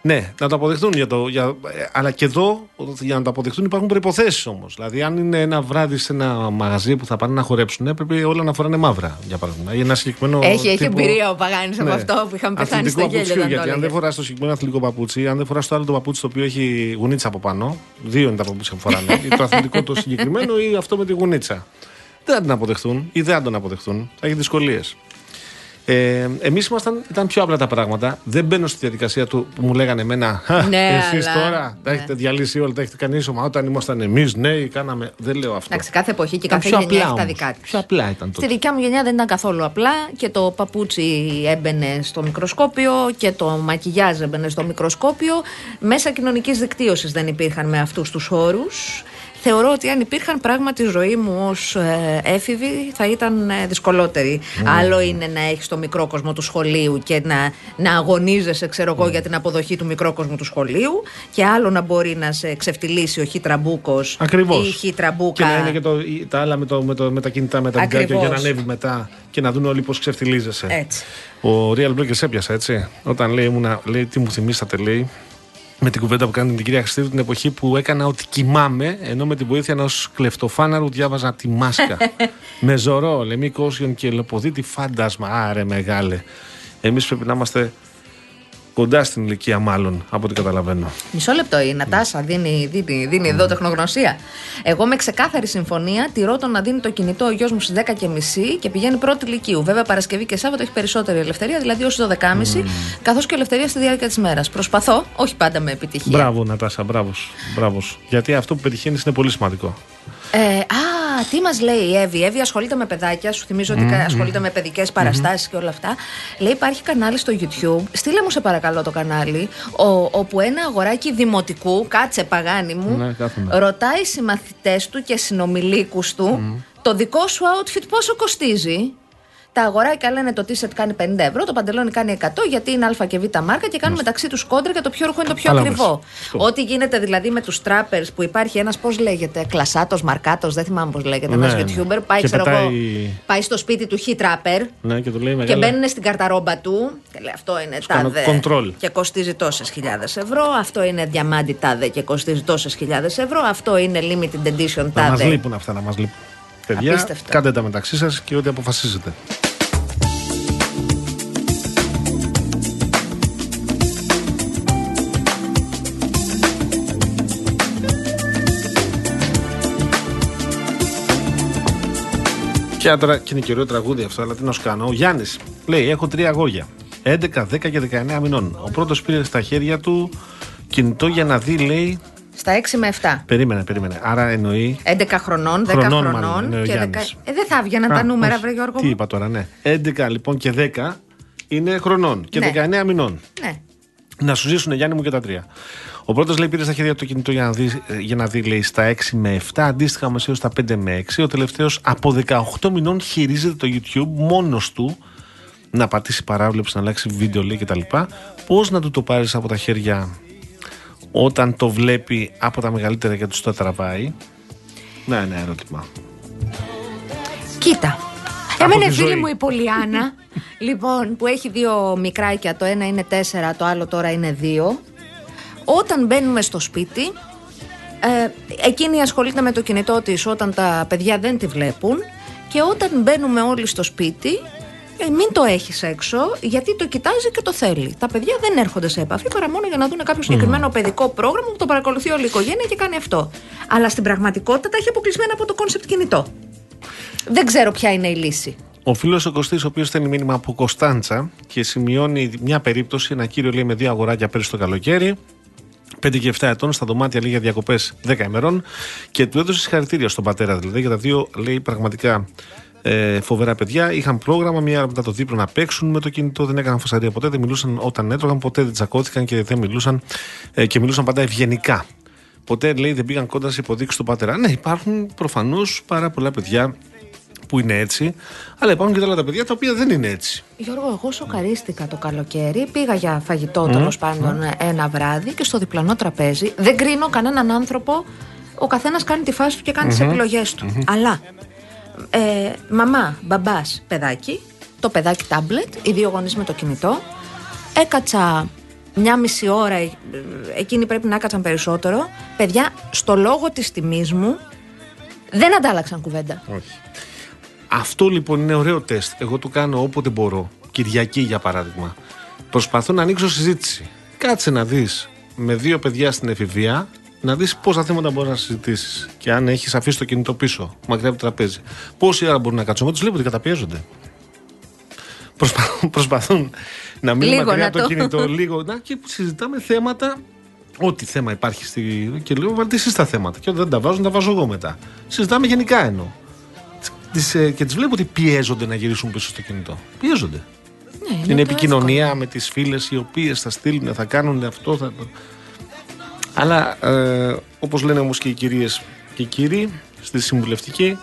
Ναι, να το αποδεχτούν για το. Για, ε, αλλά και εδώ, για να το αποδεχτούν, υπάρχουν προϋποθέσεις όμως. Δηλαδή, αν είναι ένα βράδυ σε ένα μαγαζί που θα πάνε να χορέψουν, πρέπει όλα να φοράνε μαύρα, για παράδειγμα. Ή ένα συγκεκριμένο. Έχει, έχει τύπο- εμπειρία ο Παγάνης από Ναι. αυτό που είχαμε πεθάνει Αθλητικό στο γέλιο. παπουτσιού, όταν το Γιατί αν δεν έλεγε. φοράς το συγκεκριμένο αθλητικό παπούτσι, αν δεν φοράς το άλλο το παπούτσι το οποίο έχει γουνίτσα από πάνω, δύο είναι τα παπούτσια που φοράνε. ή το αθλητικό το συγκεκριμένο ή αυτό με τη γουνίτσα. Δεν θα την αποδεχτούν ή δεν θα τον αποδεχτούν. Θα έχει δυσκολίες. Ε, Εμείς ήταν πιο απλά τα πράγματα. Δεν μπαίνω στη διαδικασία του που μου λέγανε εμένα. Ναι, Εσείς αλλά- τώρα τα ναι. έχετε διαλύσει όλα, τα έχετε κάνει ίσωμα. Όταν ήμασταν εμείς νέοι, κάναμε. Δεν λέω αυτό. Εντάξει, κάθε εποχή και Ήταν κάθε πιο γενιά έχει απλά τα όμως. δικά της. Πιο απλά ήταν τότε. Στη δικιά μου γενιά δεν ήταν καθόλου απλά και το παπούτσι έμπαινε στο μικροσκόπιο και το μακιγιάζ έμπαινε στο μικροσκόπιο. Μέσα κοινωνικής δικτύωσης δεν υπήρχαν με αυτούς τους όρους. Θεωρώ ότι αν υπήρχαν πράγματι η ζωή μου ως έφηβη θα ήταν ε, δυσκολότερη. Άλλο είναι να έχεις το μικρό κόσμο του σχολείου και να, να αγωνίζεσαι, ξέρω εγώ, για την αποδοχή του μικρό κόσμου του σχολείου. Και άλλο να μπορεί να σε ξεφτυλίσει ο χιτραμπούκο Ακριβώ. ή η χιτραμπούκα. Και να είναι και το, η- τα άλλα με, το, με, το, με τα κινητά, με τα βιντεάκια για να Ακριβώς. ανέβει μετά και να δουν όλοι πώς ξεφτιλίζεσαι. Έτσι. Ο Real Breakers έπιασε έτσι. Όταν λέει, ήμουνα, λέει τι μου θυμήσατε, λέει, με την κουβέντα που κάνει την κυρία Χριστίδου την εποχή που έκανα ότι κοιμάμαι, ενώ με τη βοήθεια ενός κλεφτοφάναρου διάβαζα τη μάσκα. με ζωρό, λεμί κόσιον και λεποδίτη φάντασμα. Άρε μεγάλε. Εμείς πρέπει να είμαστε κοντά στην ηλικία, μάλλον, από ό,τι καταλαβαίνω. Μισό λεπτό η Νατάσα δίνει, δίνει, δίνει εδώ τεχνογνωσία. Εγώ με ξεκάθαρη συμφωνία τηρώ το να δίνει το κινητό ο γιος μου στις 10 και μισή και πηγαίνει πρώτη ηλικίου. Βέβαια Παρασκευή και Σάββατο έχει περισσότερη ελευθερία, δηλαδή ω 12.30 καθώς και ελευθερία στη διάρκεια της μέρας. Προσπαθώ, όχι πάντα με επιτυχία. Μπράβο, Νατάσα, μπράβος. Μπράβος. Γιατί αυτό που πετυχαίνεις είναι πολύ σημαντικό. Ε, α, τι μας λέει η Εύη; Η Εύη ασχολείται με παιδάκια. Σου θυμίζω ότι ασχολείται με παιδικές παραστάσεις και όλα αυτά. Λέει υπάρχει κανάλι στο YouTube. Στείλε μου σε παρακαλώ το κανάλι. ο- όπου ένα αγοράκι δημοτικού, κάτσε παγάνι μου, Ναι, κάθομαι. ρωτάει συμμαθητές του και συνομιλίκους του το δικό σου outfit πόσο κοστίζει; Τα αγοράκια λένε το t-shirt κάνει 50 ευρώ, το παντελόνι κάνει 100 γιατί είναι Α και Β μάρκα και κάνουν μεταξύ τους κόντρα και το πιο ρούχο είναι το πιο Καλά ακριβό. μας. Αυτό. Ό,τι γίνεται δηλαδή με τους trappers που υπάρχει ένας, πώς λέγεται, κλασάτος, μαρκάτος, δεν θυμάμαι πώς λέγεται, Ναι, ένας ναι. YouTuber, πάει, Και ξέρω εγώ, πετάει- πάει στο σπίτι του χι trapper Ναι, και το λέει και μεγάλα. μπαίνουν στην καρταρόμπα του και λέει αυτό είναι κάνω τάδε control. και κοστίζει τόσες χιλιάδες ευρώ. Αυτό είναι διαμάντι τάδε και κοστίζει τόσες χιλιάδες ευρώ. Αυτό είναι limited edition Να μας τάδε. λείπουν αυτά, να μας λείπουν. Παιδιά, Απίστευτο. κάντε τα μεταξύ σας και ό,τι αποφασίζετε. Και τώρα και είναι και ωραίο τραγούδι αυτό, αλλά τι να σου κάνω. Ο Γιάννης λέει: Έχω τρία αγόρια. 11, 10 και 19 μηνών. Ο πρώτος πήρε στα χέρια του κινητό για να δει, λέει. Στα 6 με 7. Περίμενε, περίμενε. Άρα εννοεί 11 χρονών, 10 Χρονών, χρονών, μάλλον, είναι ο και 10. Γιάννης. Ε, δεν θα έβγαιναν Α, τα νούμερα, όχι. βρε Γιώργο. Τι μου. είπα τώρα, ναι. 11 λοιπόν και 10 είναι χρονών και Ναι. 19 μηνών. Ναι. Να σου ζήσουν Γιάννη μου και τα τρία. Ο πρώτος λέει πήρες στα χέρια του το κινητό για να δεις, ε, για να δει λέει, στα 6 με 7, αντίστοιχα μεσαίω στα 5 με 6. Ο τελευταίος από 18 μηνών χειρίζεται το YouTube μόνος του να πατήσει παράβλεψη, να αλλάξει βίντεο λέει κτλ. Πώς να του το πάρεις από τα χέρια όταν το βλέπει από τα μεγαλύτερα και τους το τραβάει; Ναι, ναι, ερώτημα. Κοίτα. Από Εμένα τη φίλη ζωή. μου η Πολιάνα, λοιπόν, που έχει δύο μικράκια, το ένα είναι τέσσερα, το άλλο τώρα είναι δύο. Όταν μπαίνουμε στο σπίτι, ε, εκείνη ασχολείται με το κινητό της όταν τα παιδιά δεν τη βλέπουν και όταν μπαίνουμε όλοι στο σπίτι, ε, μην το έχεις έξω γιατί το κοιτάζει και το θέλει. Τα παιδιά δεν έρχονται σε επαφή παρά μόνο για να δουν κάποιο συγκεκριμένο παιδικό πρόγραμμα που το παρακολουθεί όλη η οικογένεια και κάνει αυτό. Αλλά στην πραγματικότητα τα έχει αποκλεισμένα από το concept κινητό. Δεν ξέρω ποια είναι η λύση. Ο φίλος ο Κωστής, ο οποίος στέλνει μήνυμα από Κωνστάντζα και σημειώνει μια περίπτωση. Ένα κύριο λέει με δύο αγοράκια πέρυσι το καλοκαίρι. 5 και 7 ετών, στα δωμάτια λέει για διακοπές 10 ημερών και του έδωσε συγχαρητήρια στον πατέρα δηλαδή για τα δύο λέει πραγματικά ε, φοβερά παιδιά. Είχαν πρόγραμμα, μία ώρα μετά το δίπλο να παίξουν με το κινητό, δεν έκαναν φασαρία ποτέ, δεν μιλούσαν όταν έτρωγαν, ποτέ δεν τσακώθηκαν και δεν μιλούσαν ε, και μιλούσαν πάντα ευγενικά. Ποτέ λέει δεν πήγαν κοντά σε υποδείξεις του πατέρα. Ναι, υπάρχουν προφανώς πάρα πολλά παιδιά που είναι έτσι, αλλά υπάρχουν και τα άλλα τα παιδιά τα οποία δεν είναι έτσι. Γιώργο, εγώ σοκαρίστηκα το καλοκαίρι. Πήγα για φαγητό τέλος πάντων ένα βράδυ και στο διπλανό τραπέζι. Δεν κρίνω κανέναν άνθρωπο. Ο καθένας κάνει τη φάση του και κάνει τις επιλογέ του. Αλλά ε, μαμά, μπαμπάς, παιδάκι, το παιδάκι τάμπλετ, οι δύο γονείς με το κινητό. Έκατσα μια μισή ώρα, ε, εκείνοι πρέπει να έκατσαν περισσότερο. Παιδιά, στο λόγο της τιμής μου δεν αντάλλαξαν κουβέντα. Όχι. Αυτό λοιπόν είναι ωραίο τεστ. Εγώ το κάνω όποτε μπορώ. Κυριακή για παράδειγμα. Προσπαθώ να ανοίξω συζήτηση. Κάτσε να δεις με δύο παιδιά στην εφηβεία να δεις πόσα θέματα μπορεί να συζητήσεις. Και αν έχεις αφήσει το κινητό πίσω, μακριά από το τραπέζι. Πόση ώρα μπορούν να κάτσουν. Εγώ τους βλέπω ότι καταπιέζονται. Προσπαθούν, προσπαθούν να μείνουν Λίγο μακριά να από το το- κινητό λίγο να, και συζητάμε θέματα. Ό,τι θέμα υπάρχει στη. Και λέω, βάλτε εσείς τα θέματα. Και όταν δεν τα βάζουν, τα βάζω εγώ μετά. Συζητάμε γενικά εννοώ. Τις, ε, και τις βλέπω ότι πιέζονται να γυρίσουν πίσω στο κινητό. Πιέζονται. Ναι, Είναι το επικοινωνία με τις φίλες οι οποίες θα στείλουν, θα κάνουν αυτό. Θα... Αλλά ε, όπως λένε όμως και οι κυρίες και οι κύριοι στη συμβουλευτική,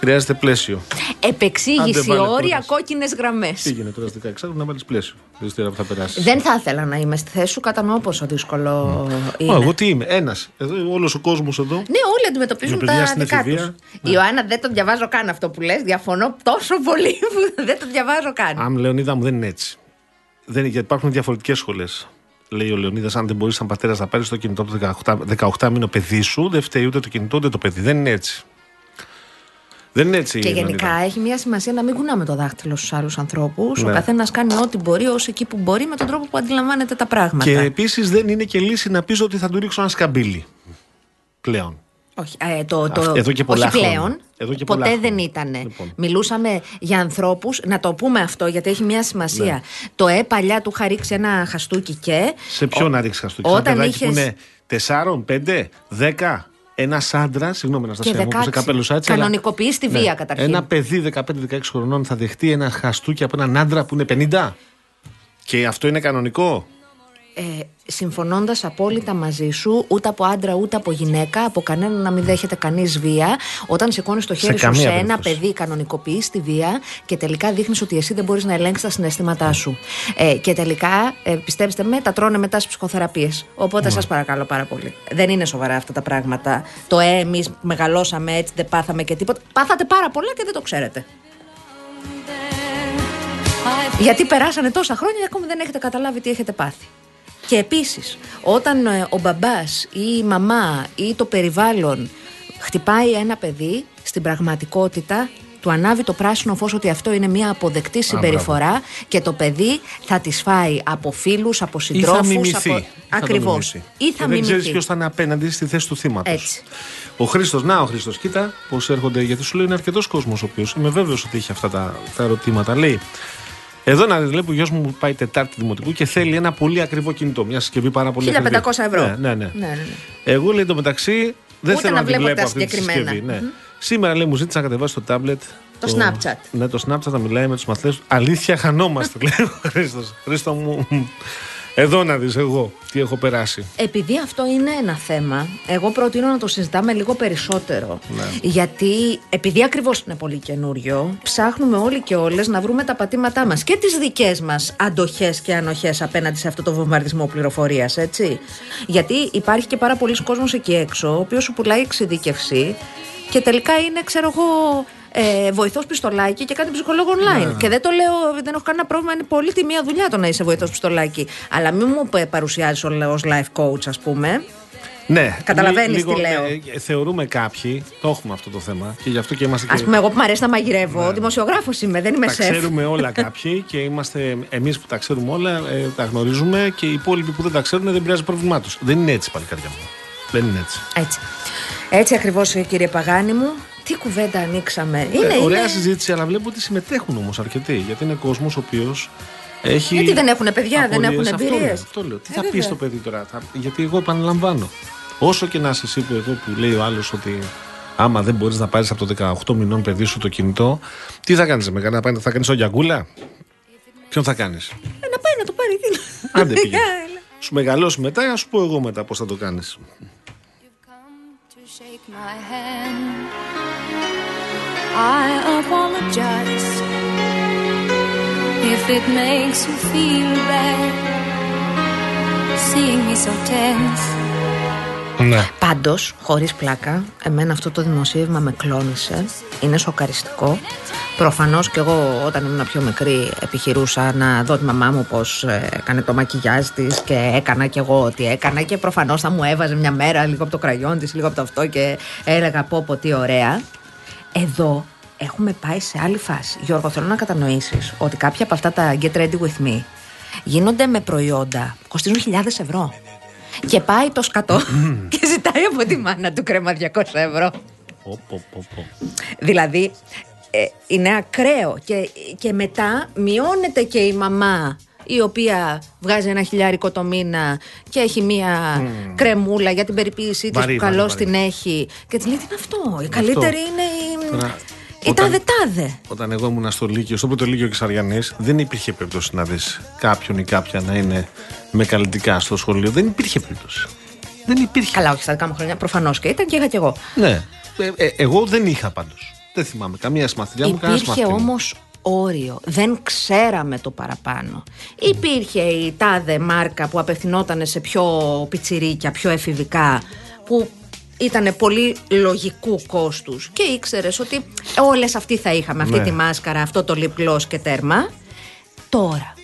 χρειάζεται πλαίσιο. Άντε, Επεξήγηση, βάλε όρια, πρόταση. κόκκινες γραμμές. Πήγαινε τώρα στα 16 να βάλεις πλαίσιο. Δεν ξέρω που θα περάσει. Δεν θα ήθελα να είμαι στη θέση σου, κατανοώ πόσο δύσκολο είναι. εγώ τι είμαι, ένας. Όλος ο κόσμος εδώ. Ναι, όλοι αντιμετωπίζουν Με παιδιά τα στην δικά εφηβεία, τους. ναι. Η Ιωάννα δεν το διαβάζω καν αυτό που λες Διαφωνώ τόσο πολύ που δεν το διαβάζω καν. Αμ, Λεωνίδα μου δεν είναι έτσι. Δεν, είναι- γιατί υπάρχουν διαφορετικές σχολές. Λέει ο Λεωνίδας, αν δεν μπορείς σαν πατέρας να πάρεις το κινητό από το 18, 18 μήνο παιδί σου, δεν φταίει ούτε το κινητό ούτε το παιδί. Δεν είναι έτσι. Δεν είναι έτσι. Και η Λεωνίδα. γενικά έχει μια σημασία να μην κουνάμε το δάχτυλο στους άλλους ανθρώπους. Ο Ναι. καθένας κάνει ό,τι μπορεί, ω εκεί που μπορεί, με τον τρόπο που αντιλαμβάνεται τα πράγματα. Και επίσης δεν είναι και λύση να πεις ότι θα του ρίξω ένα σκαμπίλι. Πλέον. Όχι, ε, το, το, Αυτό- εδώ και πολλά όχι χρόνια. πλέον. Εδώ και πολλά ποτέ χρόνια. δεν ήταν. Λοιπόν. Μιλούσαμε για ανθρώπους, να το πούμε αυτό γιατί έχει μια σημασία. Ναι. Το Ε παλιά του είχα ρίξει ένα χαστούκι και. Σε ποιον ο- να ρίξεις χαστούκι. Όταν Όταν παιδάκι είχες- που είναι 4, 5, 10. Ένας άντρας, συγγνώμη Και Αναστασία μου, που σε 16. καπέλωσα έτσι. αλλά- Κανονικοποιείς τη βία καταρχήν. Ένα παιδί 15-16 χρονών θα δεχτεί ένα χαστούκι από έναν άντρα που είναι 50. Και αυτό είναι κανονικό; Ε, Συμφωνώντας απόλυτα μαζί σου, ούτε από άντρα ούτε από γυναίκα, από κανέναν να μην δέχεται κανείς βία, όταν σηκώνεις το χέρι σου καμία σε ένα περίπτωση. παιδί, κανονικοποιείς τη βία και τελικά δείχνεις ότι εσύ δεν μπορείς να ελέγξεις τα συναισθήματά σου. Ε, και τελικά, ε, πιστέψτε με, τα τρώνε μετά στις ψυχοθεραπείες. Οπότε σας παρακαλώ πάρα πολύ. Δεν είναι σοβαρά αυτά τα πράγματα. Το ε, εμείς μεγαλώσαμε έτσι, δεν πάθαμε και τίποτα. Πάθατε πάρα πολλά και δεν το ξέρετε. Γιατί περάσανε τόσα χρόνια και ακόμη δεν έχετε καταλάβει τι έχετε πάθει. Και επίσης, όταν ε, ο μπαμπάς ή η μαμά ή το περιβάλλον χτυπάει ένα παιδί, στην πραγματικότητα του ανάβει το πράσινο φως ότι αυτό είναι μια αποδεκτή συμπεριφορά και το παιδί θα τις φάει από φίλους, από Ή θα συντρόφους. μιμηθεί. Από... Ή θα το Ακριβώς. μιμηθεί. Ή Και θα δεν ξέρεις μιμηθεί. ποιος θα είναι απέναντι στη θέση του θύματος. Έτσι. Ο Χρήστος, να ο Χρήστος, κοίτα πώς έρχονται, γιατί σου λέει είναι αρκετός κόσμος ο οποίος είμαι βέβαιος ότι έχει αυτά τα, τα ερωτήματα. Λέει, εδώ να δεις, λέει που ο γιος μου πάει Τετάρτη Δημοτικού και θέλει ένα πολύ ακριβό κινητό. Μια συσκευή πάρα πολύ 1500 ακριβή. ευρώ. Ναι, ναι, ναι. Ναι, ναι, ναι. Εγώ λέει το μεταξύ δεν Ούτε θέλω να να, τη βλέπω βλέπω τα αυτή τη συγκεκριμένα. συσκευή. Ναι. Σήμερα λέει μου ζήτησε να κατεβάσει το τάμπλετ. Το Snapchat. Ναι, το Snapchat θα μιλάει με τους μαθητές. Αλήθεια, χανόμαστε, λέει ο Χρήστος. Χρήστο μου, εδώ να δεις εγώ τι έχω περάσει. Επειδή αυτό είναι ένα θέμα, εγώ προτείνω να το συζητάμε λίγο περισσότερο. Γιατί, επειδή ακριβώς είναι πολύ καινούριο, ψάχνουμε όλοι και όλες να βρούμε τα πατήματά μας και τις δικές μας αντοχές και ανοχές απέναντι σε αυτό το βομβαρδισμό πληροφορίας, έτσι. Γιατί υπάρχει και πάρα πολλοί κόσμος εκεί έξω, ο οποίος σου πουλάει εξειδίκευση και τελικά είναι, ξέρω εγώ, ε, βοηθός πιστολάκι και κάνει ψυχολόγο online. Και δεν το λέω, δεν έχω κανένα πρόβλημα, είναι πολύ τιμία δουλειά το να είσαι βοηθός πιστολάκι. Αλλά μην μου παρουσιάζεις ω life coach, ας πούμε. Ναι, Καταλαβαίνεις λι- τι λέω. ε, θεωρούμε κάποιοι, το έχουμε αυτό το θέμα και γι' αυτό και είμαστε Α και. πούμε, εγώ που μου αρέσει να μαγειρεύω, δημοσιογράφος είμαι, δεν είμαι τα σεφ. ξέρουμε όλα κάποιοι και είμαστε εμείς που τα ξέρουμε όλα, ε, τα γνωρίζουμε και οι υπόλοιποι που δεν τα ξέρουν δεν πειράζει πρόβλημά τους. Δεν είναι έτσι, παλικάρια μου. Δεν είναι έτσι. Έτσι. Έτσι ακριβώς, κύριε Παγάνη μου. Τι κουβέντα ανοίξαμε. Είναι, Ε, ωραία είναι... συζήτηση, αλλά βλέπω ότι συμμετέχουν όμως αρκετοί. Γιατί είναι κόσμος ο οποίος έχει. Γιατί δεν έχουν παιδιά, δεν απορίες. έχουν Αυτό εμπειρίες. λέω, Αυτό λέω. Τι Ε, θα πεις βέβαια. στο παιδί τώρα, θα... γιατί εγώ επαναλαμβάνω. Όσο και να είσαι εσύ που εδώ που λέει ο άλλος ότι άμα δεν μπορείς να πάρεις από το 18 μηνών παιδί σου το κινητό, τι θα κάνεις, με κανένα θα κάνεις γιαγκούλα; Ποιον θα κάνεις; Ε, να πάει να το πάρει. τι να- Άντε πήγαινε. Έλα. Σου μεγαλώσει μετά, να σου πω εγώ μετά πώς θα το κάνεις. Shake my hand. I apologize if it makes you feel bad. Seeing me so tense. Ναι. Πάντως, χωρίς πλάκα, εμένα αυτό το δημοσίευμα με κλώνησε. Είναι σοκαριστικό. Προφανώς και εγώ όταν ήμουν πιο μικρή επιχειρούσα να δω τη μαμά μου πώς έκανε το μακιγιάζ της και έκανα κι εγώ ό,τι έκανα. Και προφανώς θα μου έβαζε μια μέρα λίγο από το κραγιόν της, λίγο από το αυτό και έλεγα πω πω τι ωραία. Εδώ έχουμε πάει σε άλλη φάση. Γιώργο, θέλω να κατανοήσεις ότι κάποια από αυτά τα Get Ready With Me γίνονται με προϊόντα που κοστίζουν χιλιάδες ευρώ. Και πάει το σκατό και ζητάει από τη μάνα του κρέμα 200 ευρώ. Πω, πω, πω, πω. Δηλαδή ε, είναι ακραίο και, και μετά μειώνεται και η μαμά η οποία βγάζει ένα χιλιάρικο το μήνα και έχει μία κρεμούλα για την περιποίησή της Βαρύ, που βαρύ, καλώς βαρύ. την έχει και της λέει τι είναι αυτό, η καλύτερη είναι η, Τώρα, η όταν- τάδε τάδε. Όταν εγώ ήμουν στο Λύκειο, στο πρώτο Λύκειο Κεσαριανή, δεν υπήρχε περίπτωση να δεις κάποιον ή κάποια να είναι με καλλιτικά στο σχολείο. Δεν υπήρχε περίπτωση. Δεν υπήρχε. Καλά, όχι στα δικά μου χρόνια, προφανώς και ήταν και είχα κι εγώ. Ναι. Ε, ε, εγώ δεν είχα πάντως. Δεν θυμάμαι καμία συμμαθητριά μου, κανένα Υπήρχε συμμαθητή μου. όμως όριο. Δεν ξέραμε το παραπάνω. Υπήρχε η τάδε μάρκα που απευθυνόταν σε πιο πιτσιρίκια, πιο εφηβικά, που ήταν πολύ λογικού κόστους και ήξερες ότι όλες αυτοί θα είχαμε, αυτή Ναι. τη μάσκαρα, αυτό το λιπλός και τέρμα. Τώρα,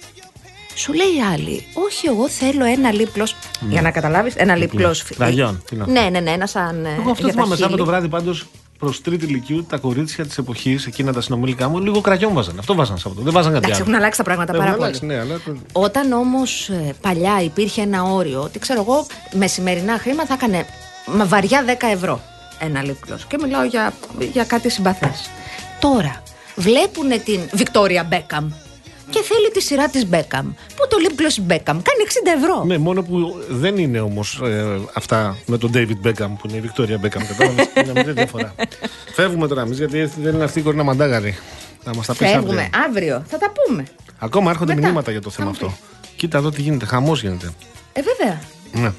σου λέει η άλλη, όχι εγώ θέλω ένα λίπλος, για να καταλάβεις, ένα λίπλος. Ραγιόν, τι να- Ναι, ναι, ναι, ένα σαν... ε, Εγώ αυτό για τα θυμάμαι. Σάββατο χείλη. το βράδυ πάντως προς τρίτη ηλικίου τα κορίτσια της εποχής, εκείνα τα συνομιλικά μου, λίγο κραγιόν βάζανε. Αυτό βάζανε Σάββατο. Δεν βάζανε κάτι Εντάξει, άλλο. έχουν αλλάξει τα πράγματα Έχουν πάρα πολύ. αλλάξει, ναι, αλλά το- Όταν όμως παλιά υπήρχε ένα όριο, ότι ξέρω εγώ, μεσημερινά χρήμα θα έκανε μα βαριά 10 ευρώ ένα λίπλο. Και μιλάω για, για κάτι συμπαθές. Τώρα βλέπουν την Βικτόρια Μπέκαμ και θέλει τη σειρά της Μπέκαμ. Πού το lip gloss Μπέκαμ, κάνει 60 ευρώ. Ναι, μόνο που δεν είναι όμως αυτά με τον David Beckham που είναι η Βικτόρια Beckham. Κατάλαβες. είναι μικρή διαφορά. Φεύγουμε τώρα εμείς γιατί δεν είναι αυτή η κορίνα μαντάγαρη. Θα μας τα πεις Φεύγουμε αύριο. αύριο, θα τα πούμε. Ακόμα έρχονται Μετά. μηνύματα για το Θα θέμα μου αυτό. πεις. Κοίτα εδώ τι γίνεται. Χαμός γίνεται. Ε, βέβαια. Ναι.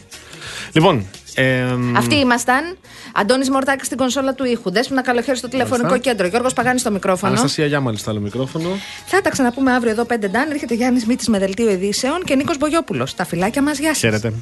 Λοιπόν. Ε, Αυτοί ήμασταν. Αντώνης Μορτάκης στην κονσόλα του ήχου. Δέσπινα καλοχέρι στο τηλεφωνικό κέντρο. Γιώργος Παγάνης στο μικρόφωνο. Αναστασία για μάλιστα άλλο μικρόφωνο. Θα τα ξαναπούμε αύριο εδώ 5 Ντάν. Έρχεται Γιάννης Μήτης με δελτίο ειδήσεων και Νίκος Μπογιόπουλος. Τα φυλάκια μας, γεια σας. Χαίρετε.